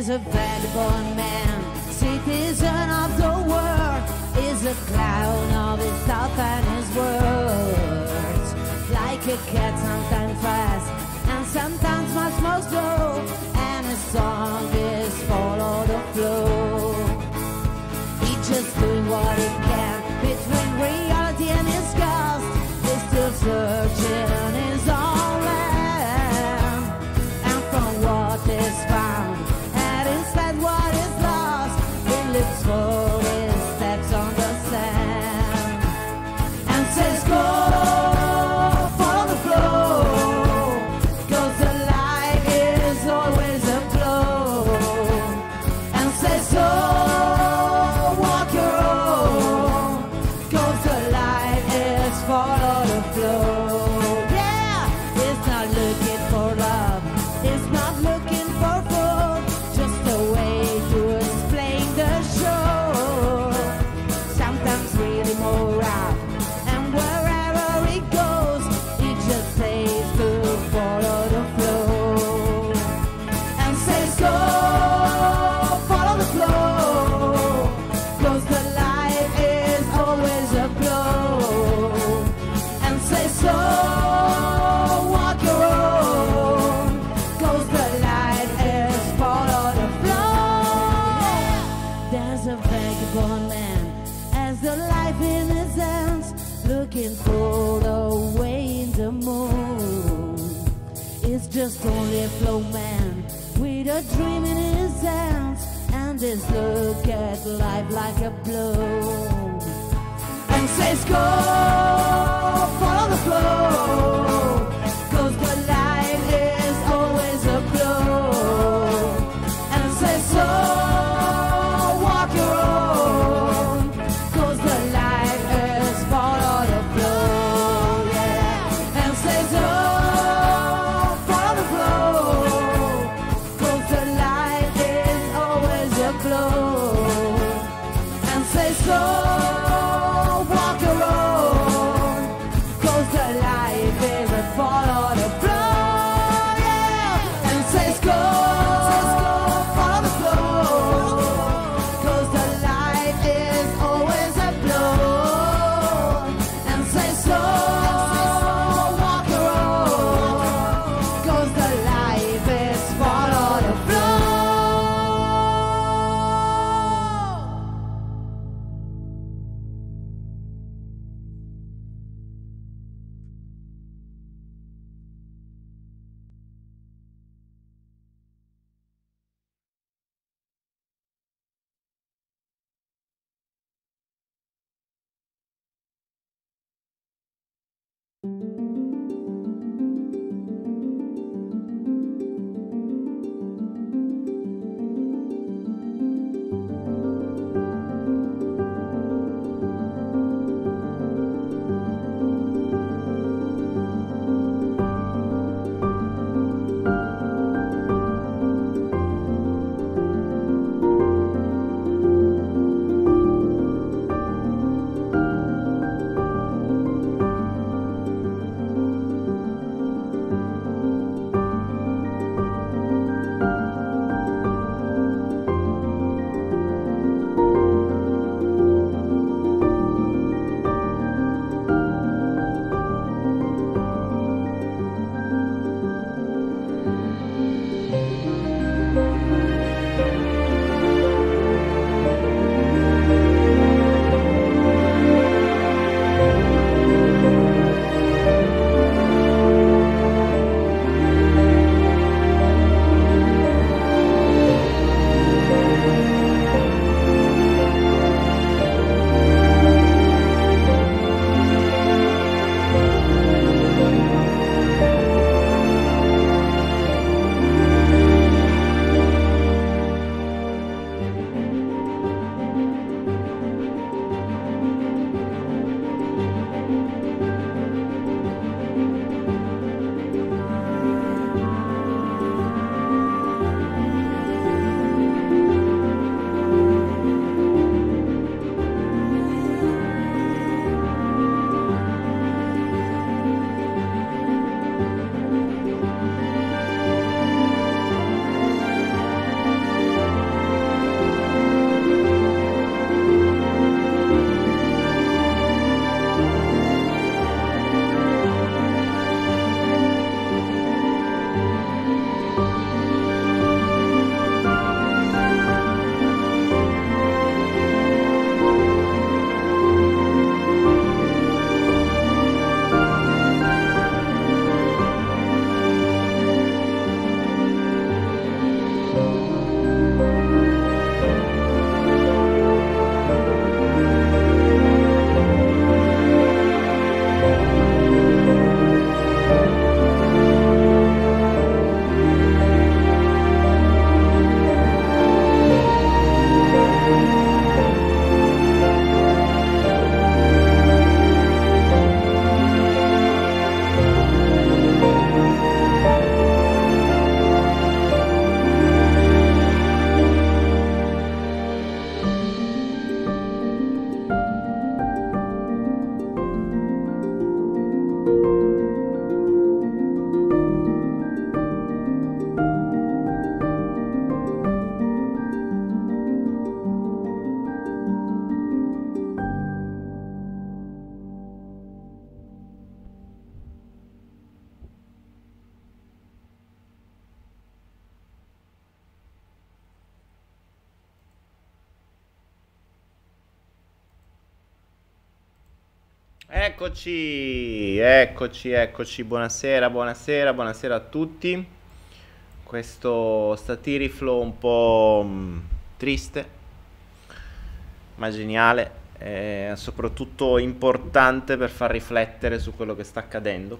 There's a valley. Eccoci, eccoci, eccoci, buonasera, buonasera, buonasera a tutti. Questo Flow un po' mm, triste, ma geniale, e soprattutto importante per far riflettere su quello che sta accadendo.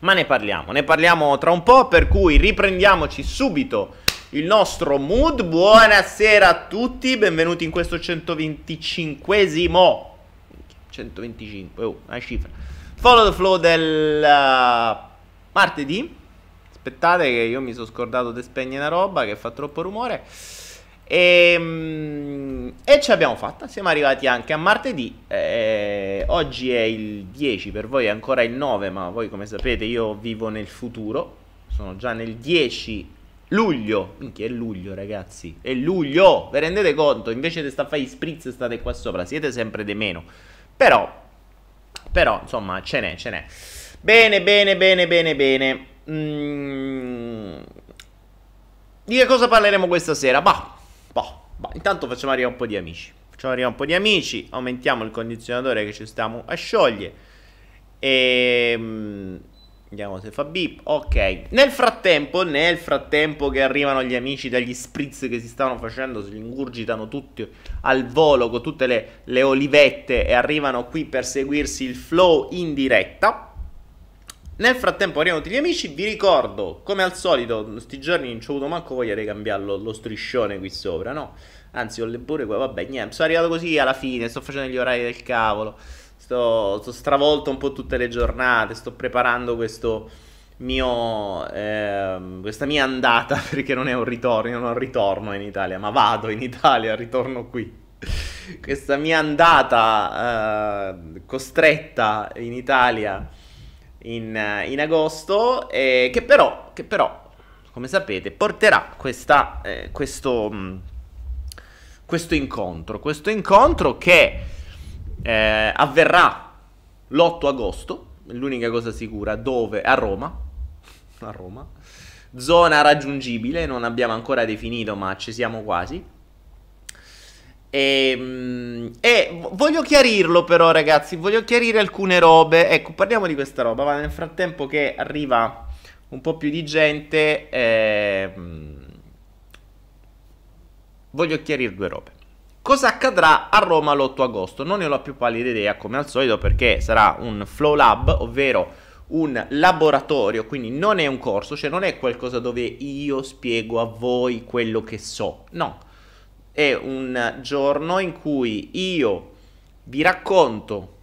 Ma ne parliamo, ne parliamo tra un po', per cui riprendiamoci subito il nostro mood. Buonasera a tutti, benvenuti in questo 125esimo 125, oh, una cifra. Follow the flow del uh, martedì. Aspettate che io mi sono scordato di spegnere una roba che fa troppo rumore. E, um, e ce l'abbiamo fatta, siamo arrivati anche a martedì. Eh, oggi è il 10, per voi è ancora il 9, ma voi come sapete io vivo nel futuro. Sono già nel 10 luglio. Minchia, è luglio, ragazzi. È luglio, vi rendete conto? Invece di stare a fare gli spritz state qua sopra, siete sempre di meno. Però, però, insomma, ce n'è, ce n'è. Bene, bene, bene, bene, bene. Mm. Di che cosa parleremo questa sera? Bah, bah, bah. Intanto facciamo arrivare un po' di amici. Facciamo arrivare un po' di amici, aumentiamo il condizionatore che ci stiamo a sciogliere. E... Vediamo se fa beep. Ok. Nel frattempo, nel frattempo che arrivano gli amici dagli spritz che si stavano facendo, si ingurgitano tutti al volo con tutte le, le olivette e arrivano qui per seguirsi il flow in diretta. Nel frattempo arrivano tutti gli amici. Vi ricordo, come al solito, questi giorni non ho avuto manco voglia di cambiare lo, lo striscione qui sopra, no? Anzi, ho le pure qua. Vabbè, niente. Sono arrivato così alla fine. Sto facendo gli orari del cavolo. Sto, sto stravolto un po' tutte le giornate, sto preparando questo mio, eh, questa mia andata, perché non è un ritorno, non ritorno in Italia, ma vado in Italia, ritorno qui. Questa mia andata eh, costretta in Italia in, in agosto, eh, che, però, che però, come sapete, porterà questa, eh, questo, mm, questo incontro, questo incontro che eh, avverrà l'8 agosto, l'unica cosa sicura, dove? A Roma. A Roma. Zona raggiungibile, non abbiamo ancora definito, ma ci siamo quasi. E, ehm, e, voglio chiarirlo però ragazzi, voglio chiarire alcune robe. Ecco, parliamo di questa roba, ma nel frattempo che arriva un po' più di gente, eh, voglio chiarire due robe. Cosa accadrà a Roma l'8 agosto? Non ne ho la più pallida idea, come al solito, perché sarà un flow lab, ovvero un laboratorio, quindi non è un corso, cioè non è qualcosa dove io spiego a voi quello che so, no, è un giorno in cui io vi racconto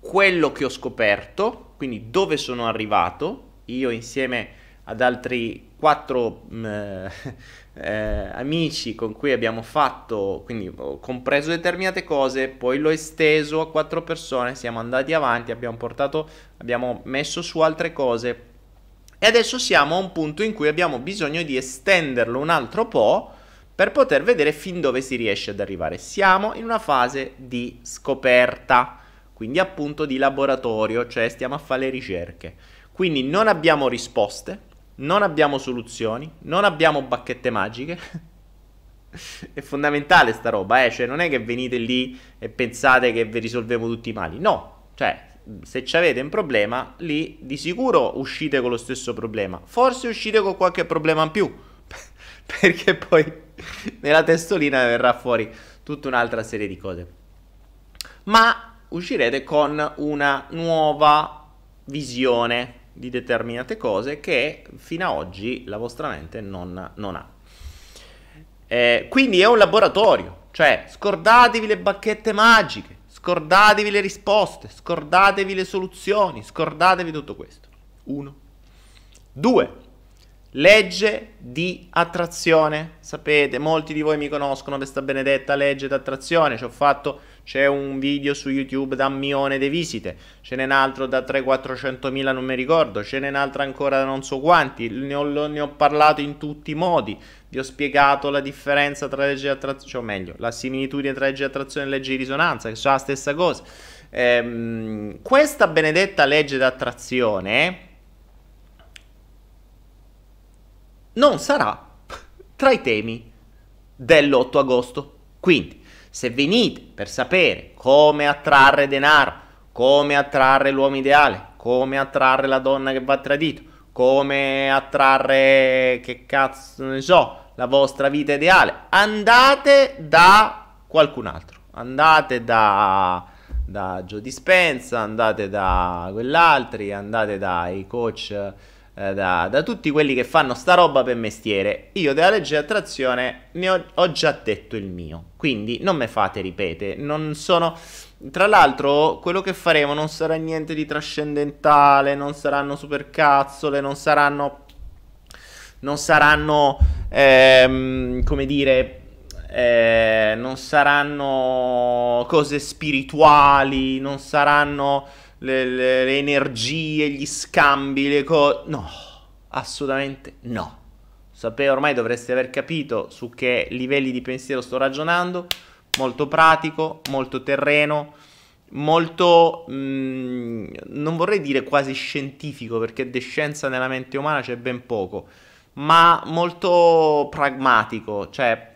quello che ho scoperto, quindi dove sono arrivato, io insieme ad altri quattro mh, mm, eh, amici con cui abbiamo fatto, quindi ho compreso determinate cose, poi l'ho esteso a quattro persone, siamo andati avanti, abbiamo portato, abbiamo messo su altre cose e adesso siamo a un punto in cui abbiamo bisogno di estenderlo un altro po' per poter vedere fin dove si riesce ad arrivare. Siamo in una fase di scoperta, quindi appunto di laboratorio, cioè stiamo a fare le ricerche. Quindi non abbiamo risposte, non abbiamo soluzioni, non abbiamo bacchette magiche. è fondamentale sta roba, eh? Cioè, non è che venite lì e pensate che vi risolvevo tutti i mali. No, cioè, se avete un problema, lì di sicuro uscite con lo stesso problema. Forse uscite con qualche problema in più. Perché poi nella testolina verrà fuori tutta un'altra serie di cose. Ma uscirete con una nuova visione di determinate cose che fino ad oggi la vostra mente non, non ha. Eh, quindi è un laboratorio, cioè scordatevi le bacchette magiche, scordatevi le risposte, scordatevi le soluzioni, scordatevi tutto questo. Uno. Due. Legge di attrazione. Sapete, molti di voi mi conoscono questa benedetta legge di attrazione. Ci ho fatto c'è un video su YouTube da un milione di visite, ce n'è un altro da 300-400 mila, non mi ricordo, ce n'è un altro ancora da non so quanti, ne ho, ne ho, parlato in tutti i modi, vi ho spiegato la differenza tra legge di attrazione, cioè, o meglio, la similitudine tra legge di attrazione e legge di risonanza, che sono la stessa cosa. Ehm, questa benedetta legge di attrazione non sarà tra i temi dell'8 agosto. Quindi, se venite per sapere come attrarre denaro, come attrarre l'uomo ideale, come attrarre la donna che va tradito, come attrarre, che cazzo ne so, la vostra vita ideale. Andate da qualcun altro, andate da, da Joe Dispenza, andate da quell'altri, andate dai coach, eh, da, da, tutti quelli che fanno sta roba per mestiere. Io della legge di attrazione ne ho, ho già detto il mio, quindi non me fate ripete, non sono tra l'altro, quello che faremo non sarà niente di trascendentale, non saranno supercazzole, non saranno. Non saranno. Ehm, come dire. Eh, non saranno cose spirituali, non saranno le, le, le energie, gli scambi, le cose. No, assolutamente no. Sapevo, ormai dovreste aver capito su che livelli di pensiero sto ragionando molto pratico, molto terreno, molto, mh, mm, non vorrei dire quasi scientifico, perché di scienza nella mente umana c'è ben poco, ma molto pragmatico, cioè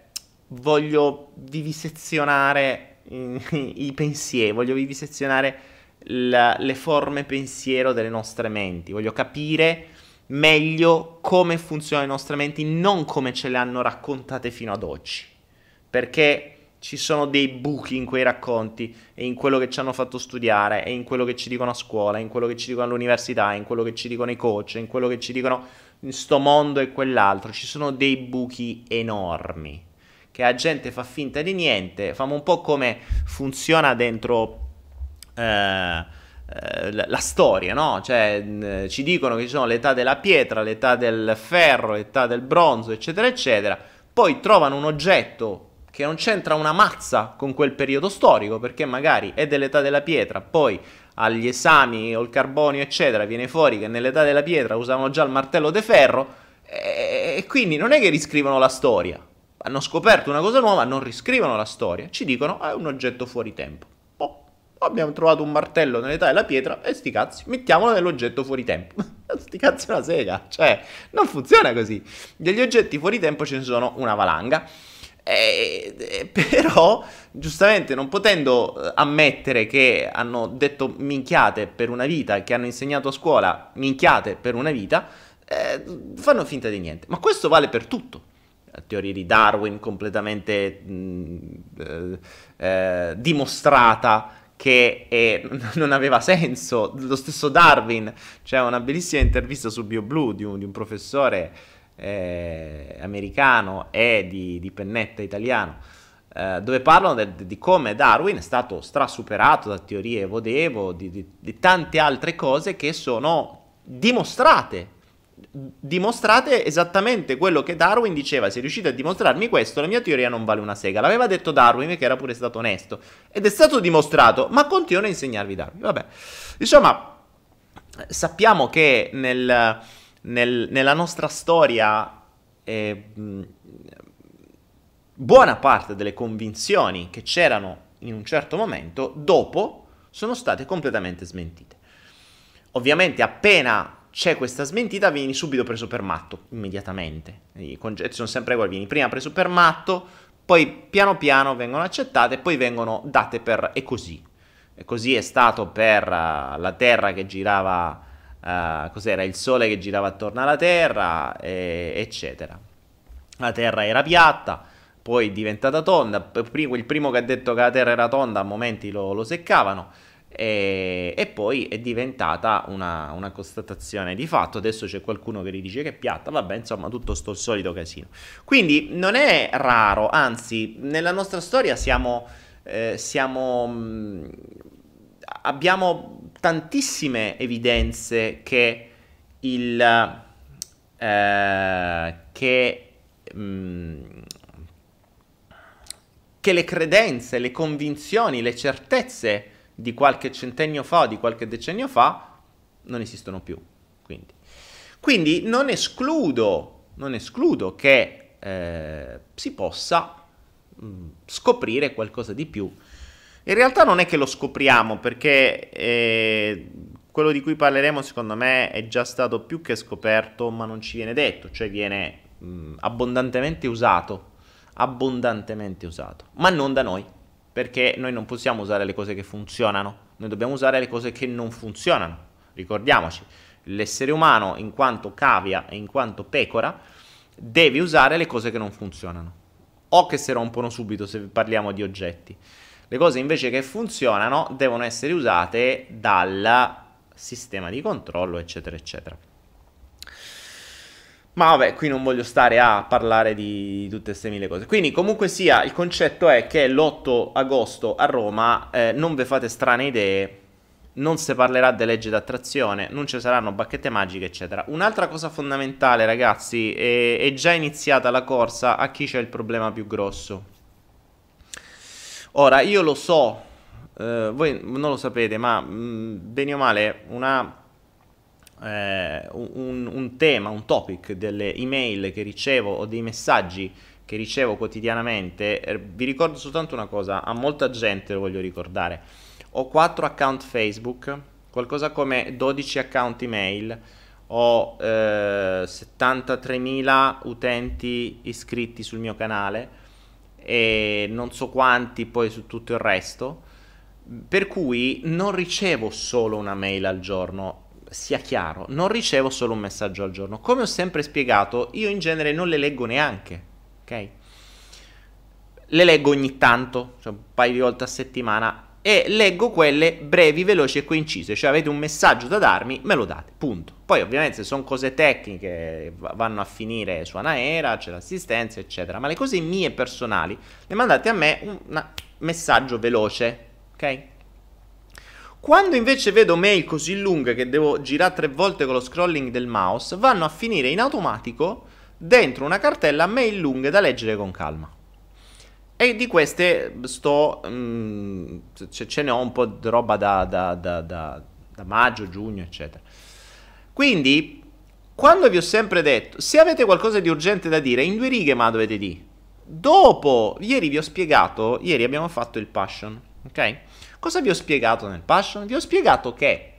voglio vivisezionare i, i pensieri, voglio vivisezionare la, le forme pensiero delle nostre menti, voglio capire meglio come funzionano le nostre menti, non come ce le hanno raccontate fino ad oggi, perché ci sono dei buchi in quei racconti e in quello che ci hanno fatto studiare e in quello che ci dicono a scuola, in quello che ci dicono all'università, in quello che ci dicono i coach, in quello che ci dicono in sto mondo e quell'altro. Ci sono dei buchi enormi che la gente fa finta di niente. Famo un po' come funziona dentro eh, eh, la storia, no? Cioè, ci dicono che ci sono l'età della pietra, l'età del ferro, l'età del bronzo, eccetera, eccetera. Poi trovano un oggetto che non c'entra una mazza con quel periodo storico, perché magari è dell'età della pietra, poi agli esami o il carbonio, eccetera, viene fuori che nell'età della pietra usavano già il martello de ferro, e quindi non è che riscrivono la storia. Hanno scoperto una cosa nuova, non riscrivono la storia, ci dicono ah, è un oggetto fuori tempo. Abbiamo trovato un martello nell'età della pietra e sti cazzi, mettiamolo nell'oggetto fuori tempo. sti cazzi una sega, cioè non funziona così. Degli oggetti fuori tempo ce ne sono una valanga. Eh, eh, però, giustamente, non potendo eh, ammettere che hanno detto minchiate per una vita, che hanno insegnato a scuola minchiate per una vita, eh, fanno finta di niente. Ma questo vale per tutto. La teoria di Darwin completamente mh, mm, eh, eh, dimostrata che è, non aveva senso. Lo stesso Darwin, c'è una bellissima intervista su BioBlue di di un professore eh, americano e di, di pennetta italiano, eh, dove parlano de, di come Darwin è stato strasuperato da teorie Evo-Devo, di, di, di tante altre cose che sono dimostrate dimostrate esattamente quello che Darwin diceva. Se riuscite a dimostrarmi questo, la mia teoria non vale una sega. L'aveva detto Darwin, che era pure stato onesto. Ed è stato dimostrato, ma continuo a insegnarvi Darwin. Vabbè, insomma, sappiamo che nel, nel, nella nostra storia eh, buona parte delle convinzioni che c'erano in un certo momento, dopo, sono state completamente smentite. Ovviamente appena c'è questa smentita vieni subito preso per matto, immediatamente. I concetti sono sempre quelli, vieni prima preso per matto, poi piano piano vengono accettate poi vengono date per e così. E così è stato per uh, la Terra che girava uh, cos'era il sole che girava attorno alla Terra, e, eccetera. La Terra era piatta, poi è diventata tonda. Il primo che ha detto che la Terra era tonda a momenti lo, lo seccavano. E, e, poi è diventata una, una, constatazione di fatto. Adesso c'è qualcuno che gli dice che è piatta, vabbè, insomma, tutto sto solito casino. Quindi non è raro, anzi, nella nostra storia siamo. Eh, siamo mh, abbiamo tantissime evidenze che il eh, che, mh, mm, che le credenze, le convinzioni, le certezze di qualche centennio fa o di qualche decennio fa non esistono più. Quindi, quindi non escludo, non escludo che eh, si possa mh, scoprire qualcosa di più. In realtà non è che lo scopriamo perché eh, quello di cui parleremo secondo me è già stato più che scoperto ma non ci viene detto, cioè viene mh, abbondantemente usato, abbondantemente usato, ma non da noi, perché noi non possiamo usare le cose che funzionano, noi dobbiamo usare le cose che non funzionano. Ricordiamoci, l'essere umano in quanto cavia e in quanto pecora deve usare le cose che non funzionano o che si rompono subito se parliamo di oggetti. Le cose invece che funzionano devono essere usate dal sistema di controllo, eccetera, eccetera. Ma vabbè, qui non voglio stare a parlare di tutte queste mille cose. Quindi, comunque sia, il concetto è che l'8 agosto a Roma eh, non vi fate strane idee, non si parlerà di legge d'attrazione, non ci saranno bacchette magiche, eccetera. Un'altra cosa fondamentale, ragazzi, è, è già iniziata la corsa a chi c'è il problema più grosso. Ora, io lo so, eh, voi non lo sapete, ma mh, mm, bene o male, una eh, un, un, tema, un topic delle email che ricevo o dei messaggi che ricevo quotidianamente, eh, vi ricordo soltanto una cosa, a molta gente lo voglio ricordare. Ho 4 account Facebook, qualcosa come 12 account email, ho eh, 73.000 utenti iscritti sul mio canale e non so quanti poi su tutto il resto. Per cui non ricevo solo una mail al giorno, sia chiaro, non ricevo solo un messaggio al giorno. Come ho sempre spiegato, io in genere non le leggo neanche, ok? Le leggo ogni tanto, cioè un paio di volte a settimana, e leggo quelle brevi, veloci e coincise. Cioè avete un messaggio da darmi, me lo date, punto. Poi ovviamente se sono cose tecniche, vanno a finire su Anaera, c'è l'assistenza, eccetera. Ma le cose mie personali, le mandate a me un messaggio veloce, ok? Quando invece vedo mail così lunghe che devo girare tre volte con lo scrolling del mouse, vanno a finire in automatico dentro una cartella mail lunghe da leggere con calma. E di queste sto. Mm, ce, ne ho un po' di roba da, da, da, da, maggio, giugno, eccetera. Quindi, quando vi ho sempre detto, se avete qualcosa di urgente da dire, in due righe ma dovete dire. Dopo, ieri vi ho spiegato, ieri abbiamo fatto il passion, ok? Cosa vi ho spiegato nel Passion? Vi ho spiegato che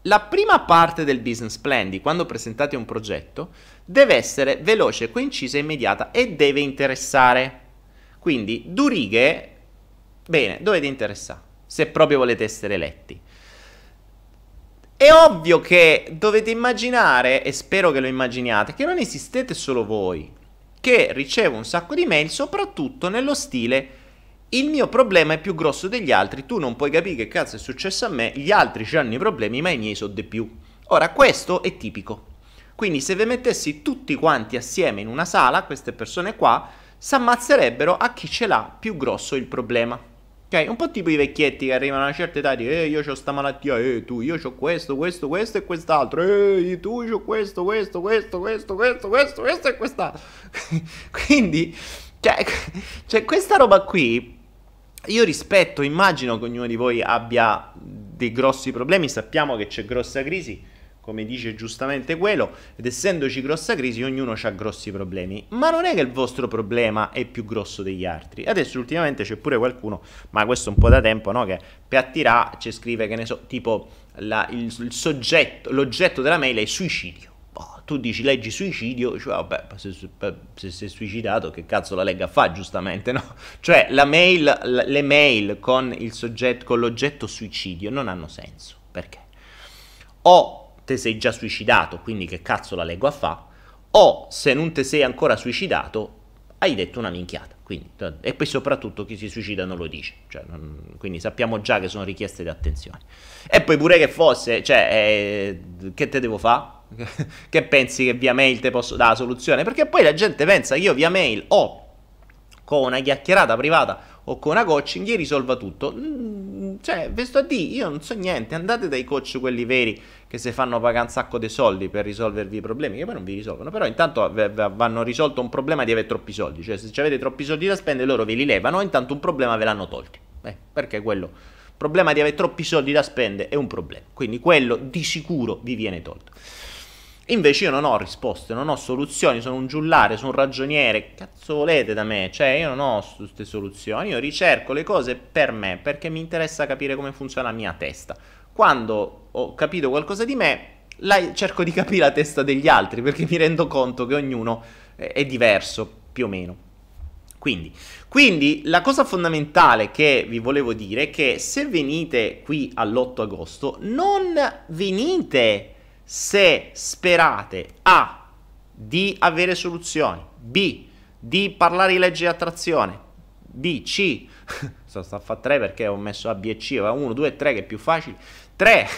la prima parte del business plan di quando presentate un progetto deve essere veloce, concisa e immediata e deve interessare. Quindi, due righe, bene, dovete interessare, se proprio volete essere letti. È ovvio che dovete immaginare, e spero che lo immaginiate, che non esistete solo voi, che ricevo un sacco di mail, soprattutto nello stile il mio problema è più grosso degli altri, tu non puoi capire che cazzo è successo a me, gli altri hanno i problemi, ma i miei sono di più. Ora, questo è tipico. Quindi se vi mettessi tutti quanti assieme in una sala, queste persone qua, si ammazzerebbero a chi ce l'ha più grosso il problema. Ok? Un po' tipo i vecchietti che arrivano a una certa età e dicono, eh, io ho sta malattia, eh, tu, io ho questo, questo, questo e quest'altro, eh, tu, io ho questo, questo, questo, questo, questo, questo, questo e quest'altro. Quindi, cioè, cioè, questa roba qui io rispetto, immagino che ognuno di voi abbia dei grossi problemi, sappiamo che c'è grossa crisi, come dice giustamente quello, ed essendoci grossa crisi ognuno ha grossi problemi, ma non è che il vostro problema è più grosso degli altri. Adesso ultimamente c'è pure qualcuno, ma questo un po' da tempo, no? che per ci scrive, che ne so, tipo la, il, il soggetto, l'oggetto della mail è suicidio tu dici leggi suicidio, cioè vabbè, se, se sei suicidato che cazzo la legga fa giustamente, no? Cioè la mail, le mail con, il soggetto, con l'oggetto suicidio non hanno senso, perché? O te sei già suicidato, quindi che cazzo la leggo a fa, o se non te sei ancora suicidato, hai detto una minchiata. Quindi, e poi soprattutto chi si suicida non lo dice, cioè, non, quindi sappiamo già che sono richieste di attenzione. E poi pure che fosse, cioè, eh, che te devo fare? che pensi che via mail te posso dare la soluzione? Perché poi la gente pensa che io via mail o con una chiacchierata privata o con una coaching gli risolva tutto. Mm, cioè, ve sto a dire, io non so niente, andate dai coach quelli veri che se fanno pagare un sacco di soldi per risolvervi i problemi, che poi non vi risolvono, però intanto vanno risolto un problema di avere troppi soldi, cioè se avete troppi soldi da spendere loro ve li levano, intanto un problema ve l'hanno tolti. Eh, perché quello problema di avere troppi soldi da spendere è un problema, quindi quello di sicuro vi viene tolto. Invece io non ho risposte, non ho soluzioni, sono un giullare, sono un ragioniere, cazzo volete da me? Cioè io non ho queste soluzioni, io ricerco le cose per me, perché mi interessa capire come funziona la mia testa. Quando ho capito qualcosa di me, la, cerco di capire la testa degli altri, perché mi rendo conto che ognuno è diverso, più o meno. Quindi, quindi, la cosa fondamentale che vi volevo dire è che se venite qui all'8 agosto, non venite se sperate A di avere soluzioni, B di parlare di legge di attrazione, B, C, sto a fare 3 perché ho messo A, B e C, 1, 2, 3 che è più facile, 3,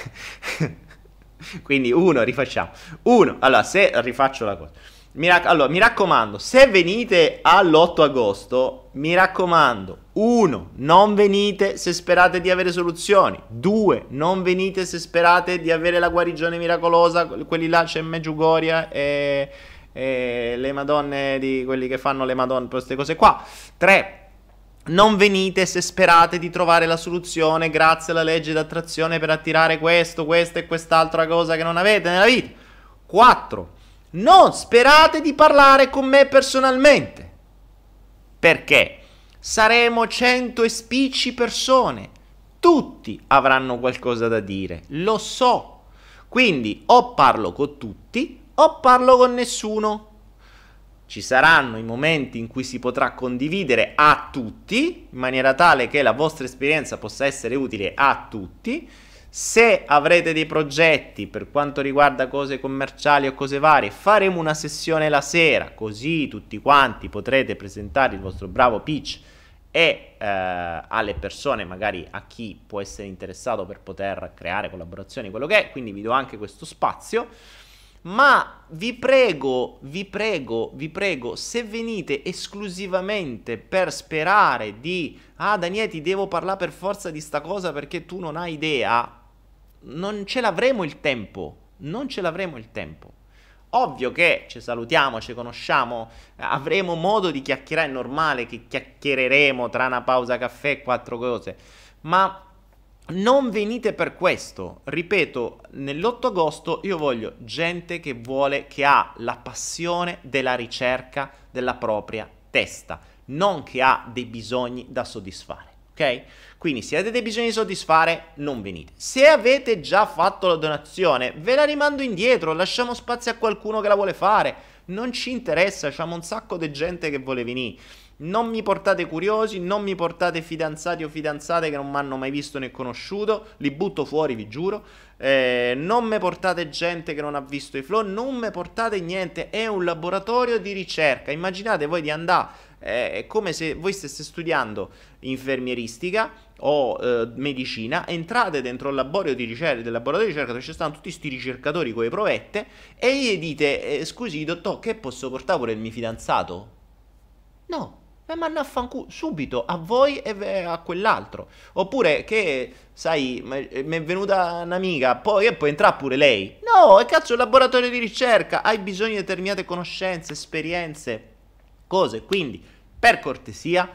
quindi 1, rifacciamo, 1, allora se rifaccio la cosa mi, rac- allora, mi raccomando, se venite all'8 agosto, mi raccomando, uno, non venite se sperate di avere soluzioni. Due, non venite se sperate di avere la guarigione miracolosa. Quelli là c'è Meggiugoria e, e le madonne di quelli che fanno le madonne, queste cose qua. Tre, non venite se sperate di trovare la soluzione grazie alla legge d'attrazione per attirare questo, questa e quest'altra cosa che non avete nella vita. Quattro, non sperate di parlare con me personalmente. Perché saremo cento e spicci persone. Tutti avranno qualcosa da dire, lo so. Quindi o parlo con tutti o parlo con nessuno. Ci saranno i momenti in cui si potrà condividere a tutti, in maniera tale che la vostra esperienza possa essere utile a tutti se avrete dei progetti per quanto riguarda cose commerciali o cose varie, faremo una sessione la sera, così tutti quanti potrete presentare il vostro bravo pitch e eh, alle persone, magari a chi può essere interessato per poter creare collaborazioni, quello che è, quindi vi do anche questo spazio. Ma vi prego, vi prego, vi prego, se venite esclusivamente per sperare di ah Daniele ti devo parlare per forza di sta cosa perché tu non hai idea, non ce l'avremo il tempo, non ce l'avremo il tempo. Ovvio che ci salutiamo, ci conosciamo, avremo modo di chiacchierare, è normale che chiacchiereremo tra una pausa caffè e quattro cose, ma non venite per questo. Ripeto, nell'8 agosto io voglio gente che vuole, che ha la passione della ricerca della propria testa, non che ha dei bisogni da soddisfare ok? Quindi se avete bisogno di soddisfare, non venite. Se avete già fatto la donazione, ve la rimando indietro, lasciamo spazio a qualcuno che la vuole fare. Non ci interessa, abbiamo un sacco di gente che vuole venire. Non mi portate curiosi, non mi portate fidanzati o fidanzate che non mi hanno mai visto né conosciuto, li butto fuori, vi giuro. Eh, non mi portate gente che non ha visto i flow, non mi portate niente, è un laboratorio di ricerca. Immaginate voi di andare è come se voi stesse studiando infermieristica o eh, medicina, entrate dentro il laboratorio di ricerca, del laboratorio di ricerca dove ci stanno tutti questi ricercatori con le provette e gli dite, eh, scusi dottor, che posso portare pure il mio fidanzato? No, e manna a fanculo subito a voi e a quell'altro. Oppure che, sai, mi è venuta un'amica, poi e poi entra pure lei. No, è cazzo il laboratorio di ricerca, hai bisogno di determinate conoscenze, esperienze, cose. Quindi, per cortesia,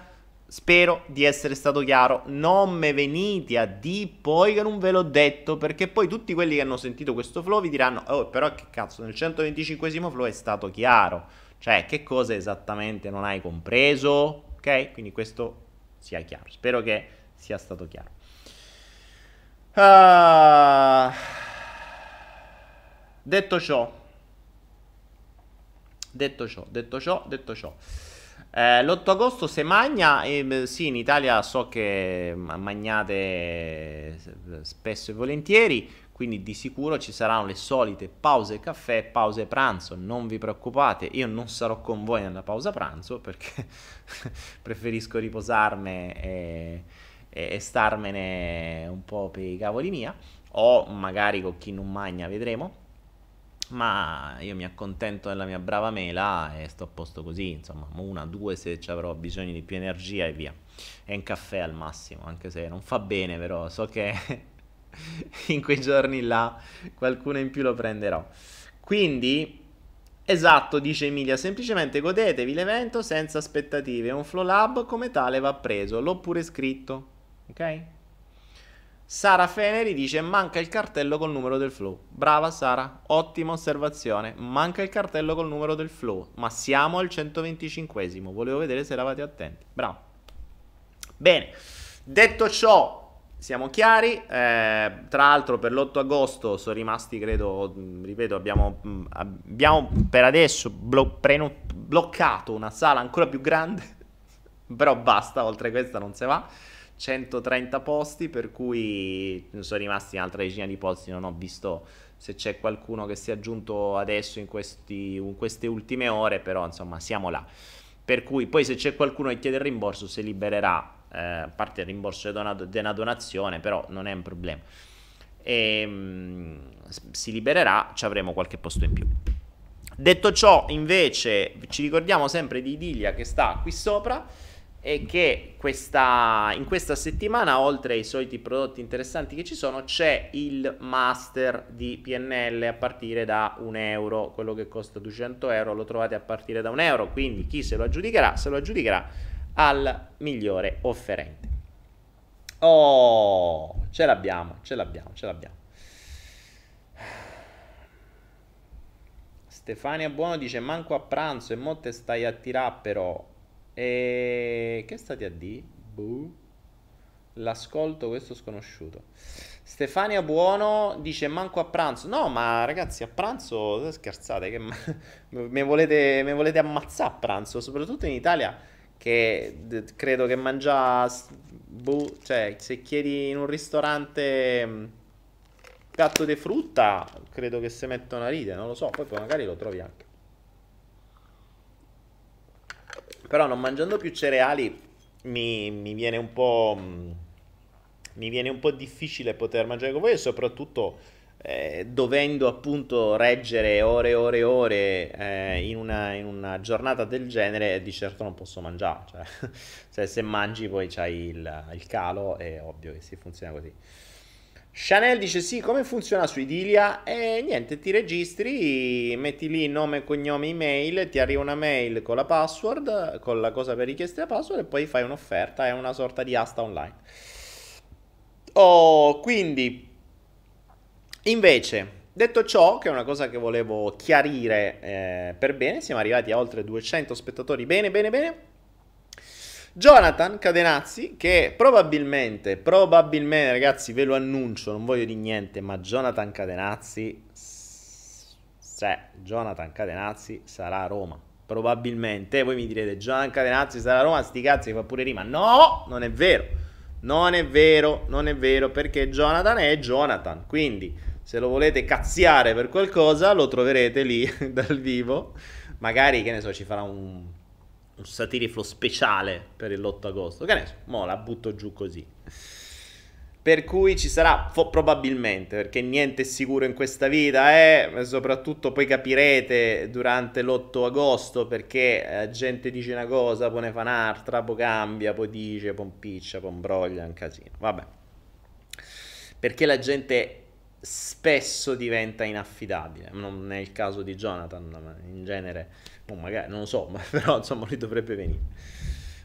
spero di essere stato chiaro. Non me venite a di poi che non ve l'ho detto, perché poi tutti quelli che hanno sentito questo flow vi diranno, oh, però che cazzo, nel 125 flow è stato chiaro. Cioè, che cosa esattamente non hai compreso? Ok? Quindi questo sia chiaro. Spero che sia stato chiaro. Uh, detto ciò, detto ciò, detto ciò, detto ciò. Eh, l'8 agosto se magna, eh, sì, in Italia so che magnate spesso e volentieri, quindi di sicuro ci saranno le solite pause caffè, pause pranzo, non vi preoccupate, io non sarò con voi nella pausa pranzo perché preferisco riposarmi e, e, e starmene un po' per i cavoli mia, o magari con chi non magna vedremo ma io mi accontento della mia brava mela e sto a posto così, insomma, una, due se avrò bisogno di più energia e via. E un caffè al massimo, anche se non fa bene, però so che in quei giorni là qualcuno in più lo prenderò. Quindi, esatto, dice Emilia, semplicemente godetevi l'evento senza aspettative. Un flow lab come tale va preso, l'ho pure scritto, ok? Sara Feneri dice manca il cartello col numero del flow. Brava Sara, ottima osservazione. Manca il cartello col numero del flow, ma siamo al 125esimo. Volevo vedere se eravate attenti. Bravo. Bene, detto ciò, siamo chiari. Eh, tra l'altro per l'8 agosto sono rimasti, credo, ripeto, abbiamo, abbiamo per adesso blo- preno- bloccato una sala ancora più grande però basta, oltre questa non si va. 130 posti, per cui sono rimasti un'altra decina di posti, non ho visto se c'è qualcuno che si è aggiunto adesso in, questi, in queste ultime ore, però insomma siamo là. Per cui poi se c'è qualcuno che chiede il rimborso si libererà, eh, a parte il rimborso di una donazione, però non è un problema. E, mh, si libererà, ci avremo qualche posto in più. Detto ciò, invece, ci ricordiamo sempre di Idilia che sta qui sopra e che questa, in questa settimana, oltre ai soliti prodotti interessanti che ci sono, c'è il master di PNL a partire da un euro, quello che costa 200 euro lo trovate a partire da un euro, quindi chi se lo aggiudicherà, se lo aggiudicherà al migliore offerente. Oh, ce l'abbiamo, ce l'abbiamo, ce l'abbiamo. Stefania Buono dice manco a pranzo e mo te stai a tirare però e che stati a di? Buh. L'ascolto questo sconosciuto. Stefania Buono dice manco a pranzo. No, ma ragazzi, a pranzo scherzate che mi volete, volete ammazzare a pranzo, soprattutto in Italia che d- credo che mangia buh, cioè se chiedi in un ristorante mm, gatto di frutta, credo che si mettono a ridere, non lo so, poi magari lo trovi anche. Però non mangiando più cereali mi, mi viene un po'... Mm, mi viene un po' difficile poter mangiare con voi e soprattutto eh, dovendo appunto reggere ore e ore e ore eh, in, una, in, una, giornata del genere, di certo non posso mangiare. Cioè, cioè se mangi poi c'hai il, il calo, è ovvio che si funziona così. Chanel dice sì, come funziona su Idilia? E niente, ti registri, metti lì nome, cognome, email, ti arriva una mail con la password, con la cosa per richiesta la password e poi fai un'offerta, è una sorta di asta online. Oh, quindi, invece, detto ciò, che è una cosa che volevo chiarire eh, per bene, siamo arrivati a oltre 200 spettatori, bene, bene, bene. Jonathan Cadenazzi, che probabilmente, probabilmente, ragazzi, ve lo annuncio, non voglio di niente, ma Jonathan Cadenazzi, cioè, Jonathan Cadenazzi sarà a Roma. Probabilmente, voi mi direte, Jonathan Cadenazzi sarà a Roma, sti cazzi fa pure rima. No, non è vero. Non è vero, non è vero, perché Jonathan è Jonathan. Quindi, se lo volete cazziare per qualcosa, lo troverete lì dal vivo. Magari, che ne so, ci farà un un satiriflo speciale per l'8 agosto. Che ne so, mo la butto giù così. Per cui ci sarà, fo- probabilmente, perché niente è sicuro in questa vita, eh? soprattutto poi capirete durante l'8 agosto perché eh, gente dice una cosa, poi ne fa un'altra, poi cambia, poi dice, poi impiccia, poi imbroglia, un casino. Vabbè. Perché la gente spesso diventa inaffidabile, non è il caso di Jonathan, ma in genere Oh, magari, non lo so, ma però insomma lui dovrebbe venire.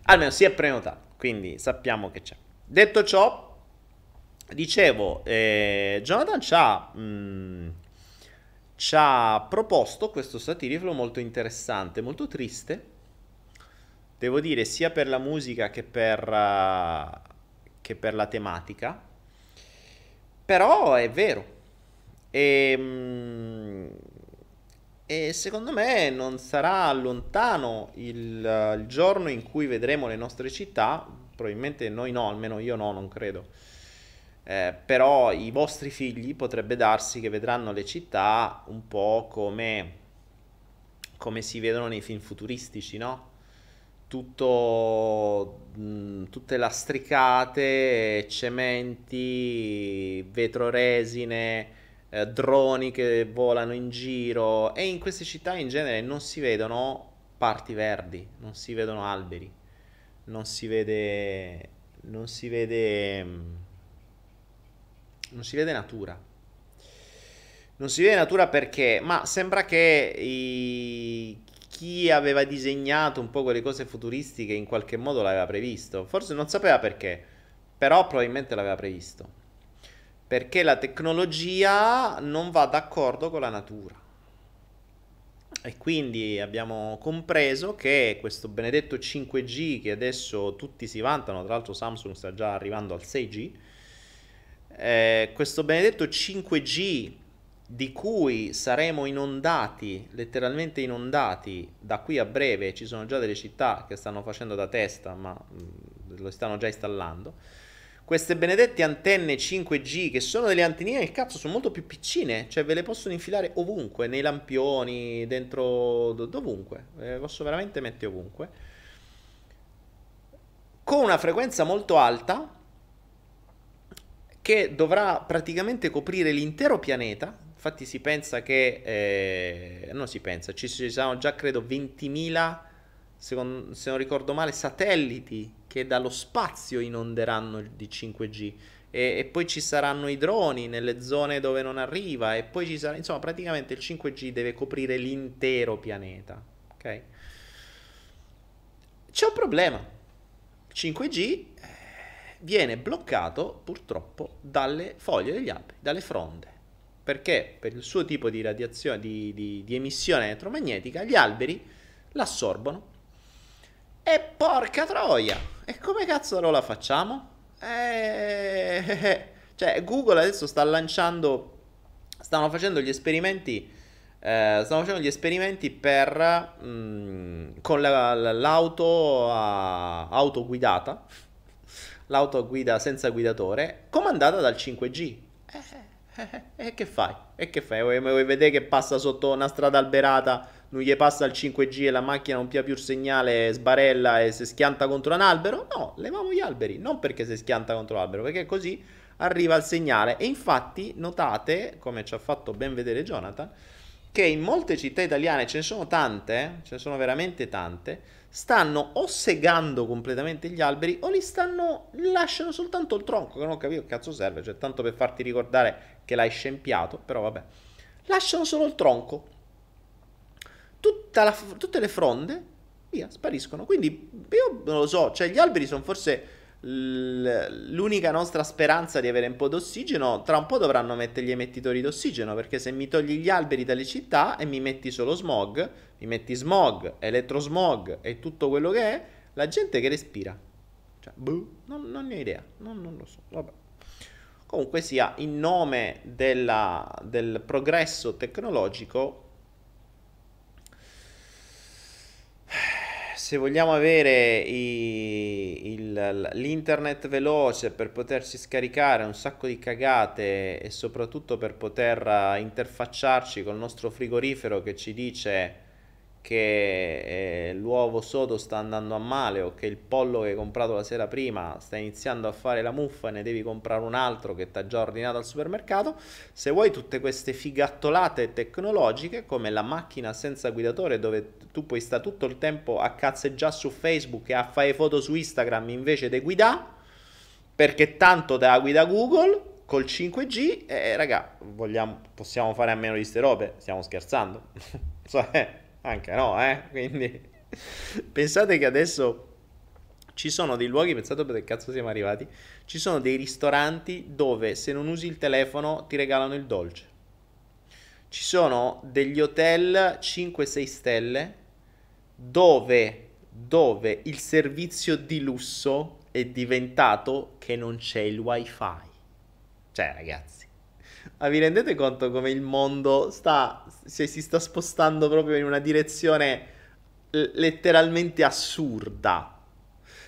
Almeno si è prenotato, quindi sappiamo che c'è. Detto ciò, dicevo, eh, Jonathan ci ha, mh, mm, ci ha proposto questo satiriflo molto interessante, molto triste, devo dire, sia per la musica che per, uh, che per la tematica, però è vero. E, mh, mm, e secondo me non sarà lontano il, il, giorno in cui vedremo le nostre città, probabilmente noi no, almeno io no, non credo. Eh, però i vostri figli potrebbe darsi che vedranno le città un po' come, come si vedono nei film futuristici, no? Tutto, mh, tutte lastricate, cementi, vetro resine eh, droni che volano in giro e in queste città in genere non si vedono parti verdi, non si vedono alberi, non si vede non si vede non si vede natura. Non si vede natura perché, ma sembra che i, chi aveva disegnato un po' quelle cose futuristiche in qualche modo l'aveva previsto. Forse non sapeva perché, però probabilmente l'aveva previsto perché la tecnologia non va d'accordo con la natura. E quindi abbiamo compreso che questo benedetto 5G che adesso tutti si vantano, tra l'altro Samsung sta già arrivando al 6G, eh, questo benedetto 5G di cui saremo inondati, letteralmente inondati da qui a breve, ci sono già delle città che stanno facendo da testa, ma mh, lo stanno già installando. Queste benedette antenne 5G, che sono delle antennine che cazzo sono molto più piccine, cioè ve le possono infilare ovunque, nei lampioni, dentro, dovunque, le posso veramente mettere ovunque. Con una frequenza molto alta, che dovrà praticamente coprire l'intero pianeta, Infatti si pensa che, eh, non si pensa, ci, ci sono già credo 20.000, secondo, se non ricordo male, satelliti che dallo spazio inonderanno di 5G. E, e, poi ci saranno i droni nelle zone dove non arriva e poi ci sarà, insomma, praticamente il 5G deve coprire l'intero pianeta, ok? C'è un problema. 5G eh, viene bloccato purtroppo dalle foglie degli alberi, dalle fronde perché per il suo tipo di radiazione, di, di, di emissione elettromagnetica, gli alberi l'assorbono. E porca troia! E come cazzo lo la facciamo? Eh, cioè, Google adesso sta lanciando, stanno facendo gli esperimenti, eh, stanno facendo gli esperimenti per, mh, mm, con la, l'auto a, autoguidata, l'auto guida senza guidatore, comandata dal 5G. Eh, eh, e che fai? E che fai? Vuoi, vuoi vedere che passa sotto una strada alberata, non gli passa il 5G e la macchina non pia più il segnale, sbarella e si schianta contro un albero? No, leviamo gli alberi, non perché si schianta contro l'albero, perché così arriva il segnale. E infatti notate, come ci ha fatto ben vedere Jonathan, che in molte città italiane ce ne sono tante, ce ne sono veramente tante, stanno o segando completamente gli alberi o li stanno lasciano soltanto il tronco, che non ho capito che cazzo serve, cioè tanto per farti ricordare che l'hai scempiato, però vabbè. Lasciano solo il tronco. La, tutte le fronde, via, spariscono. Quindi io non lo so, cioè gli alberi sono forse l'unica nostra speranza di avere un po' d'ossigeno, tra un po' dovranno mettere gli emettitori d'ossigeno, perché se mi togli gli alberi dalle città e mi metti solo smog, mi metti smog, elettrosmog e tutto quello che è, la gente che respira. Cioè, boh, non, non ne ho idea, non, non lo so, vabbè. Comunque sia, in nome della, del progresso tecnologico se vogliamo avere i, il, l'internet veloce per poterci scaricare un sacco di cagate e soprattutto per poter interfacciarci col nostro frigorifero che ci dice che eh, l'uovo sodo sta andando a male o che il pollo che hai comprato la sera prima sta iniziando a fare la muffa e ne devi comprare un altro che ti ha già ordinato al supermercato, se vuoi tutte queste figattolate tecnologiche come la macchina senza guidatore dove tu puoi stare tutto il tempo a cazzeggiare su Facebook e a fare foto su Instagram invece di guidare, perché tanto te la guida Google col 5G e eh, raga, vogliamo, possiamo fare a meno di ste robe, stiamo scherzando. cioè, anche no, eh? Quindi pensate che adesso ci sono dei luoghi, pensate dove cazzo siamo arrivati, ci sono dei ristoranti dove se non usi il telefono ti regalano il dolce. Ci sono degli hotel 5-6 stelle dove, dove il servizio di lusso è diventato che non c'è il wifi. Cioè ragazzi, ma vi rendete conto come il mondo sta, se si sta spostando proprio in una direzione letteralmente assurda?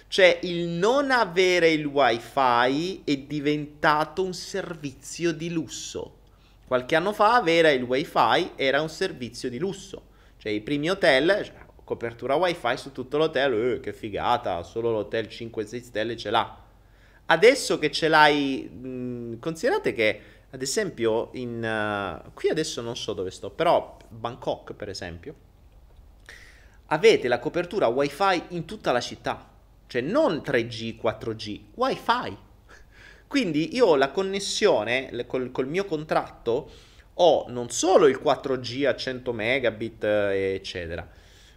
Cioè il non avere il wifi è diventato un servizio di lusso. Qualche anno fa avere il wifi era un servizio di lusso. Cioè i primi hotel, cioè, copertura wifi su tutto l'hotel, eh, che figata, solo l'hotel 5-6 stelle ce l'ha. Adesso che ce l'hai, mh, considerate che ad esempio, in, uh, qui adesso non so dove sto, però Bangkok, per esempio, avete la copertura wifi in tutta la città. Cioè non 3G, 4G, wifi. Quindi io ho la connessione col, col mio contratto, ho non solo il 4G a 100 megabit, eccetera,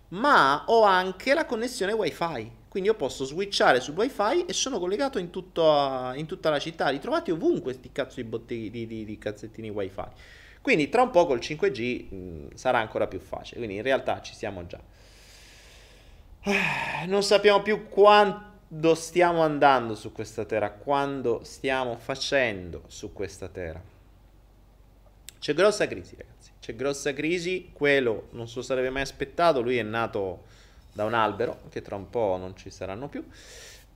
ma ho anche la connessione wifi. Quindi io posso switchare sul wifi e sono collegato in, tutto, in tutta la città. Li trovate ovunque questi cazzo di, botti, di, di, di cazzettini wifi. Quindi tra un po' col 5G mh, sarà ancora più facile. Quindi in realtà ci siamo già. Non sappiamo più quando stiamo andando su questa terra, quando stiamo facendo su questa terra. C'è grossa crisi, ragazzi. C'è grossa crisi. Quello non se lo sarebbe mai aspettato. Lui è nato da un albero, che tra un po' non ci saranno più.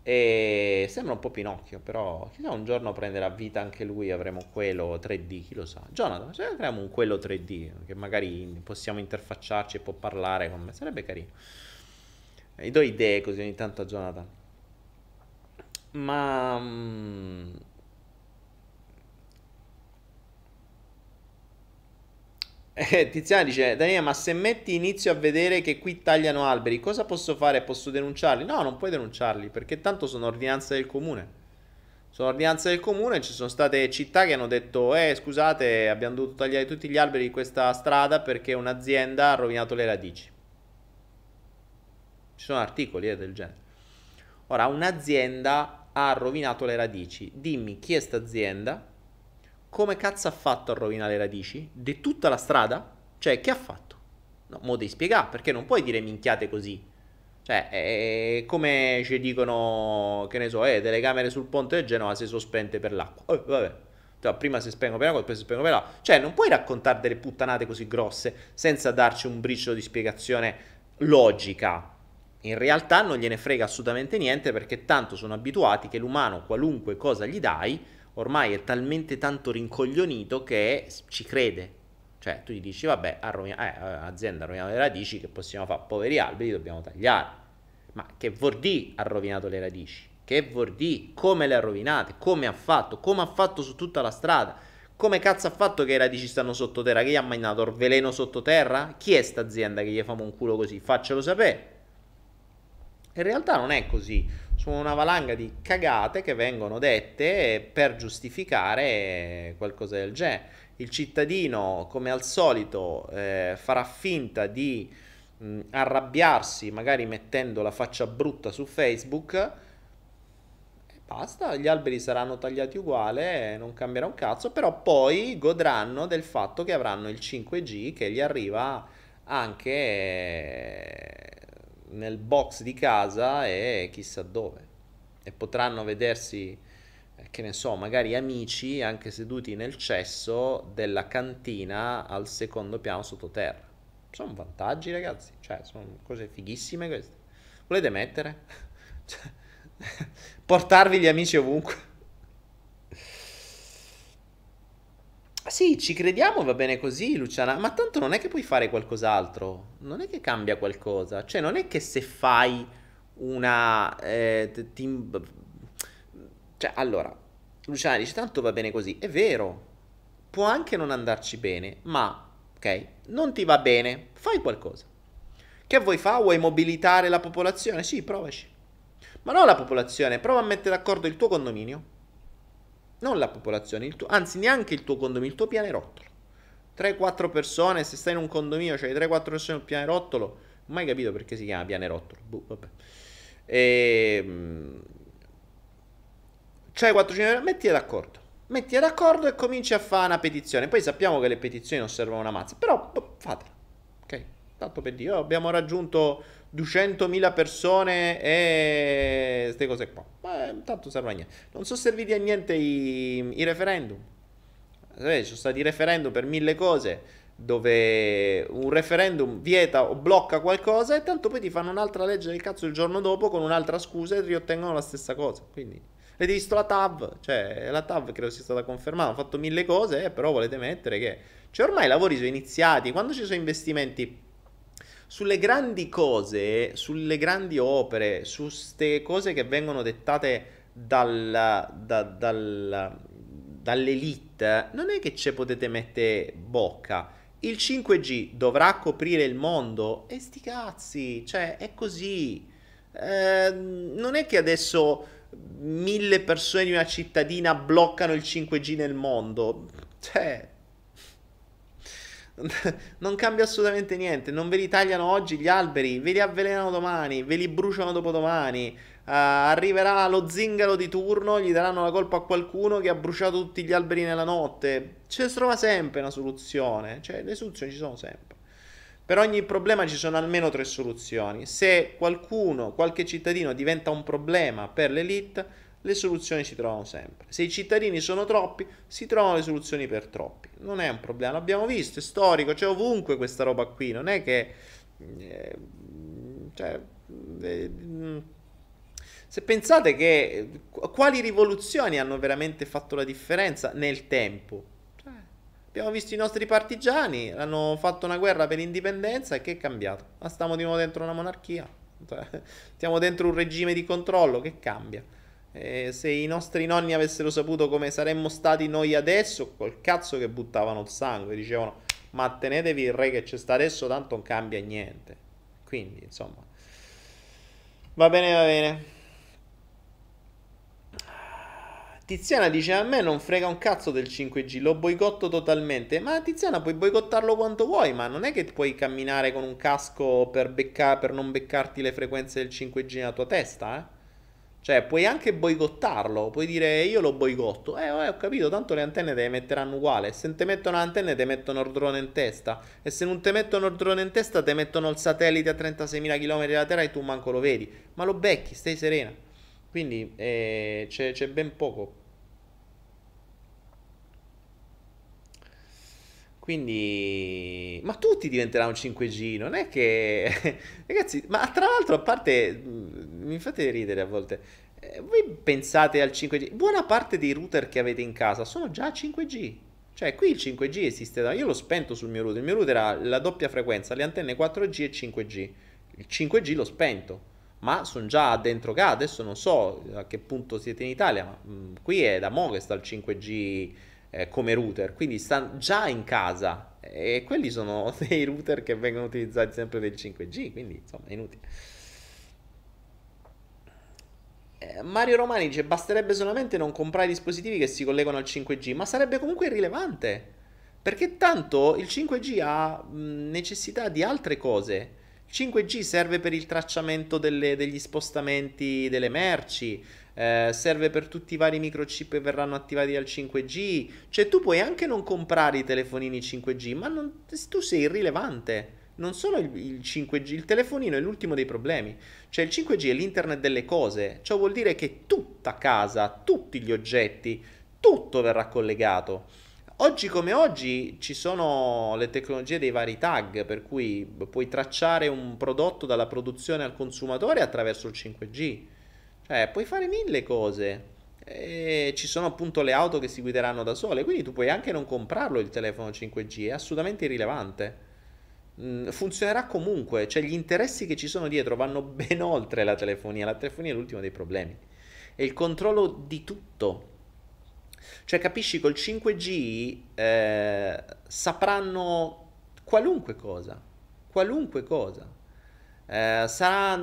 E sembra un po' Pinocchio, però chissà un giorno prenderà vita anche lui, avremo quello 3D, chi lo sa. Jonathan, se creiamo un quello 3D, che magari possiamo interfacciarci e può parlare con me, sarebbe carino. Gli do idee così ogni tanto a Jonathan. Ma... Eh, Tiziana dice, Daniele, ma se metti inizio a vedere che qui tagliano alberi, cosa posso fare? Posso denunciarli? No, non puoi denunciarli, perché tanto sono ordinanze del comune. Sono ordinanze del comune, ci sono state città che hanno detto, eh scusate, abbiamo dovuto tagliare tutti gli alberi di questa strada perché un'azienda ha rovinato le radici. Ci sono articoli eh, del genere. Ora, un'azienda ha rovinato le radici. Dimmi chi è sta azienda come cazzo ha fatto a rovinare le radici? Di tutta la strada? Cioè, che ha fatto? No, mo devi spiegare, perché non puoi dire minchiate così. Cioè, è come ci dicono, che ne so, eh, telecamere sul ponte del Genova si spente per l'acqua. Oh, vabbè. Cioè, prima si spengono per l'acqua, poi si spengono per l'acqua. Cioè, non puoi raccontare delle puttanate così grosse senza darci un briciolo di spiegazione logica. In realtà non gliene frega assolutamente niente perché tanto sono abituati che l'umano, qualunque cosa gli dai, ormai è talmente tanto rincoglionito che ci crede. Cioè, tu gli dici, vabbè, arrovina, eh, azienda ha rovinato le radici, che possiamo fare? Poveri alberi, dobbiamo tagliare. Ma che vuol dire ha rovinato le radici? Che vuol dire? Come le ha rovinate? Come ha fatto? Come ha fatto su tutta la strada? Come cazzo ha fatto che le radici stanno sottoterra? Che gli ha mandato il veleno sottoterra? Chi è sta azienda che gli fa un culo così? Faccelo sapere. In realtà non è così sono una valanga di cagate che vengono dette per giustificare qualcosa del genere. Il cittadino, come al solito, eh, farà finta di mh, arrabbiarsi, magari mettendo la faccia brutta su Facebook. E basta, gli alberi saranno tagliati uguale, non cambierà un cazzo, però poi godranno del fatto che avranno il 5G che gli arriva anche nel box di casa e chissà dove. E potranno vedersi, eh, che ne so, magari amici anche seduti nel cesso della cantina al secondo piano sottoterra. Sono vantaggi, ragazzi. Cioè, sono cose fighissime queste. Volete mettere? Cioè, portarvi gli amici ovunque. Sì, ci crediamo, va bene così, Luciana, ma tanto non è che puoi fare qualcos'altro, non è che cambia qualcosa, cioè non è che se fai una... Eh, team... Cioè, allora, Luciana dice tanto va bene così, è vero, può anche non andarci bene, ma, ok, non ti va bene, fai qualcosa. Che vuoi fare? Vuoi mobilitare la popolazione? Sì, provaci. Ma non la popolazione, prova a mettere d'accordo il tuo condominio non la popolazione, tuo, anzi neanche il tuo condominio, il tuo pianerottolo. 3-4 persone, se stai in un condominio, c'hai cioè 3-4 persone nel pianerottolo, mai capito perché si chiama pianerottolo. Boh, vabbè. E, ehm, c'hai 4 persone, mettiti d'accordo. Mettiti d'accordo e cominci a fare una petizione. Poi sappiamo che le petizioni non servono una mazza, però boh, fatela. Ok? Tanto per dire, oh, abbiamo raggiunto 200.000 persone e queste cose qua. Ma tanto serve a niente. Non sono serviti a niente i, i referendum. Ci sono stati referendum per mille cose dove un referendum vieta o blocca qualcosa e tanto poi ti fanno un'altra legge del cazzo il giorno dopo con un'altra scusa e riottengono la stessa cosa. Quindi avete visto la TAV? Cioè la TAV credo sia stata confermata, hanno fatto mille cose, eh, però volete mettere che... Cioè ormai i lavori sono iniziati, quando ci sono investimenti sulle grandi cose, sulle grandi opere, su queste cose che vengono dettate dal, da, dal, dall'elite, non è che ci potete mettere bocca. Il 5G dovrà coprire il mondo? E sti cazzi, cioè è così. Eh, non è che adesso mille persone di una cittadina bloccano il 5G nel mondo. Cioè, non cambia assolutamente niente. Non ve li tagliano oggi gli alberi, ve li avvelenano domani, ve li bruciano dopodomani. Uh, arriverà lo zingaro di turno, gli daranno la colpa a qualcuno che ha bruciato tutti gli alberi nella notte. Ci si trova sempre una soluzione, cioè le soluzioni ci sono sempre. Per ogni problema ci sono almeno tre soluzioni. Se qualcuno, qualche cittadino diventa un problema per l'elite, le soluzioni si trovano sempre. Se i cittadini sono troppi, si trovano le soluzioni per troppi. Non è un problema, l'abbiamo visto, è storico, c'è ovunque questa roba qui, non è che... Eh, cioè, eh, se pensate che quali rivoluzioni hanno veramente fatto la differenza nel tempo? Cioè, abbiamo visto i nostri partigiani, hanno fatto una guerra per l'indipendenza e che è cambiato? Ma stiamo di nuovo dentro una monarchia, cioè, stiamo dentro un regime di controllo, che cambia? Eh, se i nostri nonni avessero saputo come saremmo stati noi adesso, col cazzo che buttavano il sangue, dicevano ma tenetevi il re che c'è sta adesso, tanto non cambia niente. Quindi, insomma, va bene, va bene. Tiziana dice a me non frega un cazzo del 5G, lo boicotto totalmente. Ma Tiziana puoi boicottarlo quanto vuoi, ma non è che puoi camminare con un casco per, becca- per non beccarti le frequenze del 5G nella tua testa, eh? Cioè, puoi anche boicottarlo, puoi dire io lo boicotto. Eh, ho capito, tanto le antenne te le metteranno uguale. Se te mettono antenne, te mettono il drone in testa. E se non te mettono il drone in testa, te mettono il satellite a 36.000 km da terra e tu manco lo vedi. Ma lo becchi, stai serena. Quindi eh, c'è, c'è ben poco. Quindi, ma tutti diventeranno 5G, non è che... Ragazzi, ma tra l'altro, a parte, mm, mi fate ridere a volte, eh, voi pensate al 5G, buona parte dei router che avete in casa sono già 5G. Cioè, qui il 5G esiste da... Io l'ho spento sul mio router, il mio router ha la doppia frequenza, le antenne 4G e 5G. Il 5G l'ho spento, ma sono già dentro casa, adesso non so a che punto siete in Italia, ma mm, qui è da mo' che sta il 5G eh, come router, quindi stanno già in casa e quelli sono dei router che vengono utilizzati sempre del 5G, quindi insomma è inutile. Eh, Mario Romani dice basterebbe solamente non comprare dispositivi che si collegano al 5G, ma sarebbe comunque irrilevante, perché tanto il 5G ha necessità di altre cose. Il 5G serve per il tracciamento delle, degli spostamenti delle merci, eh, serve per tutti i vari microchip che verranno attivati dal 5G. Cioè, tu puoi anche non comprare i telefonini 5G, ma non, tu sei irrilevante. Non solo il, il 5G, il telefonino è l'ultimo dei problemi. Cioè, il 5G è l'internet delle cose. Ciò vuol dire che tutta casa, tutti gli oggetti, tutto verrà collegato. Oggi come oggi ci sono le tecnologie dei vari tag, per cui puoi tracciare un prodotto dalla produzione al consumatore attraverso il 5G. Cioè, puoi fare mille cose. E ci sono appunto le auto che si guideranno da sole, quindi tu puoi anche non comprarlo il telefono 5G, è assolutamente irrilevante. Mm, funzionerà comunque, cioè gli interessi che ci sono dietro vanno ben oltre la telefonia, la telefonia è l'ultimo dei problemi. È il controllo di tutto. Cioè capisci col 5G eh, sapranno qualunque cosa, qualunque cosa. Eh,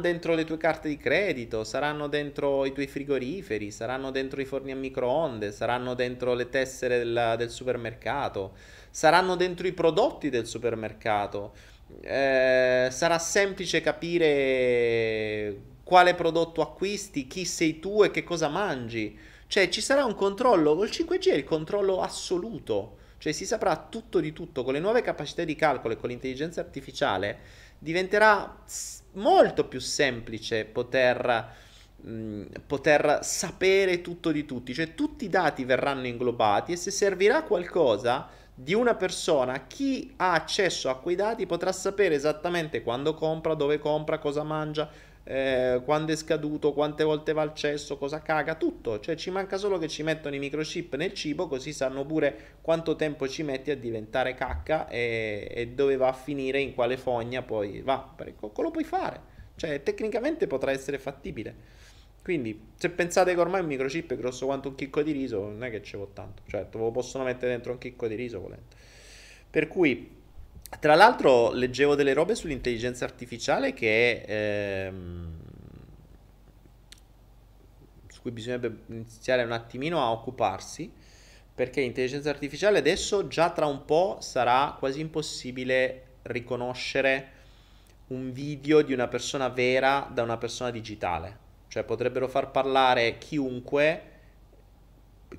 dentro le tue carte di credito, saranno dentro i tuoi frigoriferi, saranno dentro i forni a microonde, saranno dentro le tessere del, del supermercato, saranno dentro i prodotti del supermercato. Eh, sarà semplice capire quale prodotto acquisti, chi sei tu e che cosa mangi. Cioè ci sarà un controllo, col 5G è il controllo assoluto, cioè si saprà tutto di tutto, con le nuove capacità di calcolo e con l'intelligenza artificiale diventerà molto più semplice poter, mh, poter sapere tutto di tutti, cioè tutti i dati verranno inglobati e se servirà qualcosa di una persona, chi ha accesso a quei dati potrà sapere esattamente quando compra, dove compra, cosa mangia, eh, quando è scaduto, quante volte va al cesso, cosa caga, tutto. Cioè ci manca solo che ci mettono i microchip nel cibo così sanno pure quanto tempo ci metti a diventare cacca e, e dove va a finire, in quale fogna poi va. Perché lo puoi fare. Cioè tecnicamente potrà essere fattibile. Quindi se pensate che ormai un microchip è grosso quanto un chicco di riso, non è che ci vuole tanto. Cioè lo possono mettere dentro un chicco di riso volendo. Per cui tra l'altro leggevo delle robe sull'intelligenza artificiale che ehm, su cui bisognerebbe iniziare un attimino a occuparsi perché l'intelligenza artificiale adesso già tra un po' sarà quasi impossibile riconoscere un video di una persona vera da una persona digitale. Cioè potrebbero far parlare chiunque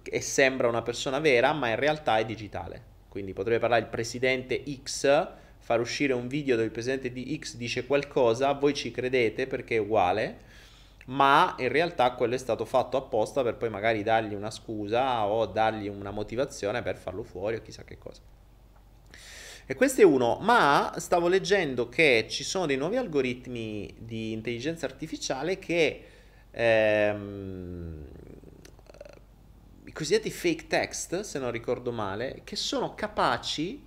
e sembra una persona vera, ma in realtà è digitale. Quindi potrebbe parlare il presidente X, far uscire un video dove il presidente di X dice qualcosa, voi ci credete perché è uguale, ma in realtà quello è stato fatto apposta per poi magari dargli una scusa o dargli una motivazione per farlo fuori o chissà che cosa. E questo è uno, ma stavo leggendo che ci sono dei nuovi algoritmi di intelligenza artificiale che ehm, i cosiddetti fake text, se non ricordo male, che sono capaci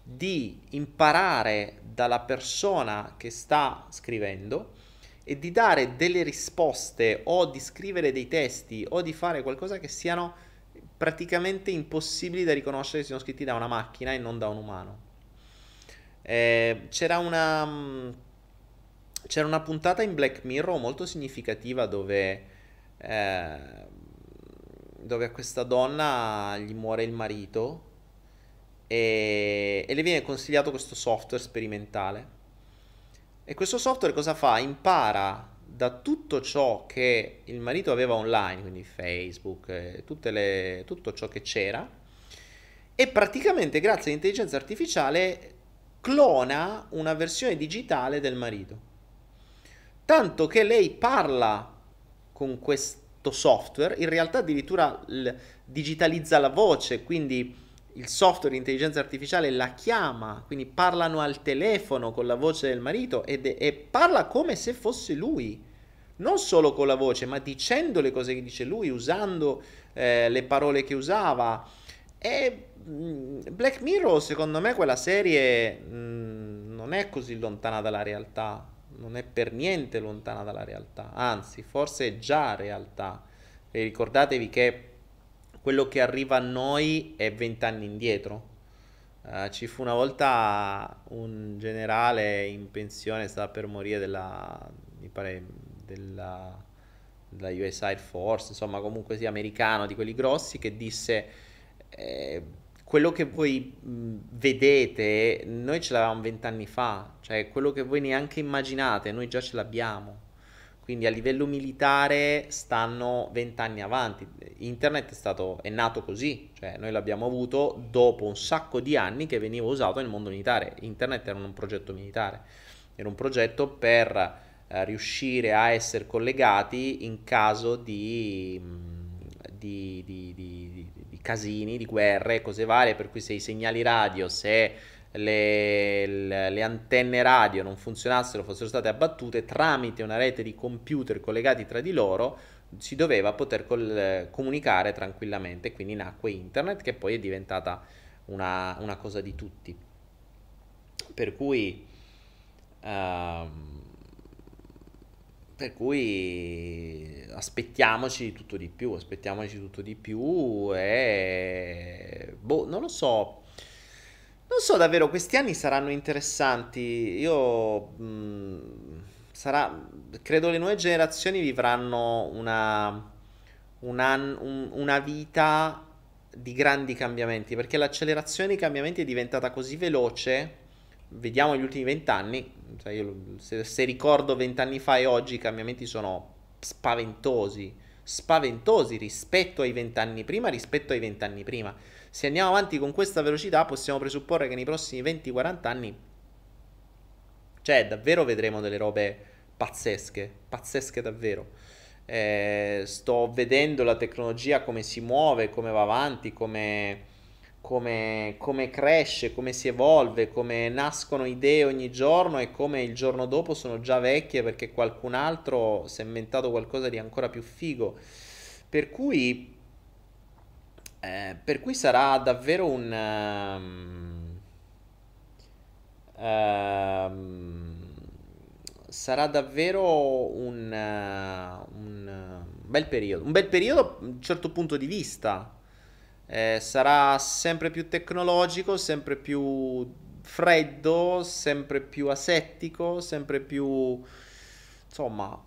di imparare dalla persona che sta scrivendo e di dare delle risposte o di scrivere dei testi o di fare qualcosa che siano praticamente impossibili da riconoscere che siano scritti da una macchina e non da un umano. Eh, c'era una c'era una puntata in Black Mirror molto significativa dove eh, dove a questa donna gli muore il marito e, e le viene consigliato questo software sperimentale. E questo software cosa fa? Impara da tutto ciò che il marito aveva online, quindi Facebook, eh, le, tutto ciò che c'era, e praticamente grazie all'intelligenza artificiale clona una versione digitale del marito. Tanto che lei parla con questo software, in realtà addirittura digitalizza la voce, quindi il software di intelligenza artificiale la chiama, quindi parlano al telefono con la voce del marito ed, e parla come se fosse lui. Non solo con la voce, ma dicendo le cose che dice lui, usando eh, le parole che usava. E Mm, Black Mirror, secondo me, quella serie mh, mm, non è così lontana dalla realtà. Non è per niente lontana dalla realtà. Anzi, forse è già realtà. E ricordatevi che quello che arriva a noi è vent'anni indietro. Uh, ci fu una volta un generale in pensione, stava per morire della, mi pare, della, della US Air Force, insomma comunque sia americano, di quelli grossi, che disse eh, quello che voi mh, vedete, noi ce l'avevamo vent'anni fa, cioè quello che voi neanche immaginate, noi già ce l'abbiamo. Quindi a livello militare stanno vent'anni avanti. Internet è, stato, è nato così, cioè noi l'abbiamo avuto dopo un sacco di anni che veniva usato nel mondo militare. Internet era un progetto militare, era un progetto per eh, riuscire a essere collegati in caso di, di, di, di casini, di guerre, cose varie, per cui se i segnali radio, se le, le, le, antenne radio non funzionassero, fossero state abbattute, tramite una rete di computer collegati tra di loro, si doveva poter col, comunicare tranquillamente, quindi nacque internet che poi è diventata una, una cosa di tutti. Per cui... Um, per cui aspettiamoci tutto di più, aspettiamoci tutto di più e boh, non lo so. Non so davvero, questi anni saranno interessanti. Io mh, mm, sarà, credo le nuove generazioni vivranno una, una, un, una vita di grandi cambiamenti, perché l'accelerazione dei cambiamenti è diventata così veloce. Vediamo gli ultimi vent'anni, cioè io, se, se ricordo vent'anni fa e oggi i cambiamenti sono spaventosi, spaventosi rispetto ai vent'anni prima, rispetto ai vent'anni prima. Se andiamo avanti con questa velocità possiamo presupporre che nei prossimi 20-40 anni, cioè davvero vedremo delle robe pazzesche, pazzesche davvero. Eh, sto vedendo la tecnologia come si muove, come va avanti, come come, come, cresce, come si evolve, come nascono idee ogni giorno e come il giorno dopo sono già vecchie perché qualcun altro si è inventato qualcosa di ancora più figo. Per cui, eh, per cui sarà davvero un... Um, um, sarà davvero un, uh, un bel periodo. Un bel periodo da un certo punto di vista eh, sarà sempre più tecnologico, sempre più freddo, sempre più asettico, sempre più... insomma,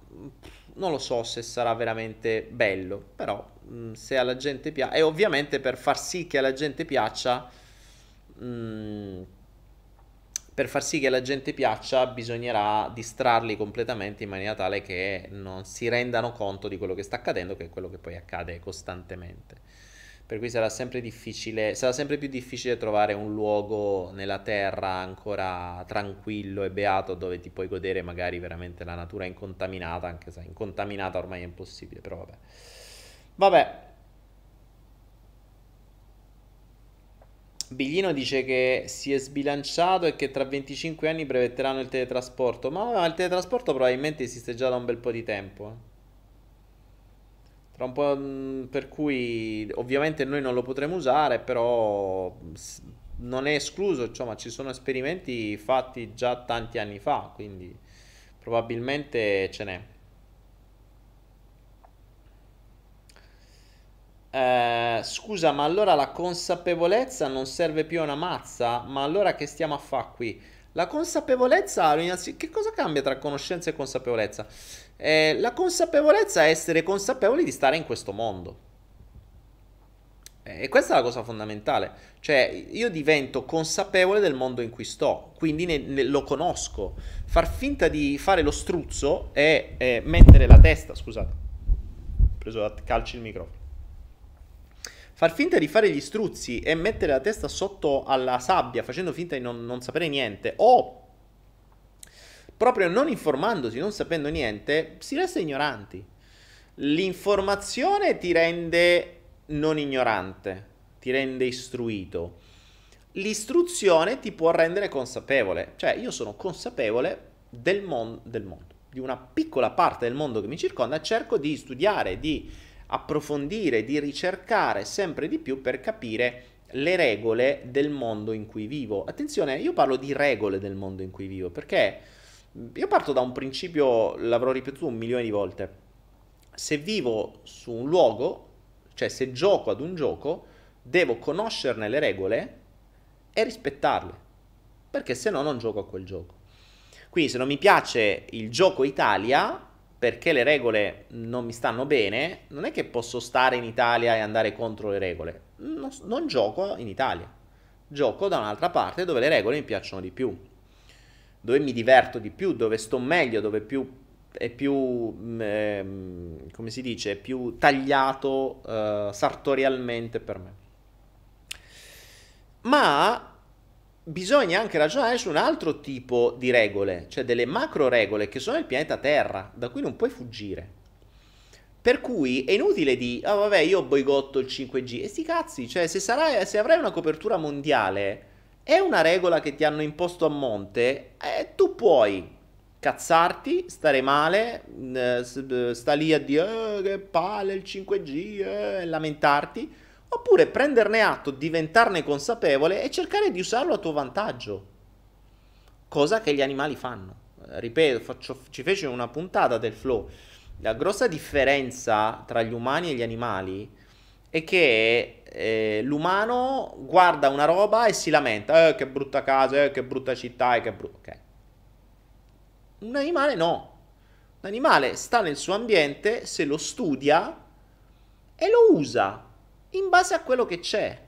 non lo so se sarà veramente bello, però mh, mm, se alla gente piace... E ovviamente per far sì che alla gente piaccia... Mh, mm, per far sì che alla gente piaccia bisognerà distrarli completamente in maniera tale che non si rendano conto di quello che sta accadendo, che è quello che poi accade costantemente. Per cui sarà sempre difficile, sarà sempre più difficile trovare un luogo nella terra ancora tranquillo e beato dove ti puoi godere magari veramente la natura incontaminata, anche se incontaminata ormai è impossibile, però vabbè. Vabbè. Biglino dice che si è sbilanciato e che tra 25 anni brevetteranno il teletrasporto, ma il teletrasporto probabilmente esiste già da un bel po' di tempo. Tra un po', mm, per cui ovviamente noi non lo potremo usare, però non è escluso, insomma, ci sono esperimenti fatti già tanti anni fa, quindi probabilmente ce n'è. Eh, scusa, ma allora la consapevolezza non serve più a una mazza? Ma allora che stiamo a fare qui? La consapevolezza, che cosa cambia tra conoscenza e consapevolezza? Eh, la consapevolezza è essere consapevoli di stare in questo mondo. E questa è la cosa fondamentale. Cioè, io divento consapevole del mondo in cui sto, quindi ne, ne, lo conosco. Far finta di fare lo struzzo e, e mettere la testa, scusate, ho preso a calci il microfono. Far finta di fare gli struzzi e mettere la testa sotto alla sabbia facendo finta di non, non sapere niente o proprio non informandosi, non sapendo niente, si resta ignoranti. L'informazione ti rende non ignorante, ti rende istruito. L'istruzione ti può rendere consapevole, cioè io sono consapevole del, mon- del mondo, di una piccola parte del mondo che mi circonda, cerco di studiare, di approfondire, di ricercare sempre di più per capire le regole del mondo in cui vivo. Attenzione, io parlo di regole del mondo in cui vivo perché io parto da un principio, l'avrò ripetuto un milione di volte. Se vivo su un luogo, cioè se gioco ad un gioco, devo conoscerne le regole e rispettarle, perché se no non gioco a quel gioco. Quindi se non mi piace il gioco Italia, perché le regole non mi stanno bene, non è che posso stare in Italia e andare contro le regole. Non, non gioco in Italia, gioco da un'altra parte dove le regole mi piacciono di più dove mi diverto di più, dove sto meglio, dove più, è più, ehm, come si dice, è più tagliato eh, sartorialmente per me. Ma bisogna anche ragionare su un altro tipo di regole, cioè delle macro regole che sono il pianeta Terra, da cui non puoi fuggire. Per cui è inutile di, ah oh, vabbè, io boicotto il 5G. E sti cazzi, cioè se, sarai, se avrai una copertura mondiale è una regola che ti hanno imposto a monte, eh, tu puoi cazzarti, stare male, eh, sta lì a dire eh, che palle il 5G, eh, lamentarti, oppure prenderne atto, diventarne consapevole e cercare di usarlo a tuo vantaggio. Cosa che gli animali fanno. Eh, ripeto, faccio, ci fece una puntata del flow. La grossa differenza tra gli umani e gli animali è che eh, l'umano guarda una roba e si lamenta, eh, che brutta casa, eh, che brutta città, eh, che brutta... Ok. Un animale no. Un animale sta nel suo ambiente, se lo studia e lo usa in base a quello che c'è.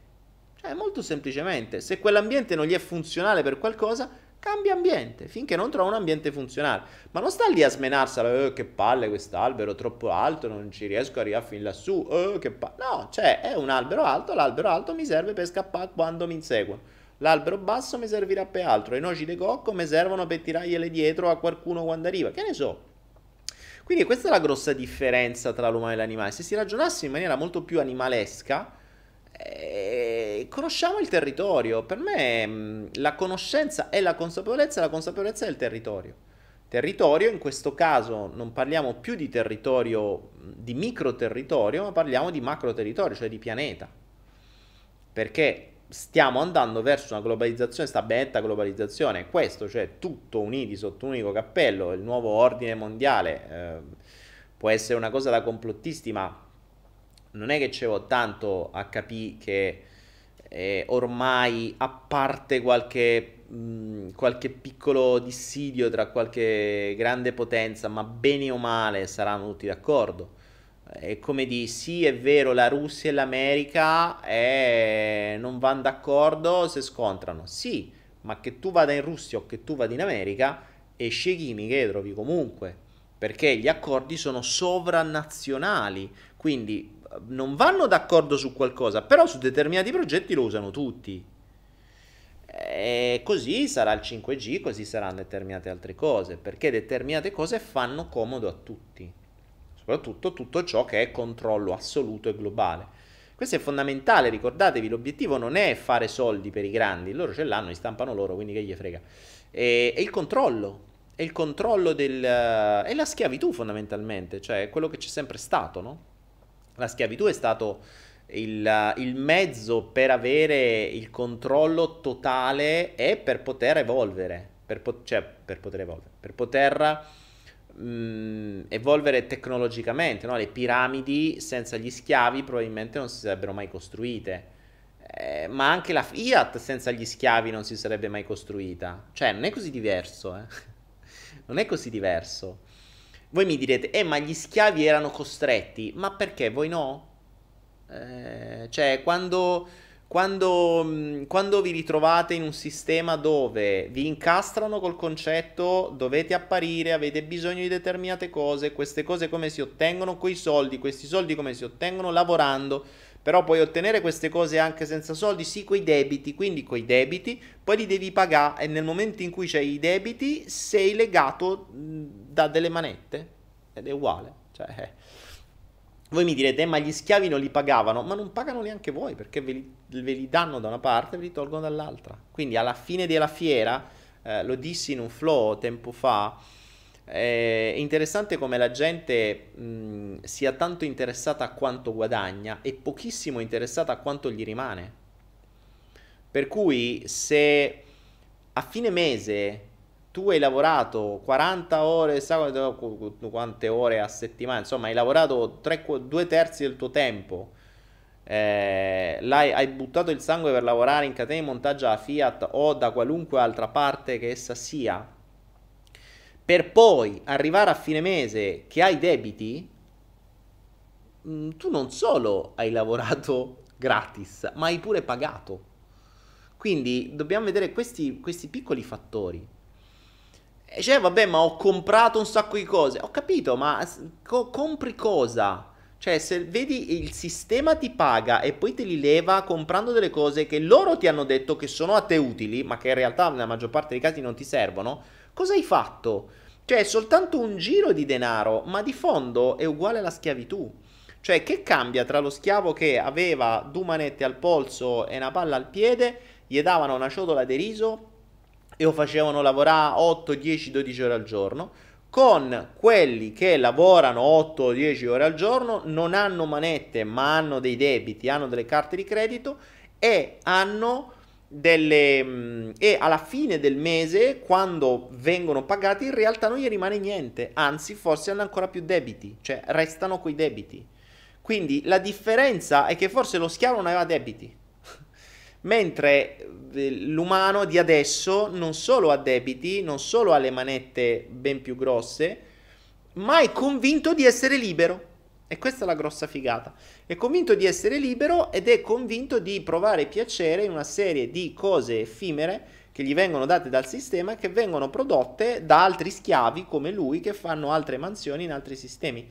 Cioè, molto semplicemente, se quell'ambiente non gli è funzionale per qualcosa, cambia ambiente finché non trova un ambiente funzionale. Ma non sta lì a smenarsela, eh, che palle quest'albero troppo alto, non ci riesco a arrivare fin lassù, eh, che palle. No, cioè è un albero alto, l'albero alto mi serve per scappare quando mi inseguono. L'albero basso mi servirà per altro, i noci di cocco mi servono per tirargliele dietro a qualcuno quando arriva, che ne so. Quindi questa è la grossa differenza tra l'umano e l'animale. Se si ragionasse in maniera molto più animalesca, eh, conosciamo il territorio. Per me mm, la conoscenza è la consapevolezza, la consapevolezza è il territorio. Territorio, in questo caso non parliamo più di territorio, mm, di micro territorio, ma parliamo di macro territorio, cioè di pianeta. Perché stiamo andando verso una globalizzazione, sta betta globalizzazione, questo, cioè tutto uniti sotto un unico cappello, il nuovo ordine mondiale, eh, può essere una cosa da complottisti, ma non è che c'è tanto a capire che eh, ormai, a parte qualche, mh, qualche piccolo dissidio tra qualche grande potenza, ma bene o male saranno tutti d'accordo. È come di sì, è vero, la Russia e l'America eh, non vanno d'accordo se scontrano. Sì, ma che tu vada in Russia o che tu vada in America, esce chimiche trovi comunque perché gli accordi sono sovranazionali, quindi non vanno d'accordo su qualcosa, però su determinati progetti lo usano tutti. E così sarà il 5G, così saranno determinate altre cose, perché determinate cose fanno comodo a tutti, soprattutto tutto ciò che è controllo assoluto e globale. Questo è fondamentale, ricordatevi, l'obiettivo non è fare soldi per i grandi, loro ce l'hanno, li stampano loro, quindi che gli frega. È, è il controllo, è il controllo del... è la schiavitù fondamentalmente, cioè quello che c'è sempre stato, no? La schiavitù è stato il, il, mezzo per avere il controllo totale e per poter evolvere, per po- cioè per poter evolvere, per poter mh, mm, evolvere tecnologicamente. No? Le piramidi senza gli schiavi probabilmente non si sarebbero mai costruite. Eh, ma anche la Fiat senza gli schiavi non si sarebbe mai costruita. Cioè, non è così diverso, eh? Non è così diverso. Voi mi direte, eh, ma gli schiavi erano costretti. Ma perché voi no? Eh, cioè, quando, quando, mm, quando, vi ritrovate in un sistema dove vi incastrano col concetto dovete apparire, avete bisogno di determinate cose, queste cose come si ottengono? Coi soldi, questi soldi come si ottengono? Lavorando. Però puoi ottenere queste cose anche senza soldi? Sì, coi debiti. Quindi coi debiti poi li devi pagare e nel momento in cui c'hai i debiti sei legato da delle manette. Ed è uguale. Cioè, voi mi direte, eh, ma gli schiavi non li pagavano, ma non pagano neanche voi perché ve li, ve li danno da una parte e ve li tolgono dall'altra. Quindi alla fine della fiera, eh, lo dissi in un flow tempo fa, è interessante come la gente mh, sia tanto interessata a quanto guadagna e pochissimo interessata a quanto gli rimane. Per cui se a fine mese tu hai lavorato 40 ore, sai quante ore a settimana, insomma hai lavorato tre, due terzi del tuo tempo, eh, hai buttato il sangue per lavorare in catena di montaggio alla Fiat o da qualunque altra parte che essa sia, per poi arrivare a fine mese che hai debiti, mm, tu non solo hai lavorato gratis, ma hai pure pagato. Quindi dobbiamo vedere questi, questi piccoli fattori. E cioè, vabbè, ma ho comprato un sacco di cose. Ho capito, ma co- compri cosa? Cioè, se vedi il sistema ti paga e poi te li leva comprando delle cose che loro ti hanno detto che sono a te utili, ma che in realtà nella maggior parte dei casi non ti servono, cosa hai fatto? Cioè, è soltanto un giro di denaro, ma di fondo è uguale alla schiavitù. Cioè, che cambia tra lo schiavo che aveva due manette al polso e una palla al piede, gli davano una ciotola di riso e lo facevano lavorare 8, 10, 12 ore al giorno, con quelli che lavorano 8 o 10 ore al giorno, non hanno manette ma hanno dei debiti, hanno delle carte di credito e hanno delle mm, e alla fine del mese quando vengono pagati in realtà non gli rimane niente, anzi forse hanno ancora più debiti, cioè restano coi debiti. Quindi la differenza è che forse lo schiavo non aveva debiti mentre eh, l'umano di adesso non solo ha debiti, non solo ha le manette ben più grosse, ma è convinto di essere libero. E questa è la grossa figata. È convinto di essere libero ed è convinto di provare piacere in una serie di cose effimere che gli vengono date dal sistema che vengono prodotte da altri schiavi come lui che fanno altre mansioni in altri sistemi.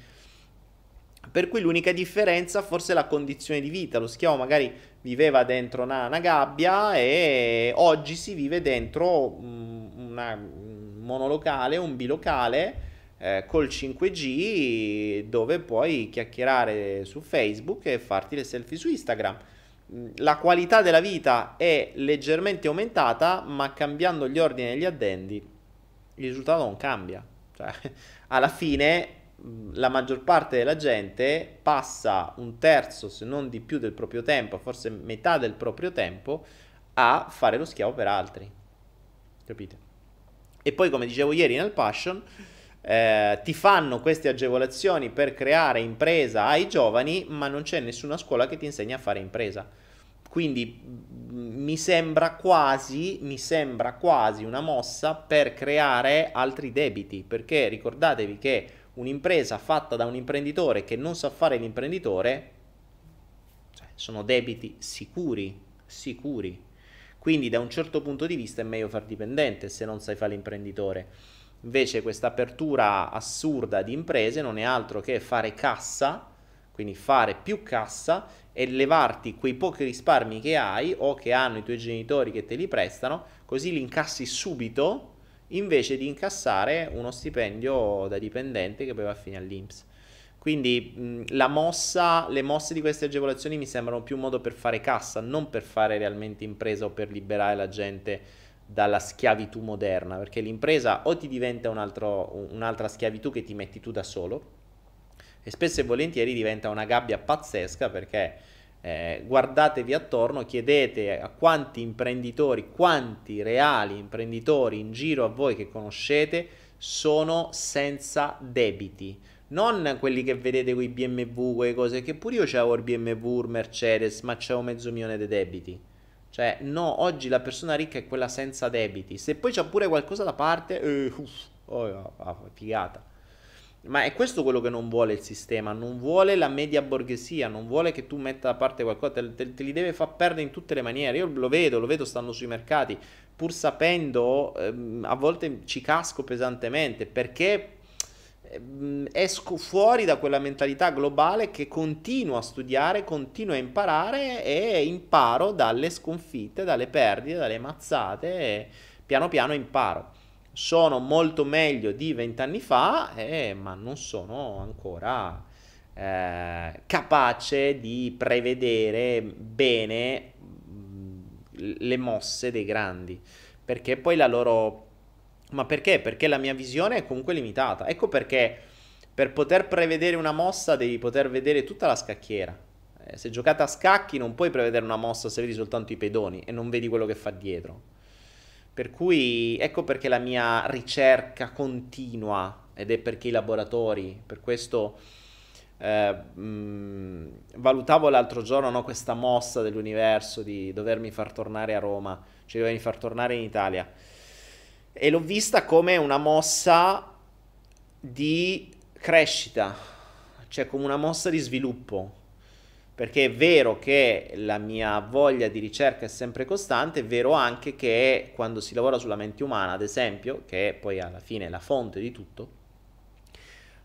Per cui l'unica differenza forse è la condizione di vita. Lo schiavo magari viveva dentro una, una gabbia e oggi si vive dentro una, un monolocale, un bilocale eh, col 5G dove puoi chiacchierare su Facebook e farti le selfie su Instagram. La qualità della vita è leggermente aumentata, ma cambiando gli ordini e gli addendi, il risultato non cambia. Cioè, alla fine la maggior parte della gente passa un terzo, se non di più del proprio tempo, forse metà del proprio tempo, a fare lo schiavo per altri. Capite? E poi, come dicevo ieri nel Passion, eh, ti fanno queste agevolazioni per creare impresa ai giovani, ma non c'è nessuna scuola che ti insegna a fare impresa. Quindi mi sembra quasi, mi sembra quasi una mossa per creare altri debiti, perché ricordatevi che un'impresa fatta da un imprenditore che non sa fare l'imprenditore, cioè, sono debiti sicuri, sicuri. Quindi da un certo punto di vista è meglio far dipendente se non sai fare l'imprenditore. Invece questa apertura assurda di imprese non è altro che fare cassa quindi fare più cassa e levarti quei pochi risparmi che hai o che hanno i tuoi genitori che te li prestano, così li incassi subito invece di incassare uno stipendio da dipendente che poi va a fine all'Inps. Quindi mossa, le mosse di queste agevolazioni mi sembrano più un modo per fare cassa, non per fare realmente impresa o per liberare la gente dalla schiavitù moderna, perché l'impresa o ti diventa un altro, un'altra schiavitù che ti metti tu da solo, e spesso e volentieri diventa una gabbia pazzesca perché eh, guardatevi attorno, chiedete a quanti imprenditori, quanti reali imprenditori in giro a voi che conoscete sono senza debiti. Non quelli che vedete con i BMW, quelle cose che pure io avevo il BMW, il Mercedes, ma c'avevo mezzo milione di debiti. Cioè, no, oggi la persona ricca è quella senza debiti. Se poi c'ha pure qualcosa da parte, eh, uff, oh, oh, figata. Ma è questo quello che non vuole il sistema, non vuole la media borghesia, non vuole che tu metta da parte qualcosa, te, te, te li deve far perdere in tutte le maniere. Io lo vedo, lo vedo stando sui mercati, pur sapendo, ehm, a volte ci casco pesantemente perché esco fuori da quella mentalità globale che continuo a studiare, continuo a imparare e imparo dalle sconfitte, dalle perdite, dalle mazzate piano piano imparo. Sono molto meglio di vent'anni fa, eh, ma non sono ancora eh, capace di prevedere bene mm, le mosse dei grandi, perché poi la loro... Ma perché? Perché la mia visione è comunque limitata. Ecco perché per poter prevedere una mossa devi poter vedere tutta la scacchiera. Eh, se giocate a scacchi non puoi prevedere una mossa se vedi soltanto i pedoni e non vedi quello che fa dietro. Per cui ecco perché la mia ricerca continua ed è perché i laboratori, per questo eh, mh, valutavo l'altro giorno no, questa mossa dell'universo di dovermi far tornare a Roma, cioè dovermi far tornare in Italia. E l'ho vista come una mossa di crescita, cioè come una mossa di sviluppo. Perché è vero che la mia voglia di ricerca è sempre costante, è vero anche che quando si lavora sulla mente umana, ad esempio, che è poi alla fine la fonte di tutto,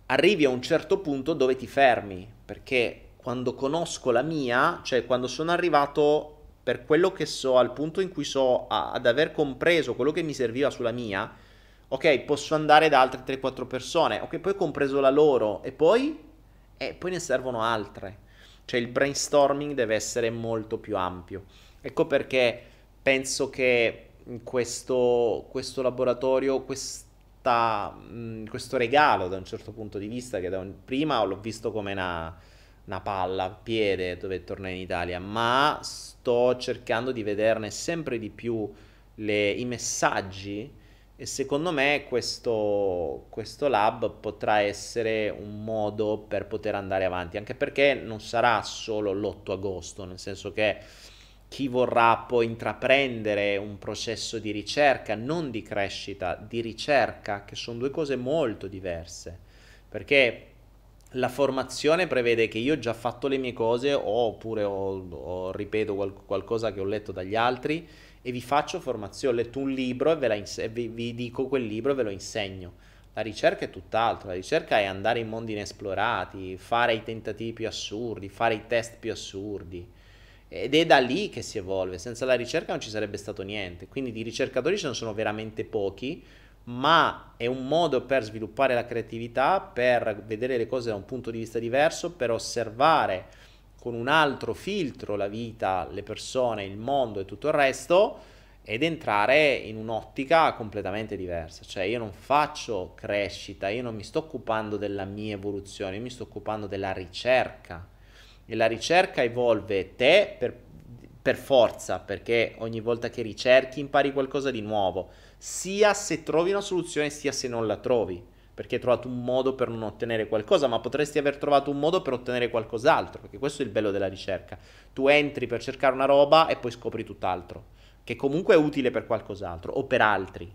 arrivi a un certo punto dove ti fermi, perché quando conosco la mia, cioè quando sono arrivato per quello che so, al punto in cui so a, ad aver compreso quello che mi serviva sulla mia, ok, posso andare da altre 3-4 persone, ok, poi ho compreso la loro e poi, e poi ne servono altre. Cioè il brainstorming deve essere molto più ampio. Ecco perché penso che questo, questo laboratorio, questa, mh, questo regalo da un certo punto di vista, che da un, prima l'ho visto come una, una palla a piede dove torna in Italia, ma sto cercando di vederne sempre di più le, i messaggi e secondo me questo, questo lab potrà essere un modo per poter andare avanti, anche perché non sarà solo l'8 agosto, nel senso che chi vorrà poi intraprendere un processo di ricerca, non di crescita, di ricerca, che sono due cose molto diverse, perché la formazione prevede che io ho già fatto le mie cose oppure ho, ho ripeto qual- qualcosa che ho letto dagli altri e vi faccio formazione, ho letto un libro e, ve la ins- vi, vi dico quel libro e ve lo insegno. La ricerca è tutt'altro, la ricerca è andare in mondi inesplorati, fare i tentativi più assurdi, fare i test più assurdi. Ed è da lì che si evolve, senza la ricerca non ci sarebbe stato niente. Quindi di ricercatori ce ne sono veramente pochi, ma è un modo per sviluppare la creatività, per vedere le cose da un punto di vista diverso, per osservare con un altro filtro la vita, le persone, il mondo e tutto il resto ed entrare in un'ottica completamente diversa. Cioè io non faccio crescita, io non mi sto occupando della mia evoluzione, io mi sto occupando della ricerca. E la ricerca evolve te per, per forza, perché ogni volta che ricerchi impari qualcosa di nuovo, sia se trovi una soluzione, sia se non la trovi perché hai trovato un modo per non ottenere qualcosa, ma potresti aver trovato un modo per ottenere qualcos'altro, perché questo è il bello della ricerca. Tu entri per cercare una roba e poi scopri tutt'altro, che comunque è utile per qualcos'altro o per altri.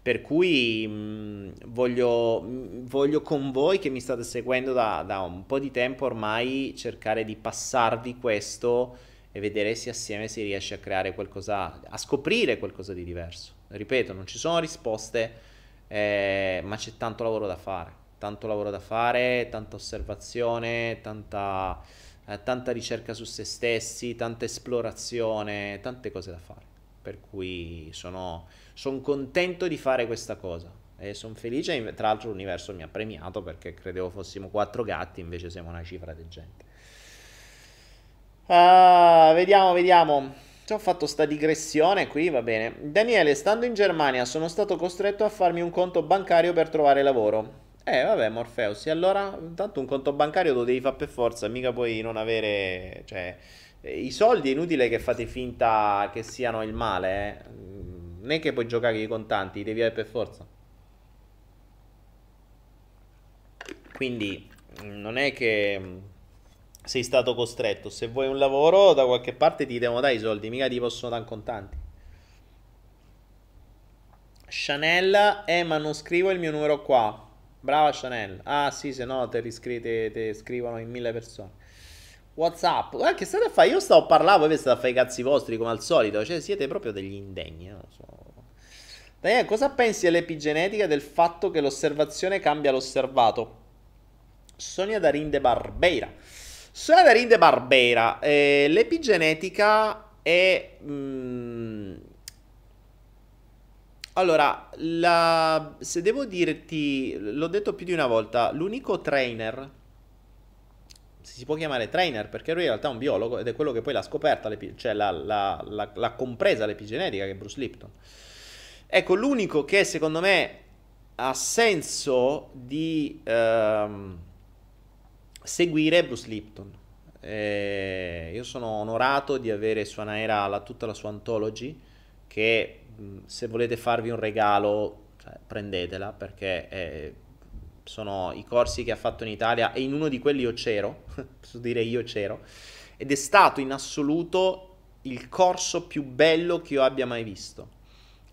Per cui mh, voglio, mh, voglio, con voi che mi state seguendo da, da un po' di tempo ormai cercare di passarvi questo e vedere se assieme si riesce a creare qualcosa, a scoprire qualcosa di diverso. Ripeto, non ci sono risposte eh, ma c'è tanto lavoro da fare tanto lavoro da fare, tanta osservazione, tanta, eh, tanta ricerca su se stessi, tanta esplorazione, tante cose da fare. Per cui sono, sono contento di fare questa cosa e sono felice. Tra l'altro, l'universo mi ha premiato perché credevo fossimo quattro gatti, invece siamo una cifra di gente. Uh, vediamo, vediamo. Ci ho fatto sta digressione qui, va bene. Daniele, stando in Germania sono stato costretto a farmi un conto bancario per trovare lavoro. Eh, vabbè, Morpheus, e allora tanto un conto bancario lo devi fare per forza, mica puoi non avere... Cioè, i soldi è inutile che fate finta che siano il male, eh. Non è che puoi giocare i contanti, devi avere per forza. Quindi non è che sei stato costretto. Se vuoi un lavoro, da qualche parte ti devono dare i soldi, mica ti possono dare contanti. Chanel, eh, ma non scrivo il mio numero qua. Brava Chanel. Ah, sì, se no te riscrivi, te scrivono in mille persone. Whatsapp, guarda che state a fare? Io stavo a parlare, voi state a fare i cazzi vostri come al solito. Cioè, siete proprio degli indegni. Non so. Daniele, cosa pensi dell'epigenetica del fatto che l'osservazione cambia l'osservato? Sonia Darinde Barbeira. Sono Rinde Barbera. Eh, l'epigenetica è... Mm, allora, la, se devo dirti, l'ho detto più di una volta, l'unico trainer, si può chiamare trainer, perché lui in realtà è un biologo ed è quello che poi l'ha scoperta, cioè l'ha, l'ha, l'ha, l'ha compresa l'epigenetica, che è Bruce Lipton. Ecco, l'unico che secondo me ha senso di... Ehm, seguire Bruce Lipton. Eh, io sono onorato di avere su Anaera la, tutta la sua anthology che se volete farvi un regalo cioè, prendetela perché eh, sono i corsi che ha fatto in Italia e in uno di quelli io c'ero, posso dire io c'ero, ed è stato in assoluto il corso più bello che io abbia mai visto.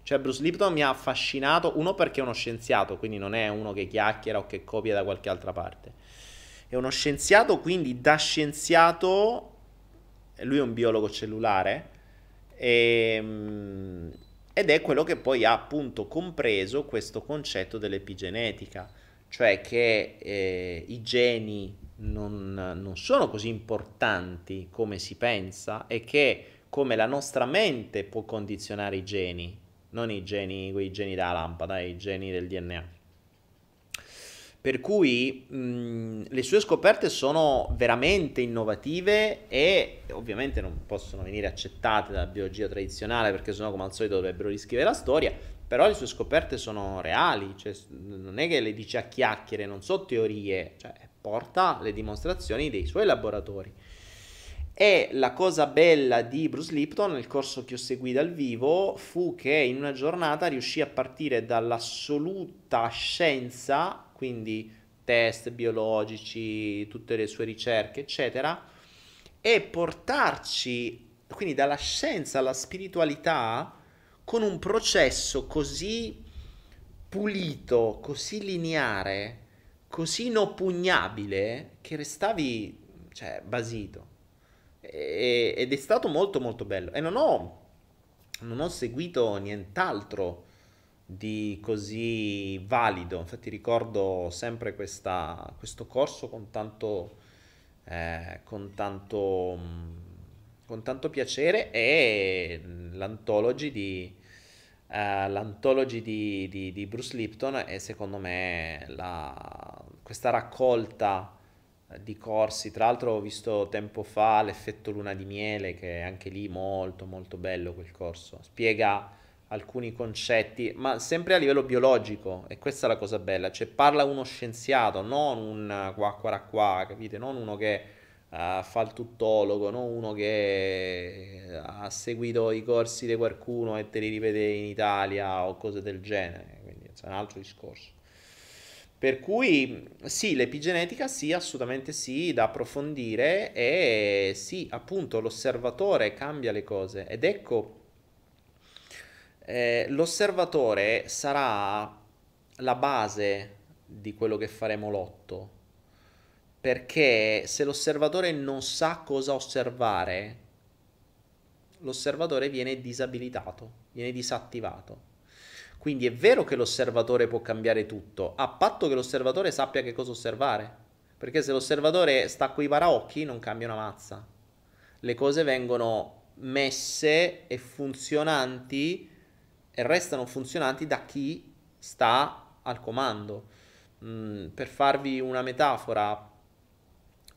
Cioè Bruce Lipton mi ha affascinato, uno perché è uno scienziato, quindi non è uno che chiacchiera o che copia da qualche altra parte è uno scienziato, quindi da scienziato, lui è un biologo cellulare, e, ehm, ed è quello che poi ha appunto compreso questo concetto dell'epigenetica, cioè che eh, i geni non, non sono così importanti come si pensa e che come la nostra mente può condizionare i geni, non i geni, quei geni da lampada, i geni del DNA. Per cui mh, le sue scoperte sono veramente innovative e ovviamente non possono venire accettate dalla biologia tradizionale perché sennò come al solito dovrebbero riscrivere la storia, però le sue scoperte sono reali, cioè, non è che le dice a chiacchiere, non so teorie, cioè, porta le dimostrazioni dei suoi laboratori. E la cosa bella di Bruce Lipton nel corso che io seguì dal vivo fu che in una giornata riuscì a partire dall'assoluta scienza quindi test biologici, tutte le sue ricerche, eccetera, e portarci quindi dalla scienza alla spiritualità con un processo così pulito, così lineare, così inoppugnabile che restavi cioè, basito. E, ed è stato molto molto bello. E non ho, non ho seguito nient'altro di così valido. Infatti ricordo sempre questa, questo corso con tanto, eh, con, tanto, con tanto piacere e l'antology di, eh, l'antology di, di, di, Bruce Lipton è secondo me la, questa raccolta di corsi. Tra l'altro ho visto tempo fa l'effetto luna di miele che è anche lì molto molto bello quel corso. Spiega alcuni concetti, ma sempre a livello biologico, e questa è la cosa bella, cioè parla uno scienziato, non un qua qua qua, capite? Non uno che uh, fa il tuttologo, non uno che ha seguito i corsi di qualcuno e te li rivede in Italia o cose del genere, quindi è un altro discorso. Per cui sì, l'epigenetica sì, assolutamente sì, da approfondire e sì, appunto l'osservatore cambia le cose ed ecco eh, l'osservatore sarà la base di quello che faremo l'otto. Perché se l'osservatore non sa cosa osservare, l'osservatore viene disabilitato, viene disattivato. Quindi è vero che l'osservatore può cambiare tutto, a patto che l'osservatore sappia che cosa osservare. Perché se l'osservatore sta coi paraocchi non cambia una mazza. Le cose vengono messe e funzionanti e restano funzionanti da chi sta al comando. Mm, per farvi una metafora,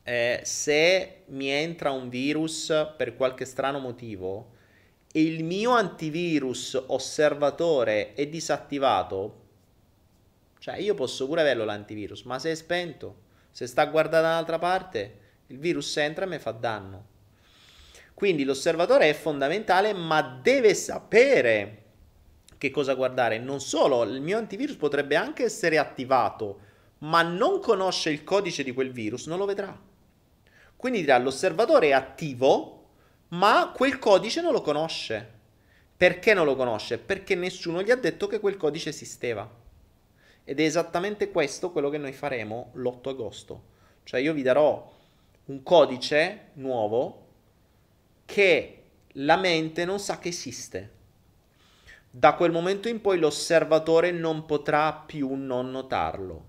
eh, se mi entra un virus per qualche strano motivo e il mio antivirus osservatore è disattivato, cioè io posso pure averlo l'antivirus, ma se è spento, se sta guardando dall'altra parte, il virus entra e mi fa danno. Quindi l'osservatore è fondamentale, ma deve sapere che cosa guardare. Non solo, il mio antivirus potrebbe anche essere attivato, ma non conosce il codice di quel virus, non lo vedrà. Quindi dirà l'osservatore è attivo, ma quel codice non lo conosce. Perché non lo conosce? Perché nessuno gli ha detto che quel codice esisteva. Ed è esattamente questo quello che noi faremo l'8 agosto. Cioè io vi darò un codice nuovo che la mente non sa che esiste. Da quel momento in poi l'osservatore non potrà più non notarlo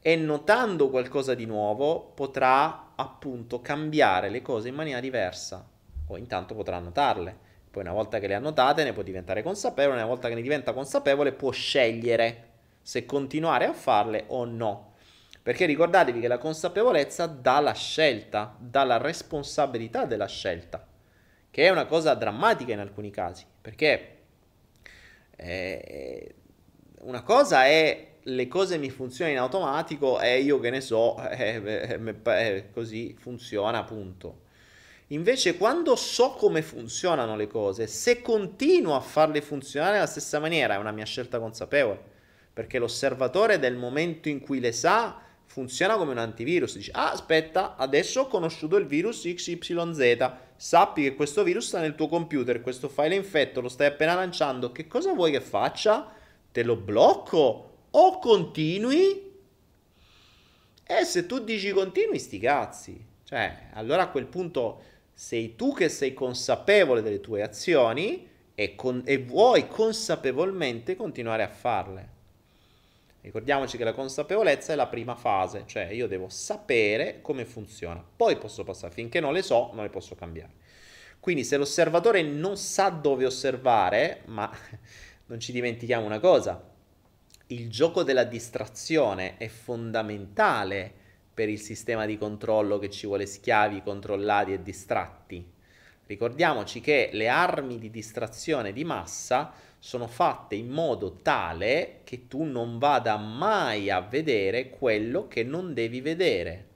e notando qualcosa di nuovo potrà appunto cambiare le cose in maniera diversa o intanto potrà notarle. Poi una volta che le ha notate ne può diventare consapevole, una volta che ne diventa consapevole può scegliere se continuare a farle o no. Perché ricordatevi che la consapevolezza dà la scelta, dà la responsabilità della scelta, che è una cosa drammatica in alcuni casi, perché eh, una cosa è le cose mi funzionano in automatico e io che ne so, eh, eh, eh, così funziona, appunto. Invece quando so come funzionano le cose, se continuo a farle funzionare nella stessa maniera, è una mia scelta consapevole, perché l'osservatore del momento in cui le sa funziona come un antivirus, dice "Ah, aspetta, adesso ho conosciuto il virus XYZ, sappi che questo virus sta nel tuo computer, questo file è infetto, lo stai appena lanciando, che cosa vuoi che faccia? Te lo blocco? O continui? E se tu dici continui sti cazzi. Cioè allora a quel punto sei tu che sei consapevole delle tue azioni e, con, e vuoi consapevolmente continuare a farle ricordiamoci che la consapevolezza è la prima fase cioè io devo sapere come funziona poi posso passare finché non le so non le posso cambiare quindi se l'osservatore non sa dove osservare ma non ci dimentichiamo una cosa il gioco della distrazione è fondamentale per il sistema di controllo che ci vuole schiavi, controllati e distratti. Ricordiamoci che le armi di distrazione di massa sono fatte in modo tale che tu non vada mai a vedere quello che non devi vedere.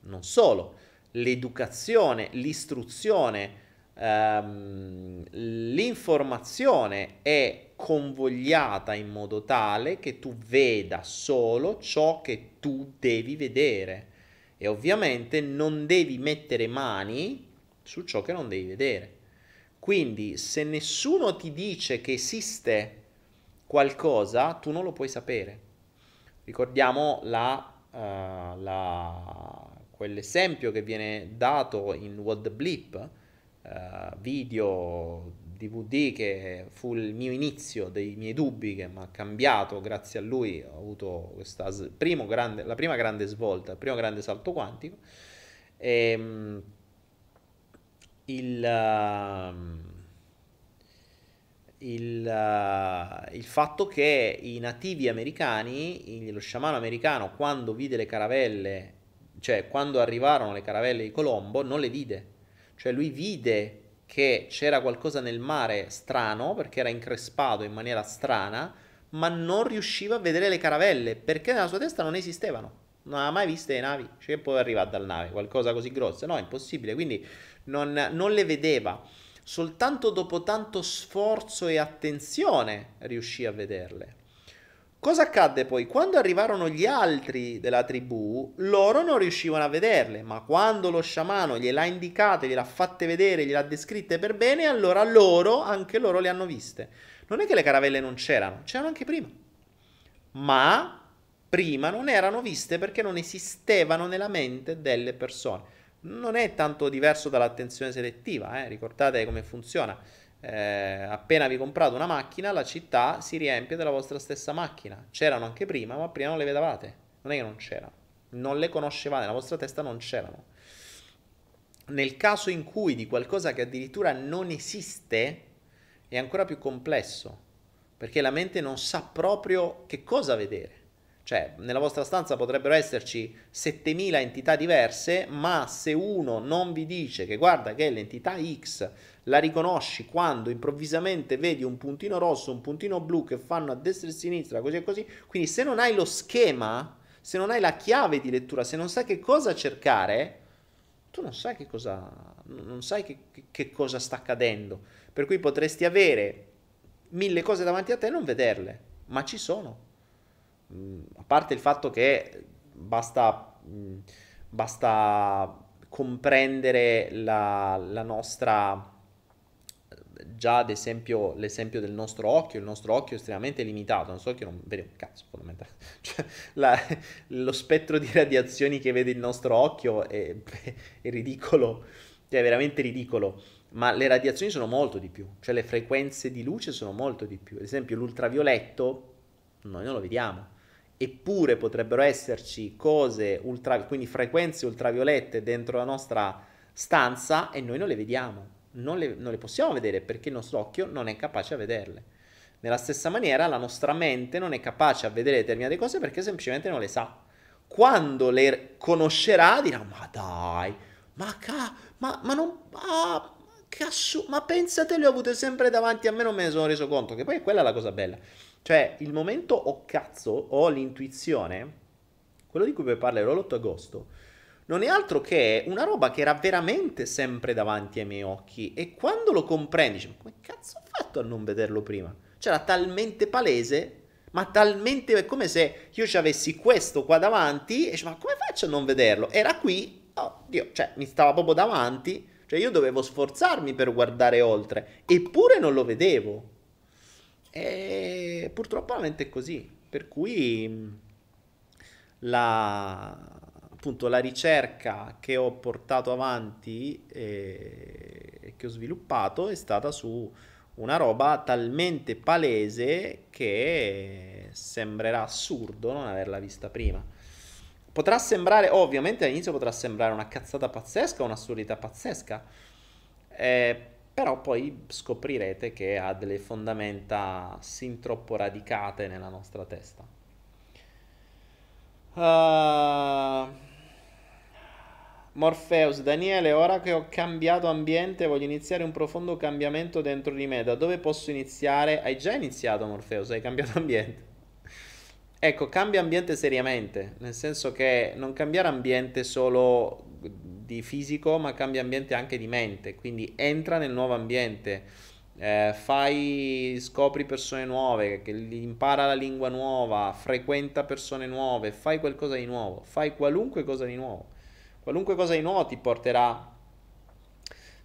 Non solo, l'educazione, l'istruzione, ehm, l'informazione è convogliata in modo tale che tu veda solo ciò che tu devi vedere e ovviamente non devi mettere mani su ciò che non devi vedere. Quindi se nessuno ti dice che esiste qualcosa, tu non lo puoi sapere. Ricordiamo la, uh, la, quell'esempio che viene dato in the Blip, uh, video DVD che fu il mio inizio dei miei dubbi che mi ha cambiato, grazie a lui ho avuto questa primo grande, la prima grande svolta, il primo grande salto quantico. E, ehm, il, uh, il, uh, il, fatto che i nativi americani, lo sciamano americano, quando vide le caravelle, cioè quando arrivarono le caravelle di Colombo, non le vide. Cioè lui vide che c'era qualcosa nel mare strano, perché era increspato in maniera strana, ma non riusciva a vedere le caravelle, perché nella sua testa non esistevano. Non aveva mai viste le navi. Cioè, che può arrivare dal nave? Qualcosa così grosso? No, è impossibile. Quindi non, non le vedeva. Soltanto dopo tanto sforzo e attenzione riuscì a vederle. Cosa accadde poi? Quando arrivarono gli altri della tribù, loro non riuscivano a vederle, ma quando lo sciamano gliel'ha indicate, gliel'ha fatte vedere, gliel'ha descritte per bene, allora loro, anche loro le hanno viste. Non è che le caravelle non c'erano, c'erano anche prima. Ma prima non erano viste perché non esistevano nella mente delle persone. Non è tanto diverso dall'attenzione selettiva, eh? ricordate come funziona eh, appena vi comprate una macchina, la città si riempie della vostra stessa macchina. C'erano anche prima, ma prima non le vedevate. Non è che non c'erano. Non le conoscevate, nella vostra testa non c'erano. Nel caso in cui di qualcosa che addirittura non esiste, è ancora più complesso, perché la mente non sa proprio che cosa vedere. Cioè, nella vostra stanza potrebbero esserci 7000 entità diverse, ma se uno non vi dice che guarda che l'entità X la riconosci quando improvvisamente vedi un puntino rosso, un puntino blu che fanno a destra e a sinistra, così e così, quindi se non hai lo schema, se non hai la chiave di lettura, se non sai che cosa cercare, tu non sai che cosa, non sai che, che cosa sta accadendo. Per cui potresti avere mille cose davanti a te e non vederle, ma ci sono. A parte il fatto che basta, basta comprendere la, la nostra già ad esempio l'esempio del nostro occhio, il nostro occhio è estremamente limitato, il nostro occhio non vede un cazzo fondamentalmente, cioè, la, lo spettro di radiazioni che vede il nostro occhio è, è ridicolo, cioè è veramente ridicolo, ma le radiazioni sono molto di più, cioè le frequenze di luce sono molto di più, ad esempio l'ultravioletto noi non lo vediamo, eppure potrebbero esserci cose ultra, quindi frequenze ultraviolette dentro la nostra stanza e noi non le vediamo, non le, non le possiamo vedere perché il nostro occhio non è capace a vederle. Nella stessa maniera la nostra mente non è capace a vedere determinate cose perché semplicemente non le sa. Quando le conoscerà dirà ma dai, ma, ca- ma, ma non... Ah, Cazzo, ma pensate, le ho avute sempre davanti a me, non me ne sono reso conto. Che poi quella è la cosa bella. Cioè, il momento o cazzo o l'intuizione, quello di cui poi parlerò l'8 agosto, non è altro che una roba che era veramente sempre davanti ai miei occhi. E quando lo comprendi, dici, ma come cazzo ho fatto a non vederlo prima? Cioè, era talmente palese, ma talmente... È come se io ci avessi questo qua davanti e dici, ma come faccio a non vederlo? Era qui, oh Dio, cioè, mi stava proprio davanti. Cioè, io dovevo sforzarmi per guardare oltre, eppure non lo vedevo. E purtroppo la mente è così, per cui la, appunto, la ricerca che ho portato avanti e che ho sviluppato è stata su una roba talmente palese che sembrerà assurdo non averla vista prima. Potrà sembrare, ovviamente all'inizio potrà sembrare una cazzata pazzesca, un'assurdità pazzesca, eh, però poi scoprirete che ha delle fondamenta sin troppo radicate nella nostra testa. Uh, Morpheus, Daniele, ora che ho cambiato ambiente voglio iniziare un profondo cambiamento dentro di me. Da dove posso iniziare? Hai già iniziato Morpheus, hai cambiato ambiente. Ecco, cambia ambiente seriamente, nel senso che non cambiare ambiente solo di fisico, ma cambia ambiente anche di mente, quindi entra nel nuovo ambiente, eh, fai, scopri persone nuove, impara la lingua nuova, frequenta persone nuove, fai qualcosa di nuovo, fai qualunque cosa di nuovo. Qualunque cosa di nuovo ti porterà,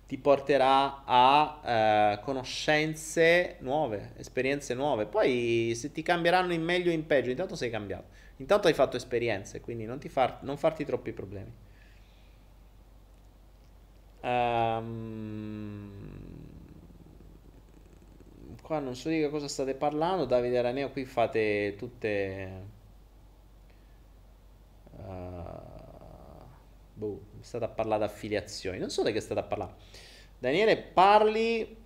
ti porterà a eh, conoscenze nuove, esperienze nuove. Poi se ti cambieranno in meglio o in peggio, intanto sei cambiato. Intanto hai fatto esperienze, quindi non, far, non farti troppi problemi. Um, qua non so di che cosa state parlando. Davide Araneo, qui fate tutte. Uh, boh, state a parlare di affiliazioni. Non so di che state a parlare. Daniele, parli.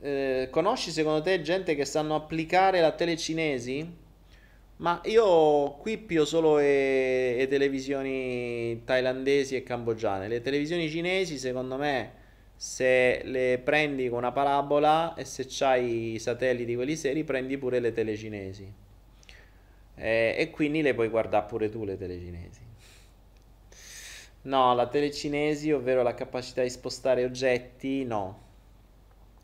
Eh, conosci secondo te gente che sanno applicare la telecinesi? Ma io qui pio solo le, le televisioni thailandesi e cambogiane. Le televisioni cinesi, secondo me, se le prendi con una parabola e se c'hai i satelliti quelli seri, prendi pure le telecinesi. E, e quindi le puoi guardare pure tu le telecinesi. No, la telecinesi, ovvero la capacità di spostare oggetti, no.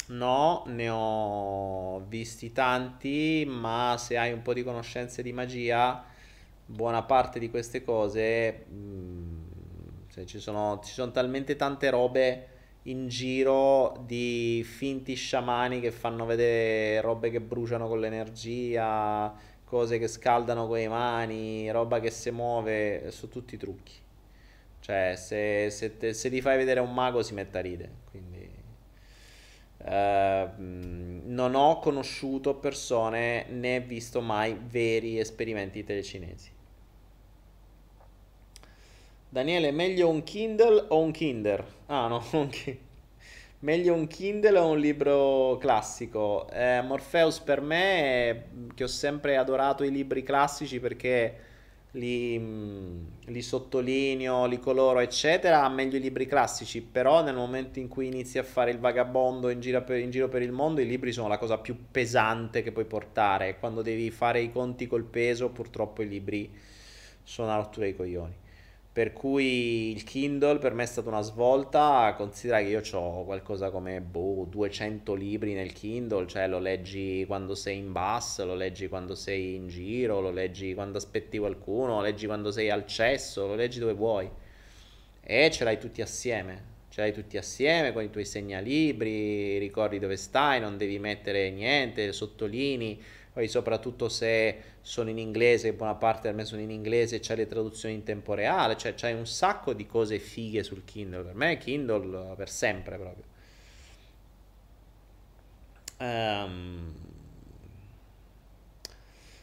No, ne ho visti tanti, ma se hai un po' di conoscenze di magia, buona parte di queste cose, mh, mm, ci, sono, ci sono talmente tante robe in giro di finti sciamani che fanno vedere robe che bruciano con l'energia, cose che scaldano con le mani, roba che si muove, sono tutti trucchi. Cioè, se, se, te, se li fai vedere un mago si mette a ridere, quindi... Uh, non ho conosciuto persone né visto mai veri esperimenti telecinesi. Daniele, meglio un Kindle o un Kinder? Ah no, un Kindle. Meglio un Kindle o un libro classico? Eh, Morpheus per me, che ho sempre adorato i libri classici perché li, mm, li, sottolineo, li coloro, eccetera, meglio i libri classici, però nel momento in cui inizi a fare il vagabondo in giro, per, in giro per il mondo, i libri sono la cosa più pesante che puoi portare. Quando devi fare i conti col peso, purtroppo i libri sono una rottura dei coglioni. Per cui il Kindle per me è stata una svolta, considera che io ho qualcosa come boh, 200 libri nel Kindle, cioè lo leggi quando sei in bus, lo leggi quando sei in giro, lo leggi quando aspetti qualcuno, lo leggi quando sei al cesso, lo leggi dove vuoi. E ce l'hai tutti assieme, ce l'hai tutti assieme con i tuoi segnalibri, ricordi dove stai, non devi mettere niente, sottolinei poi soprattutto se sono in inglese, buona parte del me sono in inglese, c'è le traduzioni in tempo reale, cioè c'è un sacco di cose fighe sul Kindle, per me Kindle per sempre proprio. Um,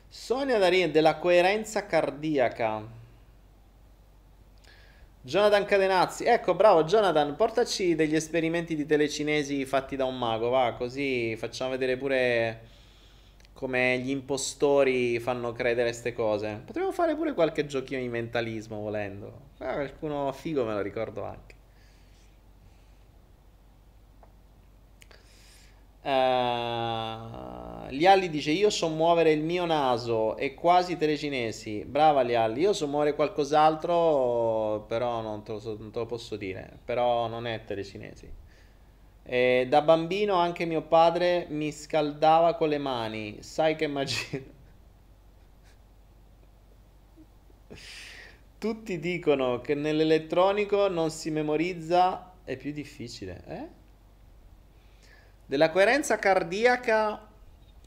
Sonia Darin della coerenza cardiaca. Jonathan Cadenazzi, ecco bravo Jonathan, portaci degli esperimenti di telecinesi fatti da un mago, va, così facciamo vedere pure come gli impostori fanno credere queste cose. Potremmo fare pure qualche giochino di mentalismo volendo. Ah, qualcuno figo me lo ricordo anche. Uh, Lialli dice io so muovere il mio naso e quasi telecinesi brava Lialli io so muovere qualcos'altro però non te, lo so, non te lo posso dire però non è telecinesi eh, da bambino anche mio padre mi scaldava con le mani. Sai che magia. Tutti dicono che nell'elettronico non si memorizza, è più difficile. Eh? Della coerenza cardiaca,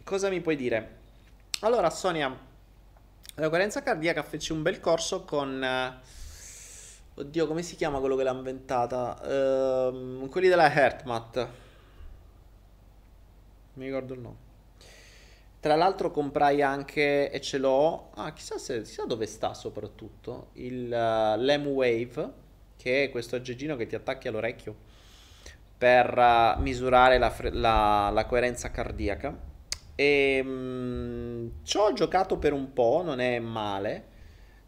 cosa mi puoi dire? Allora, Sonia, la coerenza cardiaca fece un bel corso con... Uh, Oddio, come si chiama quello che l'ha inventata? Uh, quelli della HeartMath. Mi ricordo il nome. Tra l'altro comprai anche, e ce l'ho, ah, chissà, se, chissà dove sta soprattutto, il uh, Lem Wave, che è questo aggeggino che ti attacchi all'orecchio per uh, misurare la, la, la, coerenza cardiaca. E um, ci ho giocato per un po', non è male.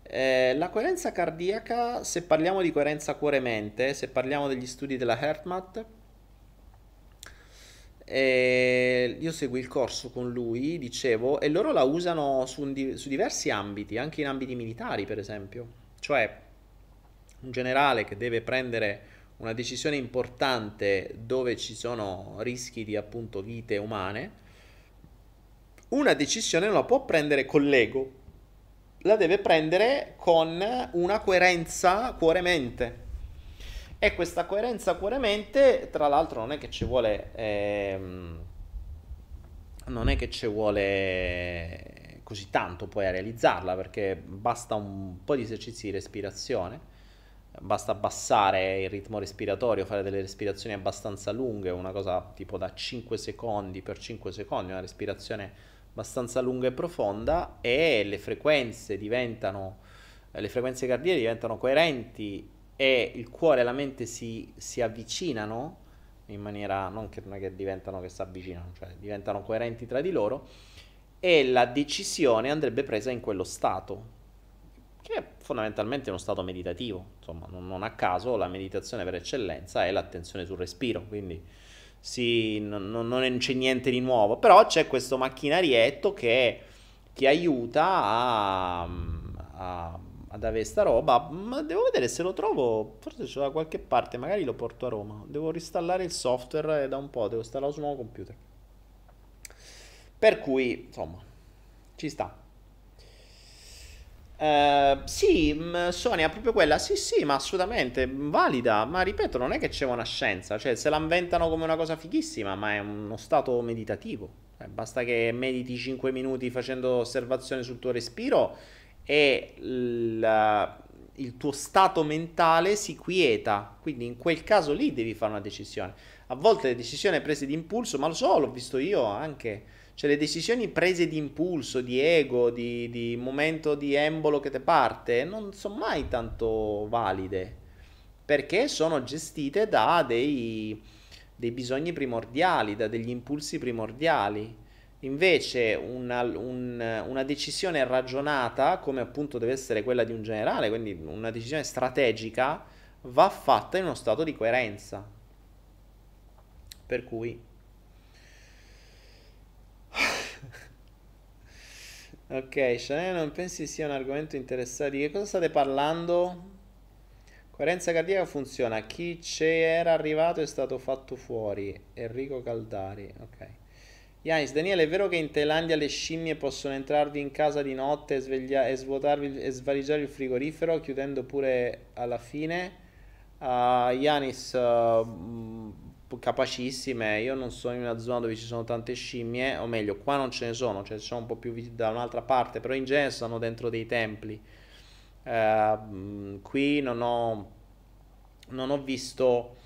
Eh, la coerenza cardiaca, se parliamo di coerenza cuore-mente, se parliamo degli studi della HeartMath, eh, io segui il corso con lui, dicevo, e loro la usano su, di- su diversi ambiti, anche in ambiti militari, per esempio. Cioè, un generale che deve prendere una decisione importante dove ci sono rischi di appunto vite umane, una decisione non la può prendere con l'ego, la deve prendere con una coerenza cuore-mente. E questa coerenza cuore-mente, tra l'altro, non è che ci vuole. Ehm, non è che ci vuole così tanto poi a realizzarla, perché basta un po' di esercizi di respirazione. Basta abbassare il ritmo respiratorio, fare delle respirazioni abbastanza lunghe, una cosa tipo da 5 secondi per 5 secondi, una respirazione abbastanza lunga e profonda e le frequenze diventano, le frequenze cardiache diventano coerenti e il cuore e la mente si, si avvicinano in maniera non che, non che diventano che si avvicinano, cioè diventano coerenti tra di loro e la decisione andrebbe presa in quello stato che è fondamentalmente uno stato meditativo, insomma, non, non a caso la meditazione per eccellenza è l'attenzione sul respiro, quindi sì, non, non, c'è niente di nuovo, però c'è questo macchinarietto che ti aiuta a, a, ad avere sta roba, ma devo vedere se lo trovo, forse c'è da qualche parte, magari lo porto a Roma, devo reinstallare il software da un po', devo installarlo su un nuovo computer. Per cui, insomma, ci sta. Uh, sì, mm, Sonia, proprio quella, sì, sì, ma assolutamente valida. Ma ripeto, non è che c'è una scienza, cioè se la inventano come una cosa fighissima, ma è uno stato meditativo. Eh, basta che mediti 5 minuti facendo osservazione sul tuo respiro e la, il tuo stato mentale si quieta, quindi in quel caso lì devi fare una decisione. A volte le decisioni prese di impulso, ma lo so, l'ho visto io anche, cioè le decisioni prese di impulso, di ego, di, di momento di embolo che te parte, non sono mai tanto valide, perché sono gestite da dei, dei bisogni primordiali, da degli impulsi primordiali. Invece una, un, una, decisione ragionata, come appunto deve essere quella di un generale, quindi una decisione strategica, va fatta in uno stato di coerenza. Per cui... ok, Chanel non pensi sia un argomento interessante? Di che cosa state parlando? Coerenza cardiaca funziona. Chi c'era arrivato è stato fatto fuori. Enrico Caldari. Ok. Yanis, Daniele, è vero che in Thailandia le scimmie possono entrarvi in casa di notte e, sveglia- e svuotarvi e svaligiare il frigorifero, chiudendo pure alla fine? Yanis, uh, capacissime. Io non sono in una zona dove ci sono tante scimmie, o meglio, qua non ce ne sono, cioè sono un po' più da un'altra parte, però in genere stanno dentro dei templi. Uh, qui non ho, non ho visto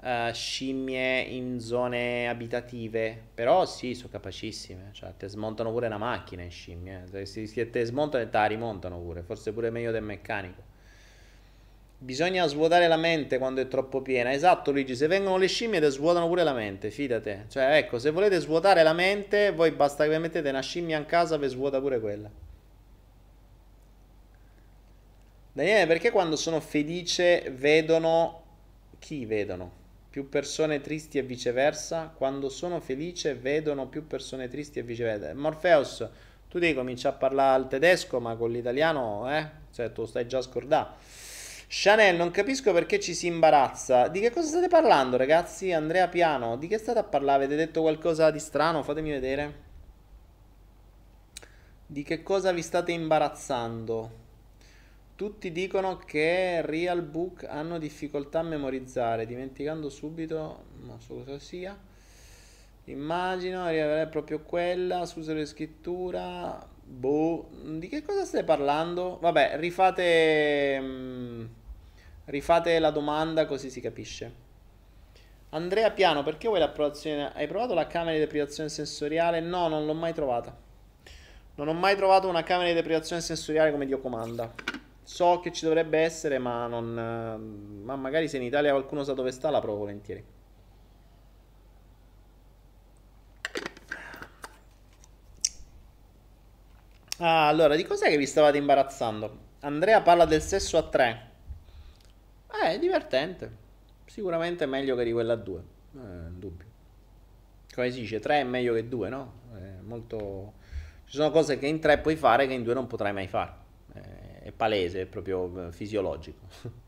uh, scimmie in zone abitative, però sì, sono capacissime, cioè te smontano pure una macchina in scimmie, eh. se te smontano e te la rimontano pure, forse pure meglio del meccanico. Bisogna svuotare la mente quando è troppo piena. Esatto, Luigi. Se vengono le scimmie, te svuotano pure la mente. Fidate. Cioè, ecco, se volete svuotare la mente, voi basta che mettete una scimmia in casa, vi svuota pure quella. Daniele, perché quando sono felice vedono chi vedono? più persone tristi e viceversa, quando sono felice vedono più persone tristi e viceversa. Morpheus, tu devi cominciare a parlare il tedesco, ma con l'italiano, eh? Cioè, tu stai già scordato. Chanel, non capisco perché ci si imbarazza. Di che cosa state parlando, ragazzi? Andrea Piano, di che state a parlare? Avete detto qualcosa di strano? Fatemi vedere. Di che cosa vi state imbarazzando? Tutti dicono che Real Book hanno difficoltà a memorizzare, dimenticando subito, non so cosa sia. Immagino, è proprio quella, scusa la scrittura. Boh, di che cosa stai parlando? Vabbè, rifate, mm, rifate la domanda così si capisce. Andrea Piano, perché vuoi l'approvazione? Hai provato la camera di deprivazione sensoriale? No, non l'ho mai trovata. Non ho mai trovato una camera di deprivazione sensoriale come Dio comanda. So che ci dovrebbe essere, ma non. Ma magari se in Italia qualcuno sa dove sta, la provo volentieri. Ah, allora, di cos'è che vi stavate imbarazzando? Andrea parla del sesso a tre. Eh, è divertente. Sicuramente è meglio che di quella a due. Eh, dubbio. Come si dice, tre è meglio che due, no? È molto... Ci sono cose che in tre puoi fare che in due non potrai mai fare è palese, è proprio eh, fisiologico.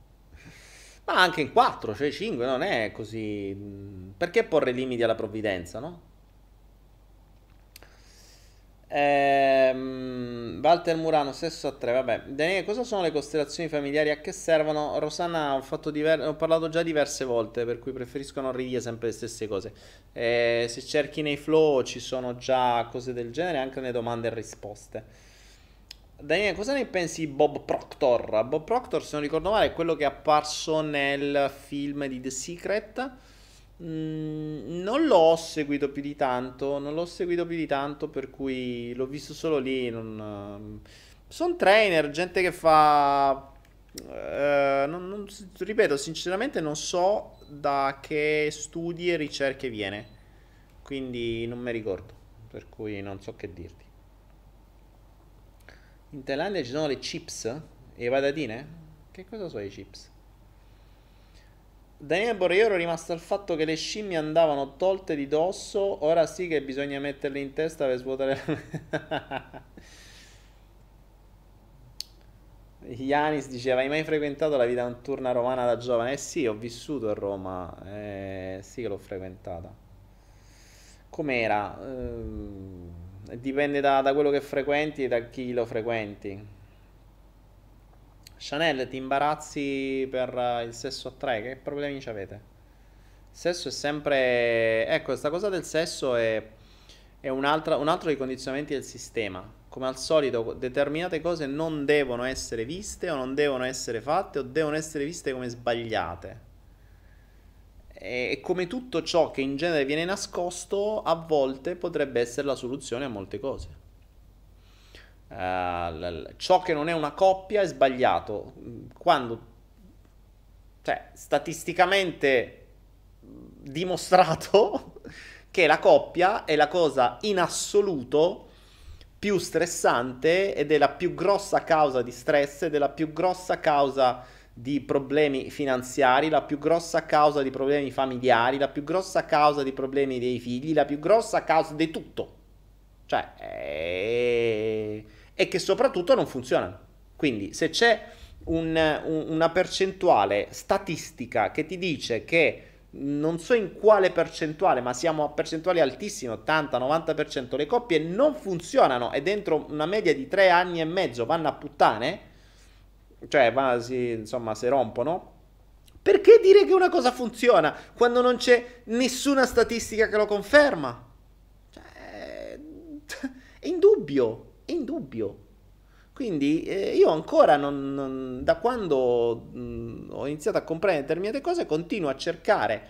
Ma anche in 4, cioè 5, non è così... Mm, perché porre limiti alla provvidenza, no? Ehm, Walter Murano, stesso a 3, vabbè. Daniele, cosa sono le costellazioni familiari? A che servono? Rosanna, ho, diver- ho parlato già diverse volte, per cui preferisco non ridire sempre le stesse cose. Eh, se cerchi nei flow ci sono già cose del genere, anche nelle domande e risposte. Daniele, cosa ne pensi di Bob Proctor? Bob Proctor, se non ricordo male, è quello che è apparso nel film di The Secret. Mm, non l'ho seguito più di tanto, non l'ho seguito più di tanto, per cui l'ho visto solo lì. Non... Sono trainer, gente che fa... Eh, non, non, ripeto, sinceramente non so da che studi e ricerche viene, quindi non mi ricordo, per cui non so che dirti. In Thailandia ci sono le chips e le patatine? Che cosa sono i chips? Daniele Borriero è rimasto al fatto che le scimmie andavano tolte di dosso, ora sì che bisogna metterle in testa per svuotare la... Yanis diceva, hai mai frequentato la vita notturna romana da giovane? Eh sì, ho vissuto a Roma, eh, sì che l'ho frequentata. Com'era? Ehm Dipende da, da quello che frequenti e da chi lo frequenti. Chanel, ti imbarazzi per il sesso a tre? Che problemi ci avete? Il sesso è sempre... Ecco, questa cosa del sesso è, è un altro dei condizionamenti del sistema. come al solito, determinate cose non devono essere viste o non devono essere fatte o devono essere viste come sbagliate. E come tutto ciò che in genere viene nascosto, a volte potrebbe essere la soluzione a molte cose. Uh, ciò che non è una coppia è sbagliato. Quando, cioè, statisticamente dimostrato che la coppia è la cosa in assoluto più stressante ed è la più grossa causa di stress ed è la più grossa causa di problemi finanziari, la più grossa causa di problemi familiari, la più grossa causa di problemi dei figli, la più grossa causa di tutto. Cioè, è... e che soprattutto non funzionano. Quindi, se c'è un, un, una percentuale statistica che ti dice che non so in quale percentuale, ma siamo a percentuali altissime, 80-90%, le coppie non funzionano e dentro una media di 3 anni e mezzo vanno a puttane, cioè va, si, insomma si rompono, perché dire che una cosa funziona quando non c'è nessuna statistica che lo conferma? Cioè, è indubbio, è indubbio. Quindi eh, io ancora non, non, da quando mh, ho iniziato a comprare determinate cose continuo a cercare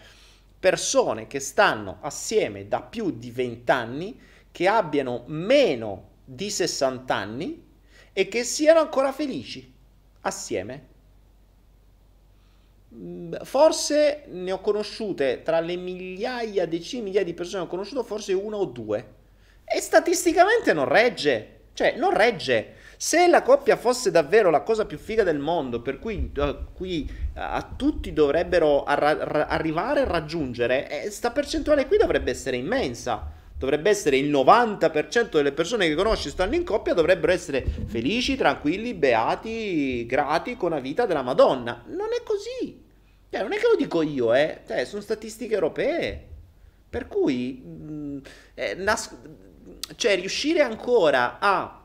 persone che stanno assieme da più di 20 anni, che abbiano meno di 60 anni e che siano ancora felici assieme. Forse ne ho conosciute tra le migliaia, decine di migliaia di persone che ho conosciuto, forse una o due. E statisticamente non regge. Cioè, non regge. Se la coppia fosse davvero la cosa più figa del mondo, per cui uh, qui uh, a tutti dovrebbero arra- ra- arrivare e raggiungere, eh, percentuale qui dovrebbe essere immensa. Dovrebbe essere il 90% delle persone che conosci stanno in coppia, dovrebbero essere felici, tranquilli, beati, grati con la vita della Madonna. Non è così. Cioè, non è che lo dico io, eh. Cioè, sono statistiche europee. Per cui, mh, mm, eh, nas- cioè, riuscire ancora a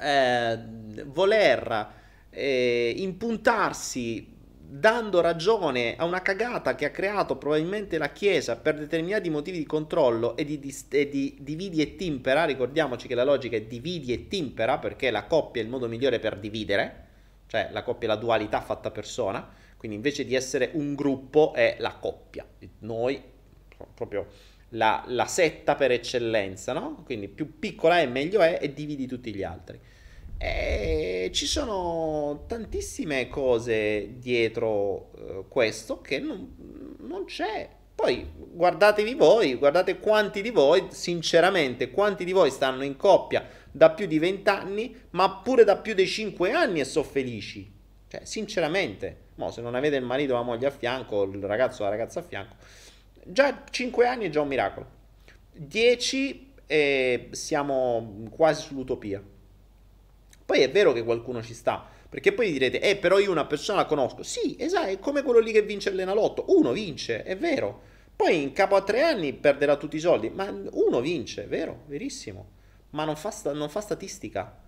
eh, voler eh, impuntarsi dando ragione a una cagata che ha creato probabilmente la Chiesa per determinati motivi di controllo e di, di, e di dividi e timpera, ricordiamoci che la logica è dividi e timpera perché la coppia è il modo migliore per dividere, cioè la coppia è la dualità fatta persona, quindi invece di essere un gruppo è la coppia, noi proprio la, la setta per eccellenza, no? Quindi più piccola è meglio è e dividi tutti gli altri. E ci sono tantissime cose dietro uh, questo che non, non c'è. Poi guardatevi voi, guardate quanti di voi, sinceramente, quanti di voi stanno in coppia da più di 20 anni, ma pure da più di 5 anni e sono felici. Cioè, sinceramente, mo, se non avete il marito o la moglie a fianco, il ragazzo o la ragazza a fianco, già 5 anni è già un miracolo. 10 e siamo quasi sull'utopia. Poi è vero che qualcuno ci sta, perché poi direte, eh, però io una persona la conosco. Sì, esatto, è come quello lì che vince l'Enalotto. Uno vince, è vero. Poi in capo a tre anni perderà tutti i soldi, ma uno vince, vero, verissimo. Ma non fa, non fa statistica.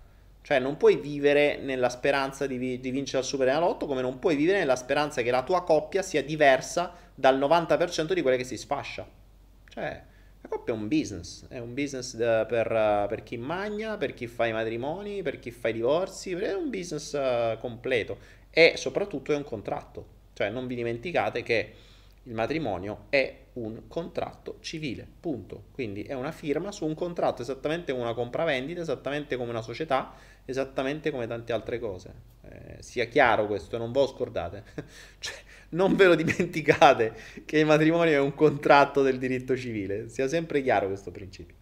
Cioè non puoi vivere nella speranza di, di vincere al Super Enalotto come non puoi vivere nella speranza che la tua coppia sia diversa dal 90% di quelle che si sfascia. Cioè, la coppia è un business, è un business per, per, chi magna, per chi fa i matrimoni, per chi fa i divorzi, è un business uh, completo e soprattutto è un contratto. Cioè non vi dimenticate che il matrimonio è un contratto civile, punto. Quindi è una firma su un contratto esattamente come una compravendita, esattamente come una società, esattamente come tante altre cose. Eh, sia chiaro questo, non ve lo scordate. cioè, non ve lo dimenticate che il matrimonio è un contratto del diritto civile, sia sempre chiaro questo principio.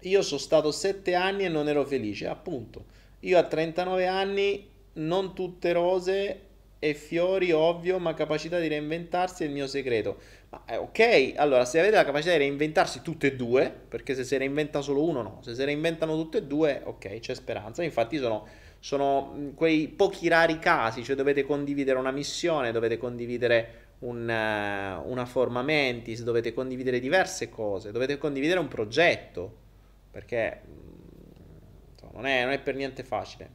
Io sono stato sette anni e non ero felice, appunto. Io a 39 anni, non tutte rose e fiori, ovvio, ma capacità di reinventarsi è il mio segreto. Ma eh, ok, allora se avete la capacità di reinventarsi tutte e due, perché se si reinventa solo uno no, se si reinventano tutte e due, ok, c'è speranza. Infatti sono sono quei pochi rari casi, cioè dovete condividere una missione, dovete condividere un, uh, una forma mentis, dovete condividere diverse cose, dovete condividere un progetto, perché mm, non, è, non è per niente facile.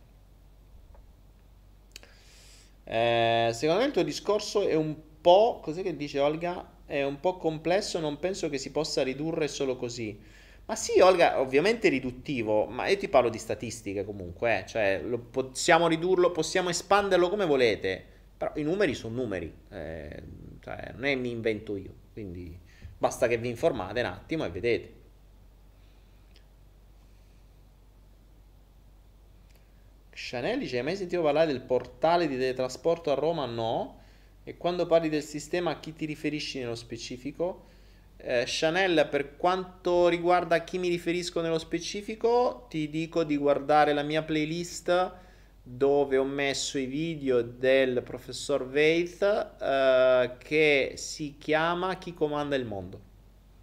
Eh, secondo me il tuo discorso è un po', cos'è che dice Olga? È un po' complesso, non penso che si possa ridurre solo così. Ma sì, Olga, ovviamente è riduttivo, ma io ti parlo di statistiche comunque, eh. cioè possiamo ridurlo, possiamo espanderlo come volete, però i numeri sono numeri, eh, cioè, non è mi invento io, quindi basta che vi informate un attimo e vedete. Chanel dice: Hai mai sentito parlare del portale di teletrasporto a Roma? No. E quando parli del sistema, a chi ti riferisci nello specifico? Eh, Chanel, per quanto riguarda chi mi riferisco nello specifico, ti dico di guardare la mia playlist dove ho messo i video del professor Veith eh, che si chiama Chi comanda il mondo.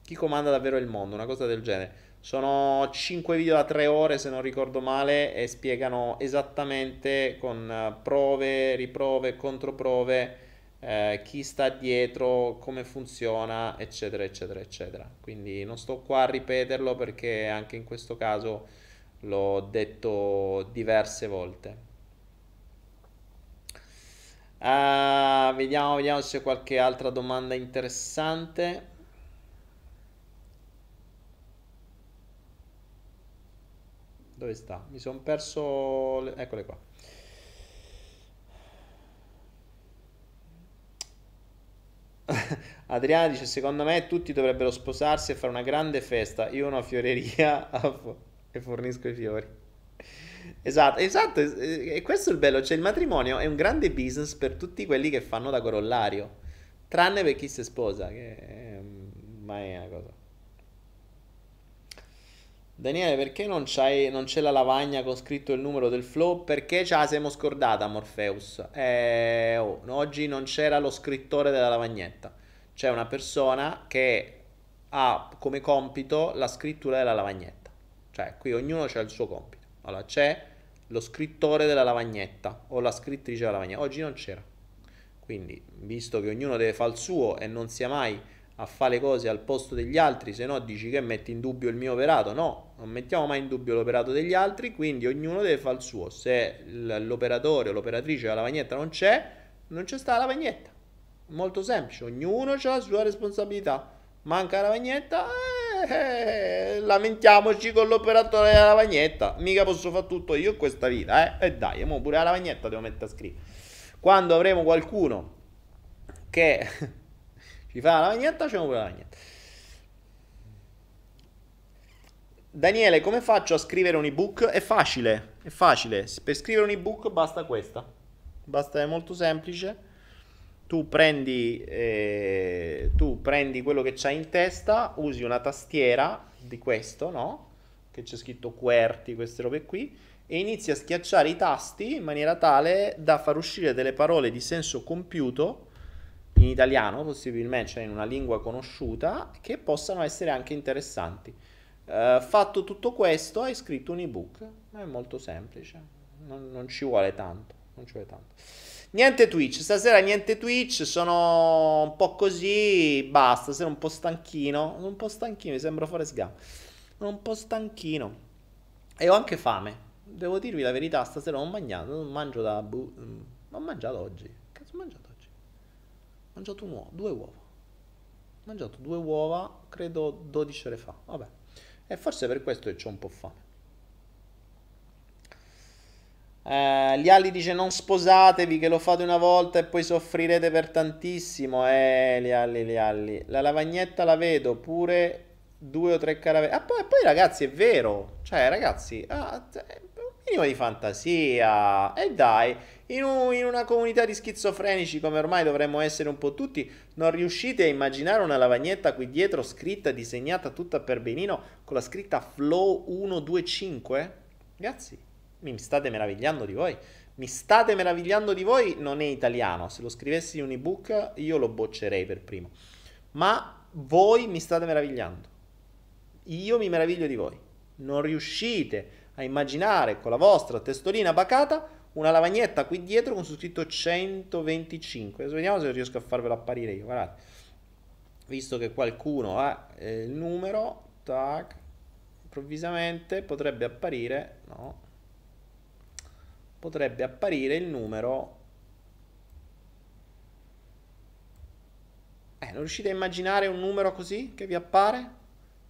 Chi comanda davvero il mondo, una cosa del genere. Sono 5 video da 3 ore se non ricordo male e spiegano esattamente con eh, prove, riprove, controprove eh, chi sta dietro, come funziona, eccetera, eccetera, eccetera. Quindi non sto qua a ripeterlo perché anche in questo caso l'ho detto diverse volte. Uh, vediamo, vediamo se c'è qualche altra domanda interessante. Dove sta? Mi sono perso... Le... Eccole qua. Adriana dice: Secondo me tutti dovrebbero sposarsi e fare una grande festa. Io ho una fioreria e fornisco i fiori. Esatto, esatto, e questo è il bello, cioè il matrimonio è un grande business per tutti quelli che fanno da corollario, tranne per chi si sposa, che è, ma è una cosa. Daniele, perché non, non, c'è la lavagna con scritto il numero del flow? Perché ce la siamo scordata, Morpheus. Eh, oh, oggi non c'era lo scrittore della lavagnetta. C'è una persona che ha come compito la scrittura della lavagnetta. Cioè, qui ognuno ha il suo compito. Allora, c'è lo scrittore della lavagnetta o la scrittrice della lavagnetta. Oggi non c'era. Quindi, visto che ognuno deve fare il suo e non sia mai a fare le cose al posto degli altri, se no dici che metti in dubbio il mio operato. No, non mettiamo mai in dubbio l'operato degli altri, quindi ognuno deve fare il suo. Se l'operatore o l'operatrice della lavagnetta non c'è, non c'è sta la lavagnetta. Molto semplice, ognuno ha la sua responsabilità. Manca la lavagnetta, eh, lamentiamoci con l'operatore della lavagnetta. Mica posso fare tutto io in questa vita, eh? E dai, mo pure la lavagnetta devo mettere a scrivere. Quando avremo qualcuno che ci fa la lavagnetta, facciamo pure la lavagnetta. Daniele, come faccio a scrivere un ebook? È facile, è facile. Per scrivere un ebook basta questa. Basta, è molto semplice. Tu prendi, eh, tu prendi quello che c'hai in testa, usi una tastiera di questo, no? Che c'è scritto QWERTY, queste robe qui, e inizi a schiacciare i tasti in maniera tale da far uscire delle parole di senso compiuto in italiano, possibilmente, cioè in una lingua conosciuta, che possano essere anche interessanti. Uh, fatto tutto questo, hai scritto un ebook. È molto semplice, non, non, ci vuole tanto. Non ci vuole tanto. Niente Twitch, stasera niente Twitch, sono un po' così, basta, sono un po' stanchino, un po' stanchino, mi sembra fuori Gump. Sono un po' stanchino e ho anche fame. Devo dirvi la verità, stasera non ho mangiato, non mangio da... Bu- non ho mangiato oggi. Cazzo ho mangiato? Mangiato un uovo, due uova. Ho mangiato due uova, credo 12 ore fa. Vabbè. E forse per questo che ho un po' fame. Eh, Liali dice non sposatevi che lo fate una volta e poi soffrirete per tantissimo. Eh, Liali, Liali. La lavagnetta la vedo pure due o tre caravelle. Ah, poi, poi, ragazzi, è vero. Cioè, ragazzi, ah, minimo di fantasia. E dai, in, un, in, una comunità di schizofrenici come ormai dovremmo essere un po' tutti, non riuscite a immaginare una lavagnetta qui dietro scritta, disegnata tutta per benino con la scritta Flow 125? Ragazzi, mi state meravigliando di voi. Mi state meravigliando di voi, non è italiano. Se lo scrivessi in un ebook io lo boccerei per primo. Ma voi mi state meravigliando. Io mi meraviglio di voi. Non riuscite a immaginare con la vostra testolina bacata una lavagnetta qui dietro con su scritto 125. Adesso vediamo se riesco a farvelo apparire io. Guardate, visto che qualcuno ha eh, il numero, tac, improvvisamente potrebbe apparire, no, potrebbe apparire il numero. Eh, non riuscite a immaginare un numero così che vi appare?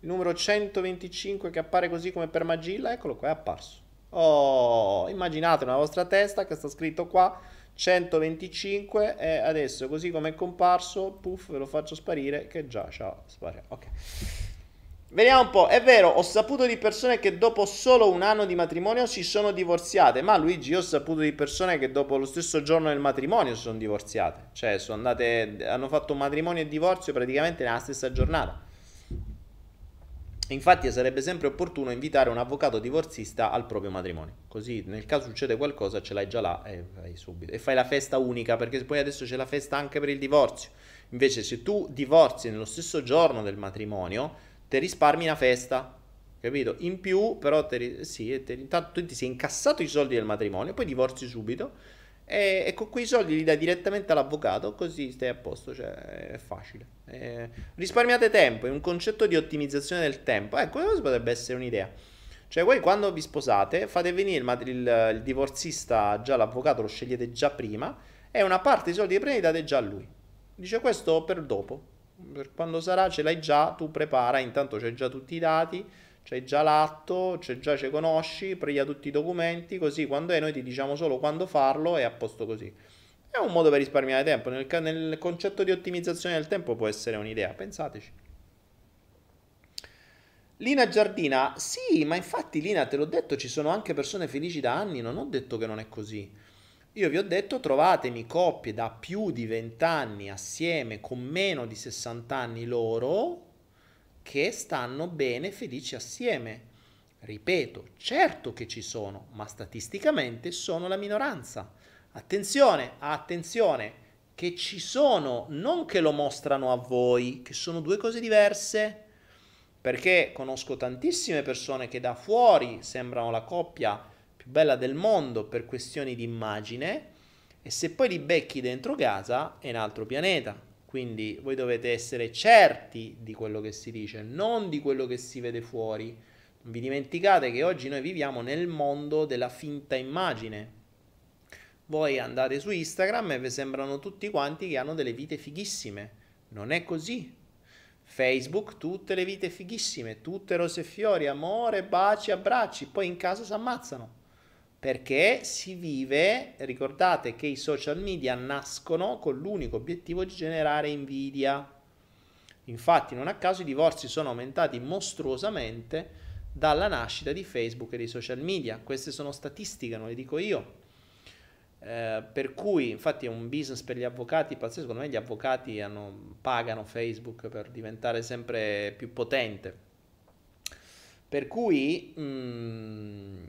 Il numero 125 che appare così come per Magilla, eccolo qua, è apparso. Oh, immaginate nella vostra testa che sta scritto qua 125 e adesso così come è comparso, puff, ve lo faccio sparire che già ciao, spariamo. Ok. Vediamo un po', è vero, ho saputo di persone che dopo solo un anno di matrimonio si sono divorziate, ma Luigi, ho saputo di persone che dopo lo stesso giorno del matrimonio si sono divorziate, cioè sono andate, hanno fatto matrimonio e divorzio praticamente nella stessa giornata. Infatti sarebbe sempre opportuno invitare un avvocato divorzista al proprio matrimonio, così nel caso succede qualcosa ce l'hai già là e fai subito. E fai la festa unica, perché poi adesso c'è la festa anche per il divorzio. Invece se tu divorzi nello stesso giorno del matrimonio, ti risparmi una festa, capito? In più, però, te, sì, te, intanto tu ti sei incassato i soldi del matrimonio, poi divorzi subito e, e, con quei soldi li dai direttamente all'avvocato, così stai a posto, cioè è facile. Eh, risparmiate tempo, è un concetto di ottimizzazione del tempo. Ecco, questo potrebbe essere un'idea. Cioè, voi quando vi sposate, fate venire il, il, il divorzista, già l'avvocato lo scegliete già prima, e una parte dei soldi che prendete date già a lui. Dice questo per dopo per quando sarà ce l'hai già, tu prepara, intanto c'hai già tutti i dati, c'hai già l'atto, c'è già ci conosci, preglia tutti i documenti, così quando è noi ti diciamo solo quando farlo e a posto così. È un modo per risparmiare tempo, nel, nel concetto di ottimizzazione del tempo può essere un'idea, pensateci. Lina Giardina, sì, ma infatti Lina te l'ho detto, ci sono anche persone felici da anni, non ho detto che non è così. Io vi ho detto trovatemi coppie da più di 20 anni assieme con meno di 60 anni loro che stanno bene, felici assieme. Ripeto, certo che ci sono, ma statisticamente sono la minoranza. Attenzione, attenzione, che ci sono, non che lo mostrano a voi, che sono due cose diverse. Perché conosco tantissime persone che da fuori sembrano la coppia più bella del mondo per questioni di immagine e se poi li becchi dentro casa è un altro pianeta. Quindi voi dovete essere certi di quello che si dice, non di quello che si vede fuori. Non vi dimenticate che oggi noi viviamo nel mondo della finta immagine. Voi andate su Instagram e vi sembrano tutti quanti che hanno delle vite fighissime. Non è così. Facebook, tutte le vite fighissime, tutte rose e fiori, amore, baci, abbracci, poi in casa si ammazzano perché si vive, ricordate che i social media nascono con l'unico obiettivo di generare invidia. Infatti non a caso i divorzi sono aumentati mostruosamente dalla nascita di Facebook e dei social media. Queste sono statistiche, non le dico io. Eh, per cui infatti è un business per gli avvocati pazzesco, secondo me gli avvocati hanno, pagano Facebook per diventare sempre più potente. Per cui... Mh, mm,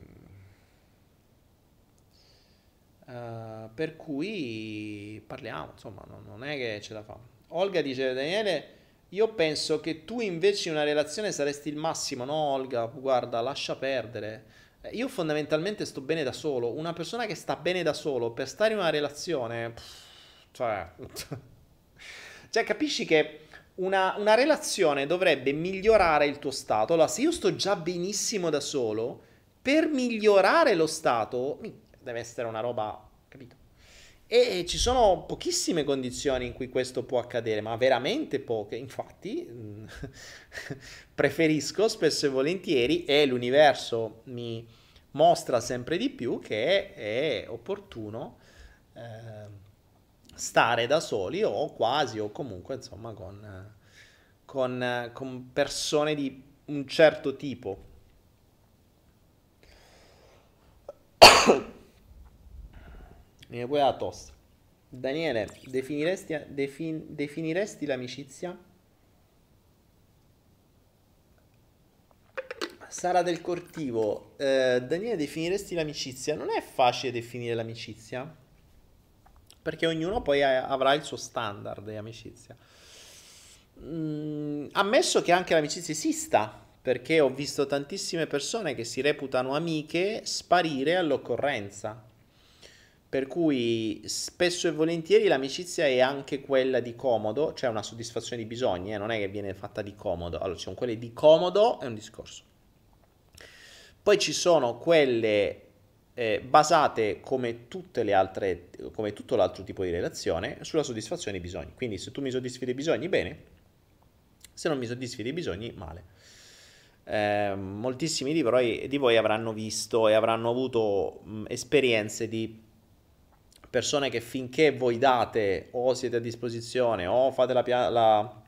Uh, per cui parliamo, insomma, non, non, è che ce la fa. Olga dice: Daniele, io penso che tu invece in una relazione saresti il massimo, no? Olga, guarda, lascia perdere. Eh, io fondamentalmente sto bene da solo. Una persona che sta bene da solo per stare in una relazione, pff, cioè, cioè, capisci che una, una relazione dovrebbe migliorare il tuo stato. Allora, se io sto già benissimo da solo, per migliorare lo stato, deve essere una roba, capito? E ci sono pochissime condizioni in cui questo può accadere, ma veramente poche. Infatti, preferisco spesso e volentieri, e l'universo mi mostra sempre di più che è opportuno eh, stare da soli o quasi, o comunque insomma con, con, con persone di un certo tipo. Viene poi la tosta. Daniele, definiresti, defin, definiresti l'amicizia? Sara del Cortivo, eh, Daniele, definiresti l'amicizia? Non è facile definire l'amicizia, perché ognuno poi ha, avrà il suo standard di amicizia. Mm, ammesso che anche l'amicizia esista, perché ho visto tantissime persone che si reputano amiche sparire all'occorrenza. Per cui spesso e volentieri l'amicizia è anche quella di comodo, cioè una soddisfazione di bisogni, eh? non è che viene fatta di comodo. Allora, ci sono quelle di comodo, è un discorso. Poi ci sono quelle eh, basate come tutte le altre, come tutto l'altro tipo di relazione, sulla soddisfazione dei bisogni. Quindi se tu mi soddisfi dei bisogni, bene, se non mi soddisfi dei bisogni, male. eh, moltissimi di voi, di voi, avranno visto e avranno avuto mh, esperienze di persone che finché voi date o siete a disposizione o fate la, pia- la,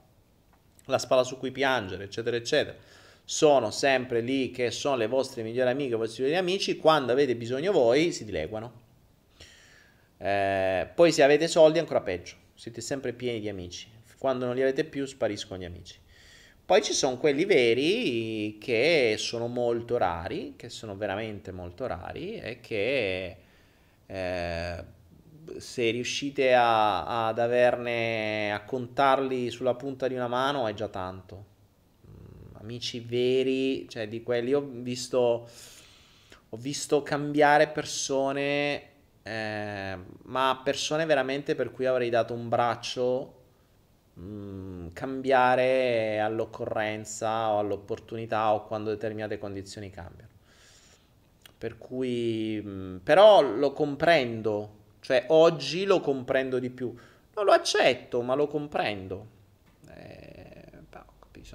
la spalla su cui piangere, eccetera, eccetera, sono sempre lì che sono le vostre migliori amiche, i vostri migliori amici, quando avete bisogno voi si dileguano. Eh, poi se avete soldi ancora peggio, siete sempre pieni di amici. Quando non li avete più spariscono gli amici. Poi ci sono quelli veri che sono molto rari, che sono veramente molto rari e che eh, se riuscite a, ad averne, a contarli sulla punta di una mano è già tanto. Mm, amici veri, cioè di quelli ho visto, ho visto cambiare persone, eh, ma persone veramente per cui avrei dato un braccio mm, cambiare all'occorrenza o all'opportunità o quando determinate condizioni cambiano. Per cui, mm, però lo comprendo, cioè oggi lo comprendo di più. Non lo accetto, ma lo comprendo. Eh,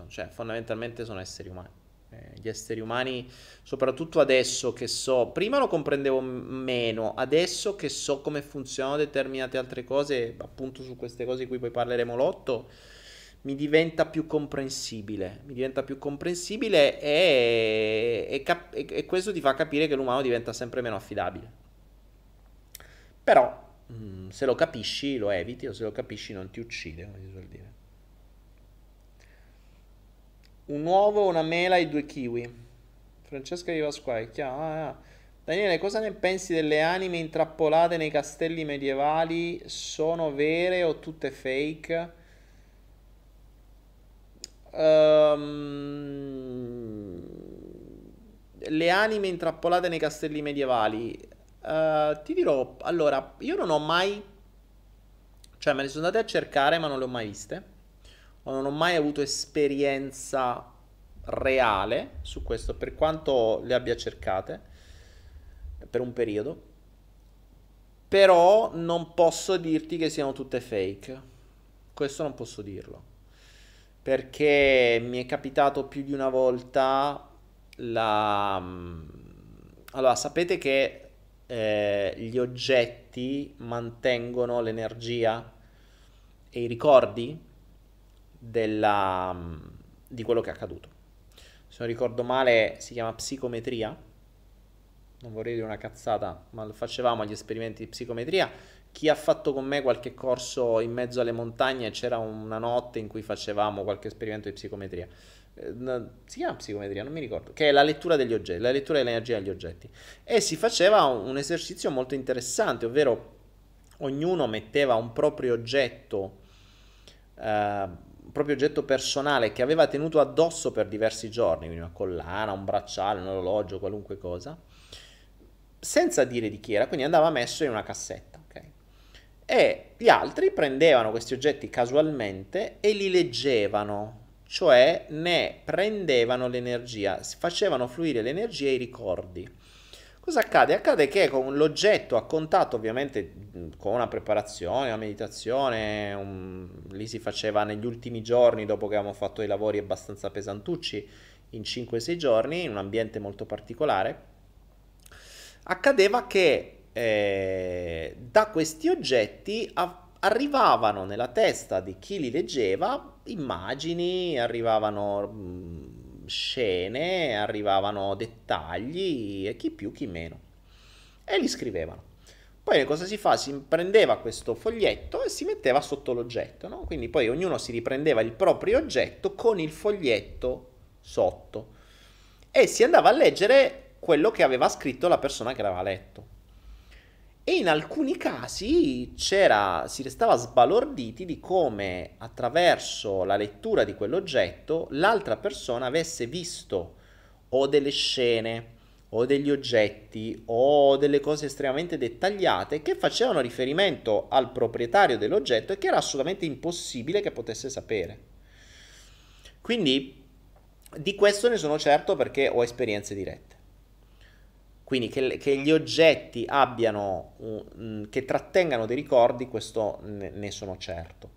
cioè, fondamentalmente sono esseri umani. Eh, gli esseri umani, soprattutto adesso che so, prima lo comprendevo meno, adesso che so come funzionano determinate altre cose, appunto su queste cose di cui poi parleremo l'otto, mi diventa più comprensibile, mi diventa più comprensibile e, e, cap- e, questo ti fa capire che l'umano diventa sempre meno affidabile. Però mh, mm, se lo capisci lo eviti o se lo capisci non ti uccide, come si suol dire un uovo, una mela e due kiwi. Francesca di Pasquale, chiaro. Ah, ah. Daniele, cosa ne pensi delle anime intrappolate nei castelli medievali? Sono vere o tutte fake? Um, le anime intrappolate nei castelli medievali. Uh, ti dirò, allora, io non ho mai... Cioè, me ne sono andate a cercare, ma non le ho mai viste non ho mai avuto esperienza reale su questo, per quanto le abbia cercate per un periodo. Però non posso dirti che siano tutte fake. Questo non posso dirlo. Perché mi è capitato più di una volta la... Allora, sapete che eh, gli oggetti mantengono l'energia e i ricordi? della, di quello che è accaduto. Se non ricordo male si chiama psicometria, non vorrei dire una cazzata, ma facevamo gli esperimenti di psicometria. Chi ha fatto con me qualche corso in mezzo alle montagne, c'era una notte in cui facevamo qualche esperimento di psicometria. Eh, si chiama psicometria, non mi ricordo, che è la lettura degli oggetti, la lettura dell'energia degli oggetti. E si faceva un esercizio molto interessante, ovvero ognuno metteva un proprio oggetto eh, proprio oggetto personale che aveva tenuto addosso per diversi giorni, quindi una collana, un bracciale, un orologio, qualunque cosa, senza dire di chi era, quindi andava messo in una cassetta. Okay? E gli altri prendevano questi oggetti casualmente e li leggevano, cioè ne prendevano l'energia, facevano fluire l'energia e i ricordi. Cosa accade? Accade che con l'oggetto a contatto, ovviamente con una preparazione, una meditazione, un... lì si faceva negli ultimi giorni, dopo che avevamo fatto i lavori abbastanza pesantucci, in 5-6 giorni, in un ambiente molto particolare, accadeva che eh, da questi oggetti a- arrivavano nella testa di chi li leggeva immagini, arrivavano... Mh, scene, arrivavano dettagli e chi più chi meno. E li scrivevano. Poi cosa si fa? Si prendeva questo foglietto e si metteva sotto l'oggetto, no? Quindi poi ognuno si riprendeva il proprio oggetto con il foglietto sotto e si andava a leggere quello che aveva scritto la persona che l'aveva letto e in alcuni casi si restava sbalorditi di come attraverso la lettura di quell'oggetto l'altra persona avesse visto o delle scene o degli oggetti o delle cose estremamente dettagliate che facevano riferimento al proprietario dell'oggetto e che era assolutamente impossibile che potesse sapere. Quindi di questo ne sono certo perché ho esperienze dirette. Quindi che, che gli oggetti abbiano, un, che trattengano dei ricordi, questo ne, ne sono certo.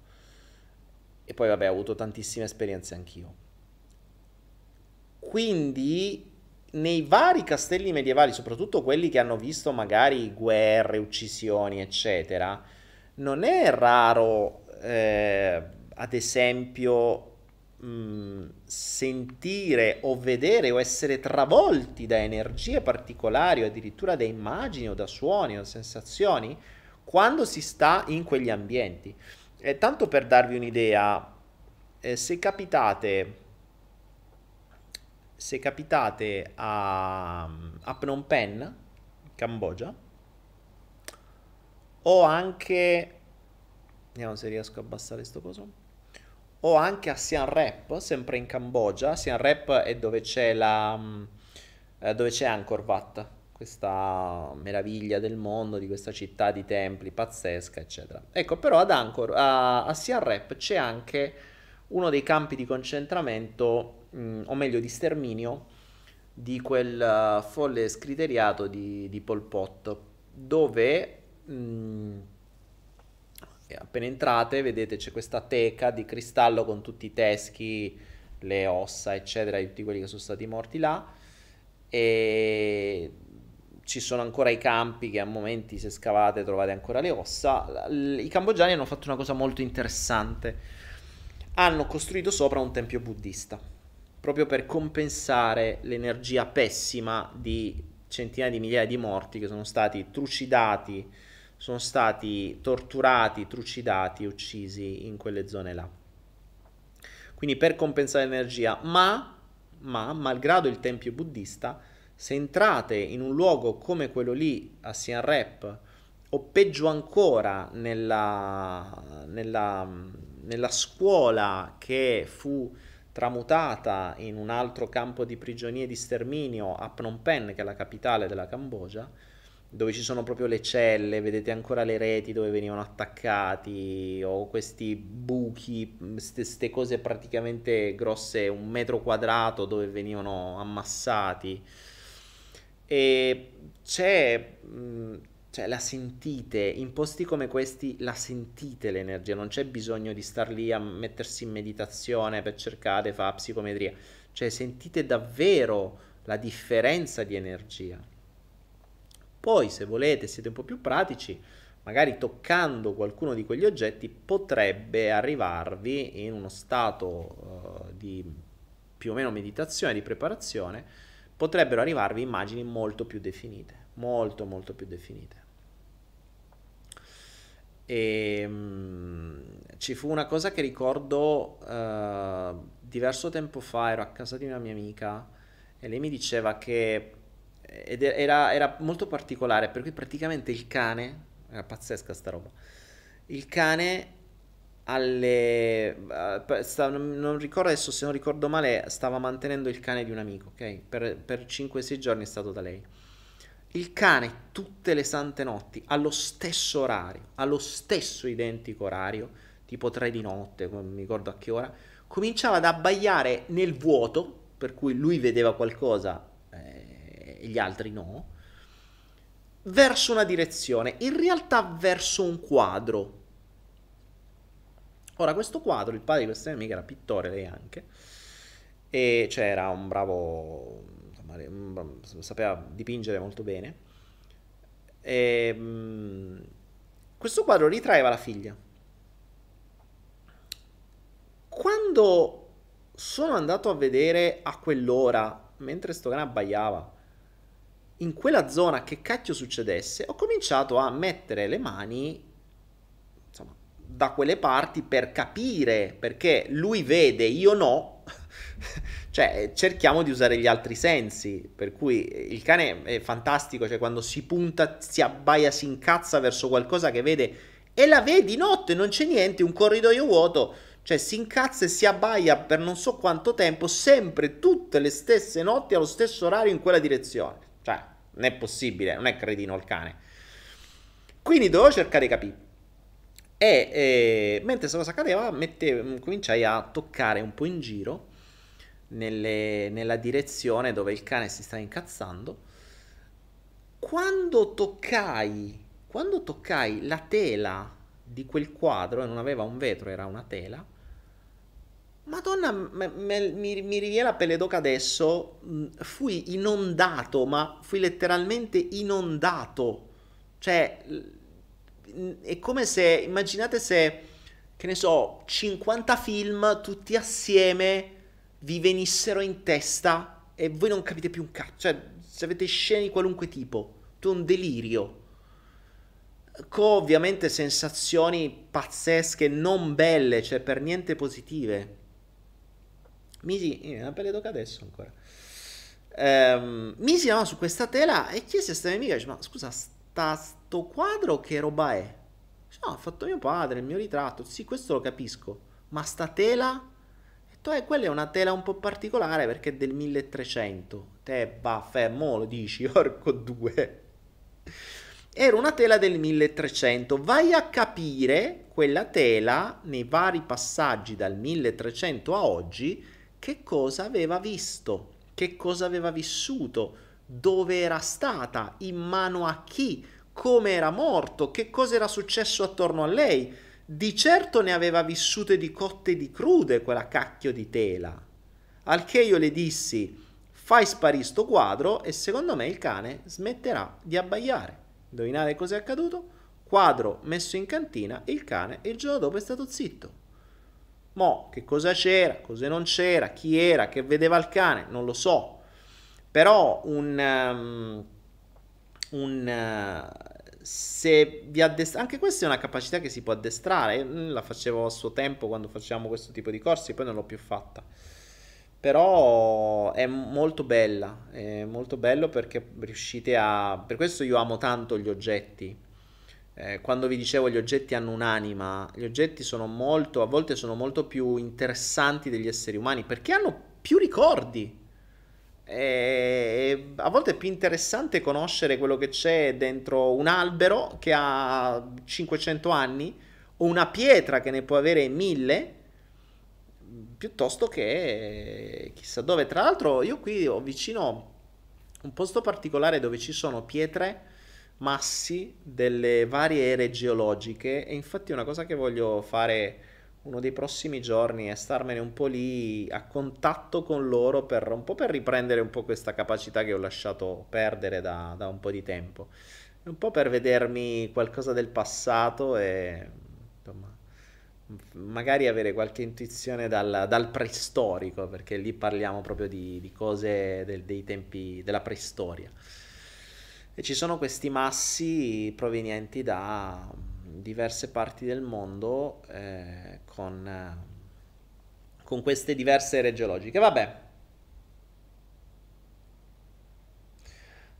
E poi vabbè, ho avuto tantissime esperienze anch'io. quindi nei vari castelli medievali, soprattutto quelli che hanno visto magari guerre, uccisioni, eccetera, non è raro, eh, ad esempio, mm, sentire o vedere o essere travolti da energie particolari o addirittura da immagini o da suoni o sensazioni quando si sta in quegli ambienti. E tanto per darvi un'idea, eh, se capitate se capitate a, a Phnom Penh, Cambogia, o anche vediamo se riesco a abbassare questo coso o anche a Siam Rap sempre in Cambogia. Siam Rap è dove c'è la eh, dove c'è Angkor Wat questa meraviglia del mondo di questa città di templi pazzesca eccetera. Ecco però ad Angkor a, a Siam Rap c'è anche uno dei campi di concentramento, mh, mm, o meglio di sterminio, di quel uh, folle scriteriato di, di, Pol Pot, dove mh, mm, appena entrate vedete c'è questa teca di cristallo con tutti i teschi, le ossa, eccetera, di tutti quelli che sono stati morti là. E ci sono ancora i campi che a momenti se scavate trovate ancora le ossa. I cambogiani hanno fatto una cosa molto interessante hanno costruito sopra un tempio buddista, proprio per compensare l'energia pessima di centinaia di migliaia di morti che sono stati trucidati, sono stati torturati, trucidati, uccisi in quelle zone là. Quindi per compensare l'energia, ma, ma malgrado il tempio buddista, se entrate in un luogo come quello lì a Siem Reap, o peggio ancora nella, nella nella scuola che fu tramutata in un altro campo di prigionia e di sterminio a Phnom Penh, che è la capitale della Cambogia, dove ci sono proprio le celle, vedete ancora le reti dove venivano attaccati, o questi buchi, queste cose praticamente grosse un metro quadrato dove venivano ammassati. E c'è... Mh, cioè la sentite, in posti come questi la sentite l'energia, non c'è bisogno di star lì a mettersi in meditazione per cercare, fa psicometria, cioè sentite davvero la differenza di energia. Poi se volete, siete un po' più pratici, magari toccando qualcuno di quegli oggetti potrebbe arrivarvi in uno stato uh, di più o meno meditazione, di preparazione, potrebbero arrivarvi immagini molto più definite, molto molto più definite. E um, ci fu una cosa che ricordo uh, diverso tempo fa, ero a casa di una mia amica e lei mi diceva che ed era, era molto particolare perché praticamente il cane, era pazzesca sta roba, il cane alle... Uh, sta, non, non, ricordo adesso, se non ricordo male, stava mantenendo il cane di un amico, ok? Per, per 5-6 giorni è stato da lei il cane tutte le sante notti, allo stesso orario, allo stesso identico orario, tipo 3 di notte, non mi ricordo a che ora, cominciava ad abbaiare nel vuoto, per cui lui vedeva qualcosa eh, e gli altri no, verso una direzione, in realtà verso un quadro. Ora, questo quadro, il padre di questa mia amica era pittore, lei anche, e cioè era un bravo sapeva dipingere molto bene. E, um, questo quadro ritraeva la figlia. Quando sono andato a vedere a quell'ora, mentre sto cane abbaiava, in quella zona che cacchio succedesse, ho cominciato a mettere le mani insomma, da quelle parti per capire perché lui vede, io no. Cioè, cerchiamo di usare gli altri sensi, per cui il cane è fantastico, cioè quando si punta, si abbaia, si incazza verso qualcosa che vede e la vedi notte, non c'è niente, un corridoio vuoto, cioè si incazza e si abbaia per non so quanto tempo, sempre tutte le stesse notti allo stesso orario in quella direzione. Non è possibile, non è cretino il cane. Quindi dovevo cercare di capire. E eh, mentre questa cosa mette, cominciai a toccare un po' in giro nelle, nella direzione dove il cane si sta incazzando. Quando toccai, quando toccai la tela di quel quadro, e non aveva un vetro, era una tela, Madonna, me, me, mi, mi riviene la pelle d'oca adesso. Mm, fui inondato, ma fui letteralmente inondato. Cioè, è come se, immaginate se, che ne so, 50 film tutti assieme vi venissero in testa e voi non capite più un cazzo. Cioè, se avete scene di qualunque tipo, tu un delirio. Con ovviamente sensazioni pazzesche, non belle, cioè per niente positive. Misi, eh, la pelle d'oca adesso ancora. Ehm, Misi andava su questa tela e chiese a questa mia amica, ma scusa, sta, sto quadro che roba è? No, ha fatto mio padre, il mio ritratto. Sì, questo lo capisco. Ma sta tela? E eh, quella è una tela un po' particolare perché è del 1300. Te baffe, mo lo dici, orco due. Era una tela del 1300. Vai a capire quella tela nei vari passaggi dal 1300 a oggi che cosa aveva visto, che cosa aveva vissuto, dove era stata, in mano a chi, come era morto, che cosa era successo attorno a lei. Di certo ne aveva vissute di cotte e di crude quella cacchio di tela. Al che io le dissi: Fai sparire sto quadro e secondo me il cane smetterà di abbaiare. Indovinate cosa è accaduto? Quadro messo in cantina, il cane il giorno dopo è stato zitto. Mo, che cosa c'era, cosa non c'era, chi era, che vedeva il cane, non lo so. Però un... Um, un uh, se vi addestrate, anche questa è una capacità che si può addestrare. La facevo a suo tempo quando facevamo questo tipo di corsi, poi non l'ho più fatta. Però è molto bella, è molto bello perché riuscite a... Per questo io amo tanto gli oggetti, eh, quando vi dicevo gli oggetti hanno un'anima, gli oggetti sono molto, a volte sono molto più interessanti degli esseri umani perché hanno più ricordi. E a volte è più interessante conoscere quello che c'è dentro un albero che ha 500 anni o una pietra che ne può avere 1000 piuttosto che chissà dove. Tra l'altro io qui ho vicino un posto particolare dove ci sono pietre massi delle varie ere geologiche. E infatti una cosa che voglio fare uno dei prossimi giorni è starmene un po' lì a contatto con loro per un po' per riprendere un po' questa capacità che ho lasciato perdere da, da un po' di tempo. Un po' per vedermi qualcosa del passato e insomma magari avere qualche intuizione dal, dal preistorico perché lì parliamo proprio di, di cose del, dei tempi della preistoria e ci sono questi massi provenienti da diverse parti del mondo eh, con, eh, con queste diverse ere geologiche. Vabbè.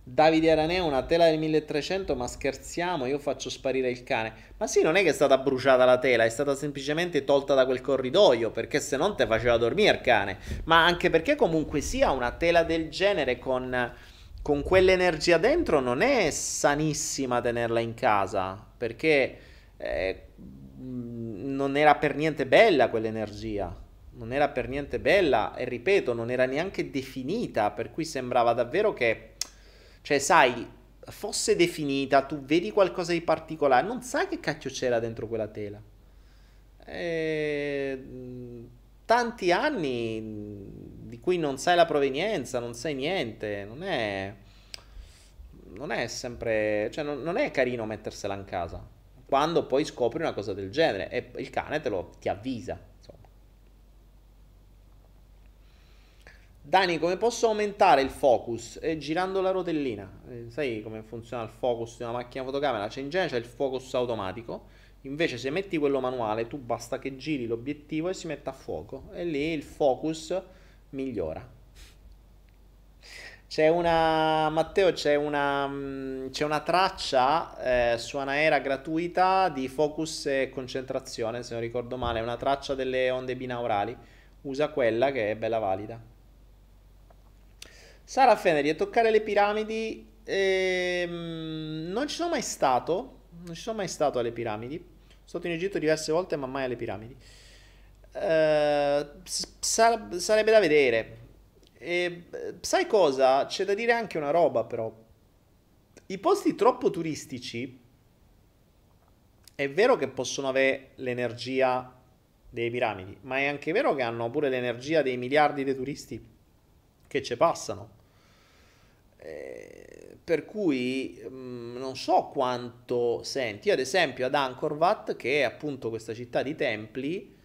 Davide Aranè, una tela del 1300, ma scherziamo, io faccio sparire il cane. Ma sì, non è che è stata bruciata la tela, è stata semplicemente tolta da quel corridoio, perché se non te faceva dormire il cane. Ma anche perché comunque sia una tela del genere con con quell'energia dentro non è sanissima tenerla in casa perché eh, non era per niente bella quell'energia. Non era per niente bella e ripeto, non era neanche definita, per cui sembrava davvero che, cioè, sai, fosse definita, tu vedi qualcosa di particolare, non sai che cacchio c'era dentro quella tela. E... Tanti anni di cui non sai la provenienza, non sai niente, non è, non è sempre, cioè non, non è carino mettersela in casa, quando poi scopri una cosa del genere e il cane te lo ti avvisa. Dani, come posso aumentare il focus? Eh, girando la rotellina. Eh, sai come funziona il focus di una macchina fotocamera? C'è in genere c'è il focus automatico. Invece se metti quello manuale, tu basta che giri l'obiettivo e si mette a fuoco. E lì il focus migliora. C'è una, Matteo, c'è una, mm, c'è una traccia eh, su Anaera gratuita di focus e concentrazione, se non ricordo male, una traccia delle onde binaurali. Usa quella che è bella valida. Sara Feneri, a toccare le piramidi, ehm, non ci sono mai stato, non ci sono mai stato alle piramidi. Sono stato in Egitto diverse volte, ma mai alle piramidi. Eh, sar- sarebbe da vedere. E, sai cosa? C'è da dire anche una roba, però. I posti troppo turistici è vero che possono avere l'energia delle piramidi, ma è anche vero che hanno pure l'energia dei miliardi di turisti che ci passano. Eh, per cui mh, mm, non so quanto senti. Io ad esempio ad Angkor che è appunto questa città di templi,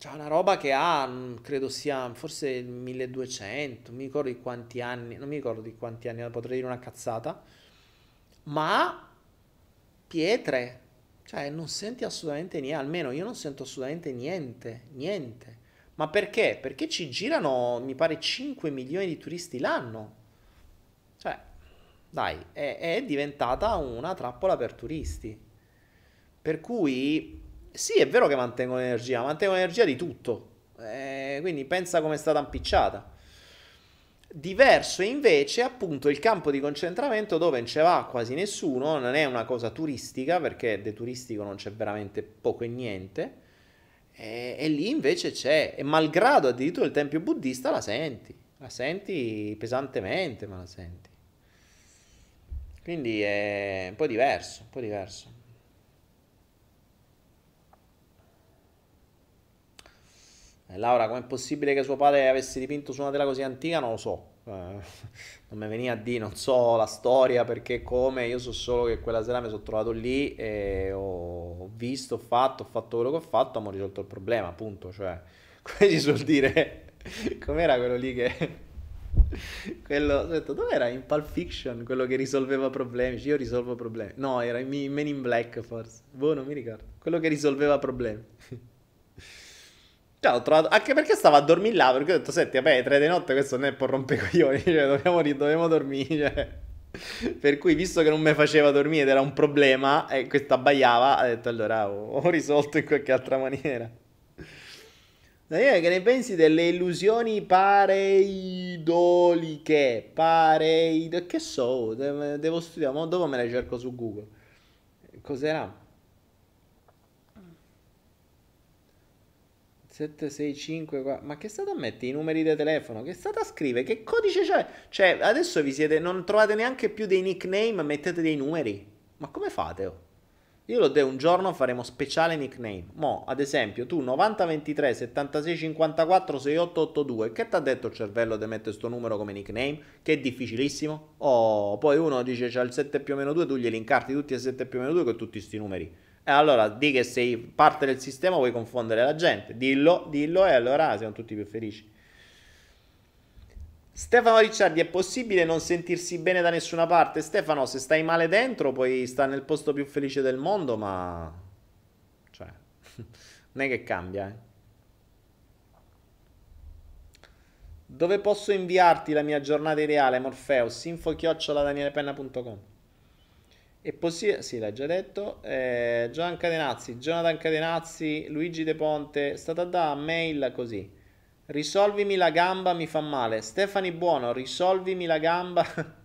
c'è una roba che ha, mm, credo sia forse 1200, non mi ricordo di quanti anni, non mi ricordo di quanti anni, potrei dire una cazzata, ma pietre, cioè non senti assolutamente niente, almeno io non sento assolutamente niente, niente. Ma perché? Perché ci girano, mi pare, 5 milioni di turisti l'anno. Cioè, dai, è, è diventata una trappola per turisti. Per cui sì, è vero che mantengono energia, mantengono energia di tutto. Eh, quindi pensa come è stata impicciata. Diverso invece appunto il campo di concentramento dove non ce va quasi nessuno, non è una cosa turistica perché de turistico non c'è veramente poco e niente. E, e lì invece c'è, e malgrado addirittura il tempio buddista la senti, la senti pesantemente, ma la senti. Quindi è un po' diverso, un po' diverso. Eh, Laura, com'è possibile che suo padre avesse dipinto su una tela così antica? Non lo so. Eh, non mi veniva a dire, non so la storia perché come. Io so solo che quella sera mi sono trovato lì e ho visto, ho fatto, ho fatto quello che ho fatto, abbiamo risolto il problema, appunto. Cioè, come si suol dire? Com'era quello lì che. Quello, aspetta, dove era in Pulp Fiction quello che risolveva problemi? Io risolvo problemi. No, era in Men in Black forse. Boh, non mi ricordo. Quello che risolveva problemi. Cioè, ho trovato... Anche perché stavo a dormire là, perché ho detto, senti, vabbè, tre di notte questo non è per rompecoglioni, cioè, dobbiamo, dobbiamo dormire, cioè. Per cui, visto che non mi faceva dormire ed era un problema, e questa abbaiava, ho detto, allora, ho, ho risolto in qualche altra maniera. Daniele, che ne pensi delle illusioni pareidoliche? Pareidoliche? Che so, devo studiare, ma dopo me le cerco su Google. Cos'era? 765 ma che state a mettere i numeri di telefono? Che state a scrivere? Che codice c'è? Cioè adesso vi siete non trovate neanche più dei nickname mettete dei numeri. Ma come fate oh? io lo devo un giorno faremo speciale nickname. Mo ad esempio tu 9023 76 54 6882 che ti ha detto il cervello di mettere questo numero come nickname? Che è difficilissimo. Oh poi uno dice c'ha il 7 più o meno 2 tu glieli incarti tutti al 7 più o meno 2 con tutti questi numeri. e allora di che sei parte del sistema vuoi confondere la gente. Dillo, dillo e allora siamo tutti più felici. Stefano Ricciardi, è possibile non sentirsi bene da nessuna parte? Stefano, se stai male dentro puoi stare nel posto più felice del mondo, ma... Cioè, non è che cambia, eh. Dove posso inviarti la mia giornata ideale, Morpheus? info-danielepenna.com è possibile, sì, l'hai già detto. Eh, Gian Cadenazzi, Jonathan Cadenazzi, Luigi De Ponte, stata da mail così. Risolvimi la gamba, mi fa male. Stefani Buono, risolvimi la gamba.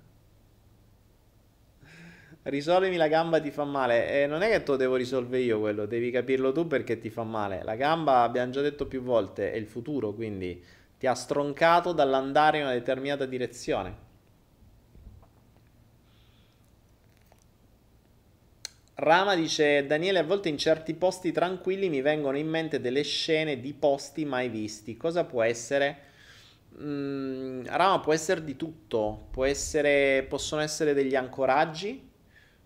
risolvimi la gamba, ti fa male. Eh, non è che te lo devo risolvere io quello, devi capirlo tu perché ti fa male. La gamba, abbiamo già detto più volte, è il futuro, quindi ti ha stroncato dall'andare in una determinata direzione. Rama dice: Daniele, a volte in certi posti tranquilli mi vengono in mente delle scene di posti mai visti. Cosa può essere? Mm, Rama può essere di tutto. Essere, possono essere degli ancoraggi,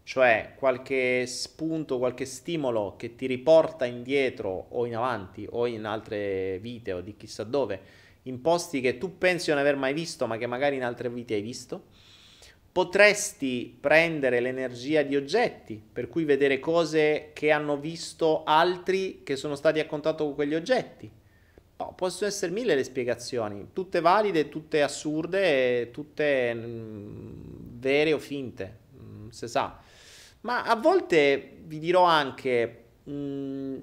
cioè qualche spunto, qualche stimolo che ti riporta indietro o in avanti o in altre vite o di chissà dove, in posti che tu pensi di non aver mai visto, ma che magari in altre vite hai visto potresti prendere l'energia di oggetti, per cui vedere cose che hanno visto altri che sono stati a contatto con quegli oggetti. No, possono essere mille le spiegazioni, tutte valide, tutte assurde, tutte mh, mm, vere o finte, mh, mm, se sa. Ma a volte vi dirò anche, mh, mm,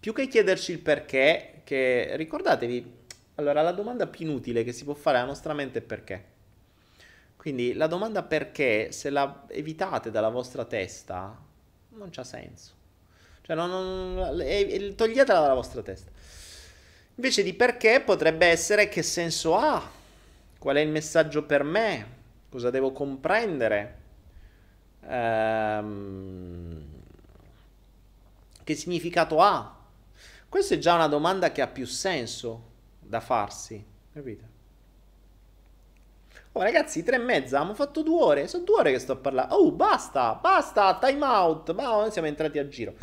più che chiederci il perché, che ricordatevi, allora la domanda più inutile che si può fare alla nostra mente è perché. Quindi la domanda perché, se la evitate dalla vostra testa, non c'ha senso. Cioè, non, non, toglietela dalla vostra testa. Invece di perché potrebbe essere che senso ha? Qual è il messaggio per me? Cosa devo comprendere? Ehm, Che significato ha? Questa è già una domanda che ha più senso da farsi, capite? Oh ragazzi, tre e mezza, abbiamo fatto due ore, sono due ore che sto a parlare. Oh, basta, basta, time out, ma siamo entrati a giro.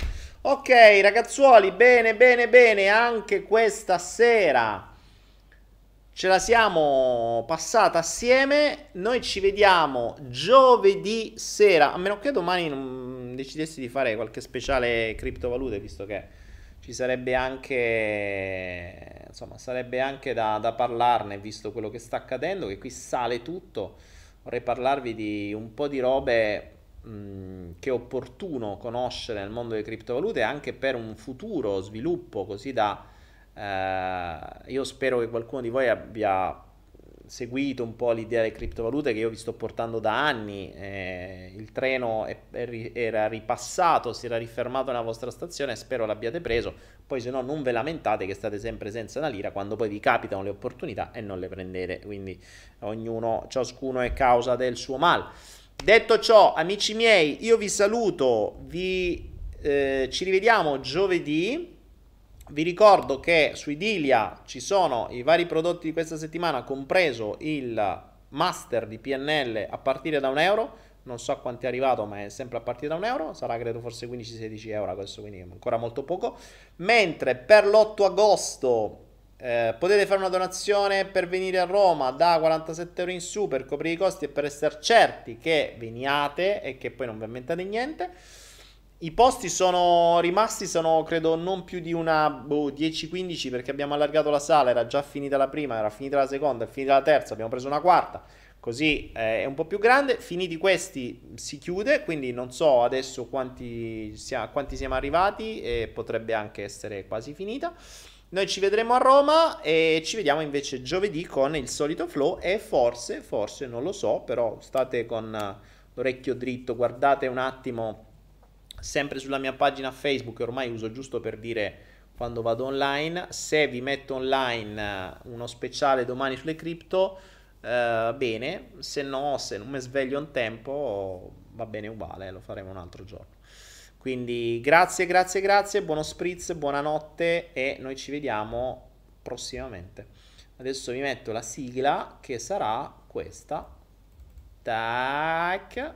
Ok, ragazzuoli, bene, bene, bene, anche questa sera ce la siamo passata assieme. Noi ci vediamo giovedì sera, a meno che domani non decidessi di fare qualche speciale criptovalute, visto che ci sarebbe anche, insomma, sarebbe anche da, da, parlarne visto quello che sta accadendo, che qui sale tutto. Vorrei parlarvi di un po' di robe mh, che è opportuno conoscere nel mondo delle criptovalute anche per un futuro sviluppo, così da... Eh, io spero che qualcuno di voi abbia seguito un po' l'idea delle criptovalute che io vi sto portando da anni, eh, il treno è, è, era ripassato, si era rifermato nella vostra stazione, spero l'abbiate preso, poi se no non ve lamentate che state sempre senza una lira quando poi vi capitano le opportunità e non le prendete, quindi ognuno, ciascuno è causa del suo male. Detto ciò, amici miei, io vi saluto, vi, eh, ci rivediamo giovedì. Vi ricordo che su Idilia ci sono i vari prodotti di questa settimana, compreso il master di PNL a partire da un euro. Non so quanto è arrivato, ma è sempre a partire da un euro. Sarà credo forse 15-16 euro adesso, quindi ancora molto poco. Mentre per l'8 agosto eh, potete fare una donazione per venire a Roma da 47 euro in su per coprire i costi e per essere certi che veniate e che poi non vi inventate niente. I posti sono rimasti, sono credo non più di una boh, 10-15 perché abbiamo allargato la sala, era già finita la prima, era finita la seconda, è finita la terza, abbiamo preso una quarta, così eh, è un po' più grande. Finiti questi si chiude, quindi non so adesso quanti, sia, quanti siamo arrivati e potrebbe anche essere quasi finita. Noi ci vedremo a Roma e ci vediamo invece giovedì con il solito flow e forse, forse non lo so, però state con l'orecchio dritto, guardate un attimo sempre sulla mia pagina Facebook, ormai uso giusto per dire quando vado online, se vi metto online eh, uno speciale domani sulle cripto, eh, bene, se no, se non mi sveglio in tempo, va bene uguale, lo faremo un altro giorno. Quindi grazie, grazie, grazie, buono spritz, buonanotte e noi ci vediamo prossimamente. Adesso vi metto la sigla che sarà questa. Tac.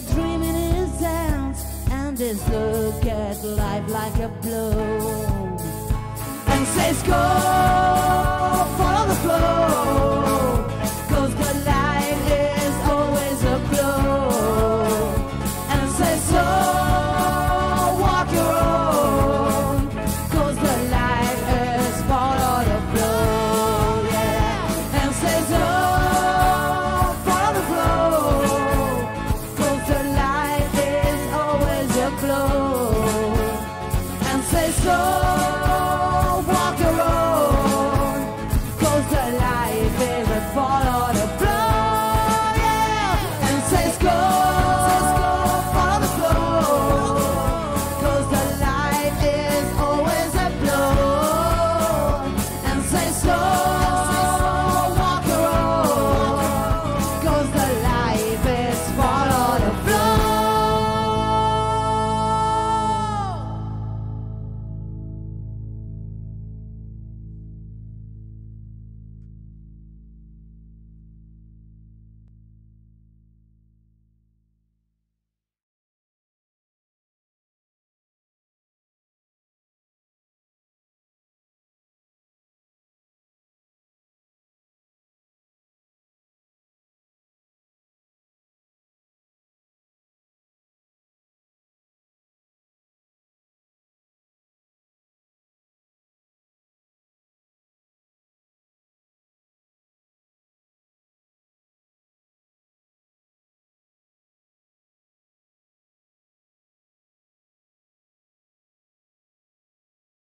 dreaming is hands and his look at life like a blow. And says go follow the flow.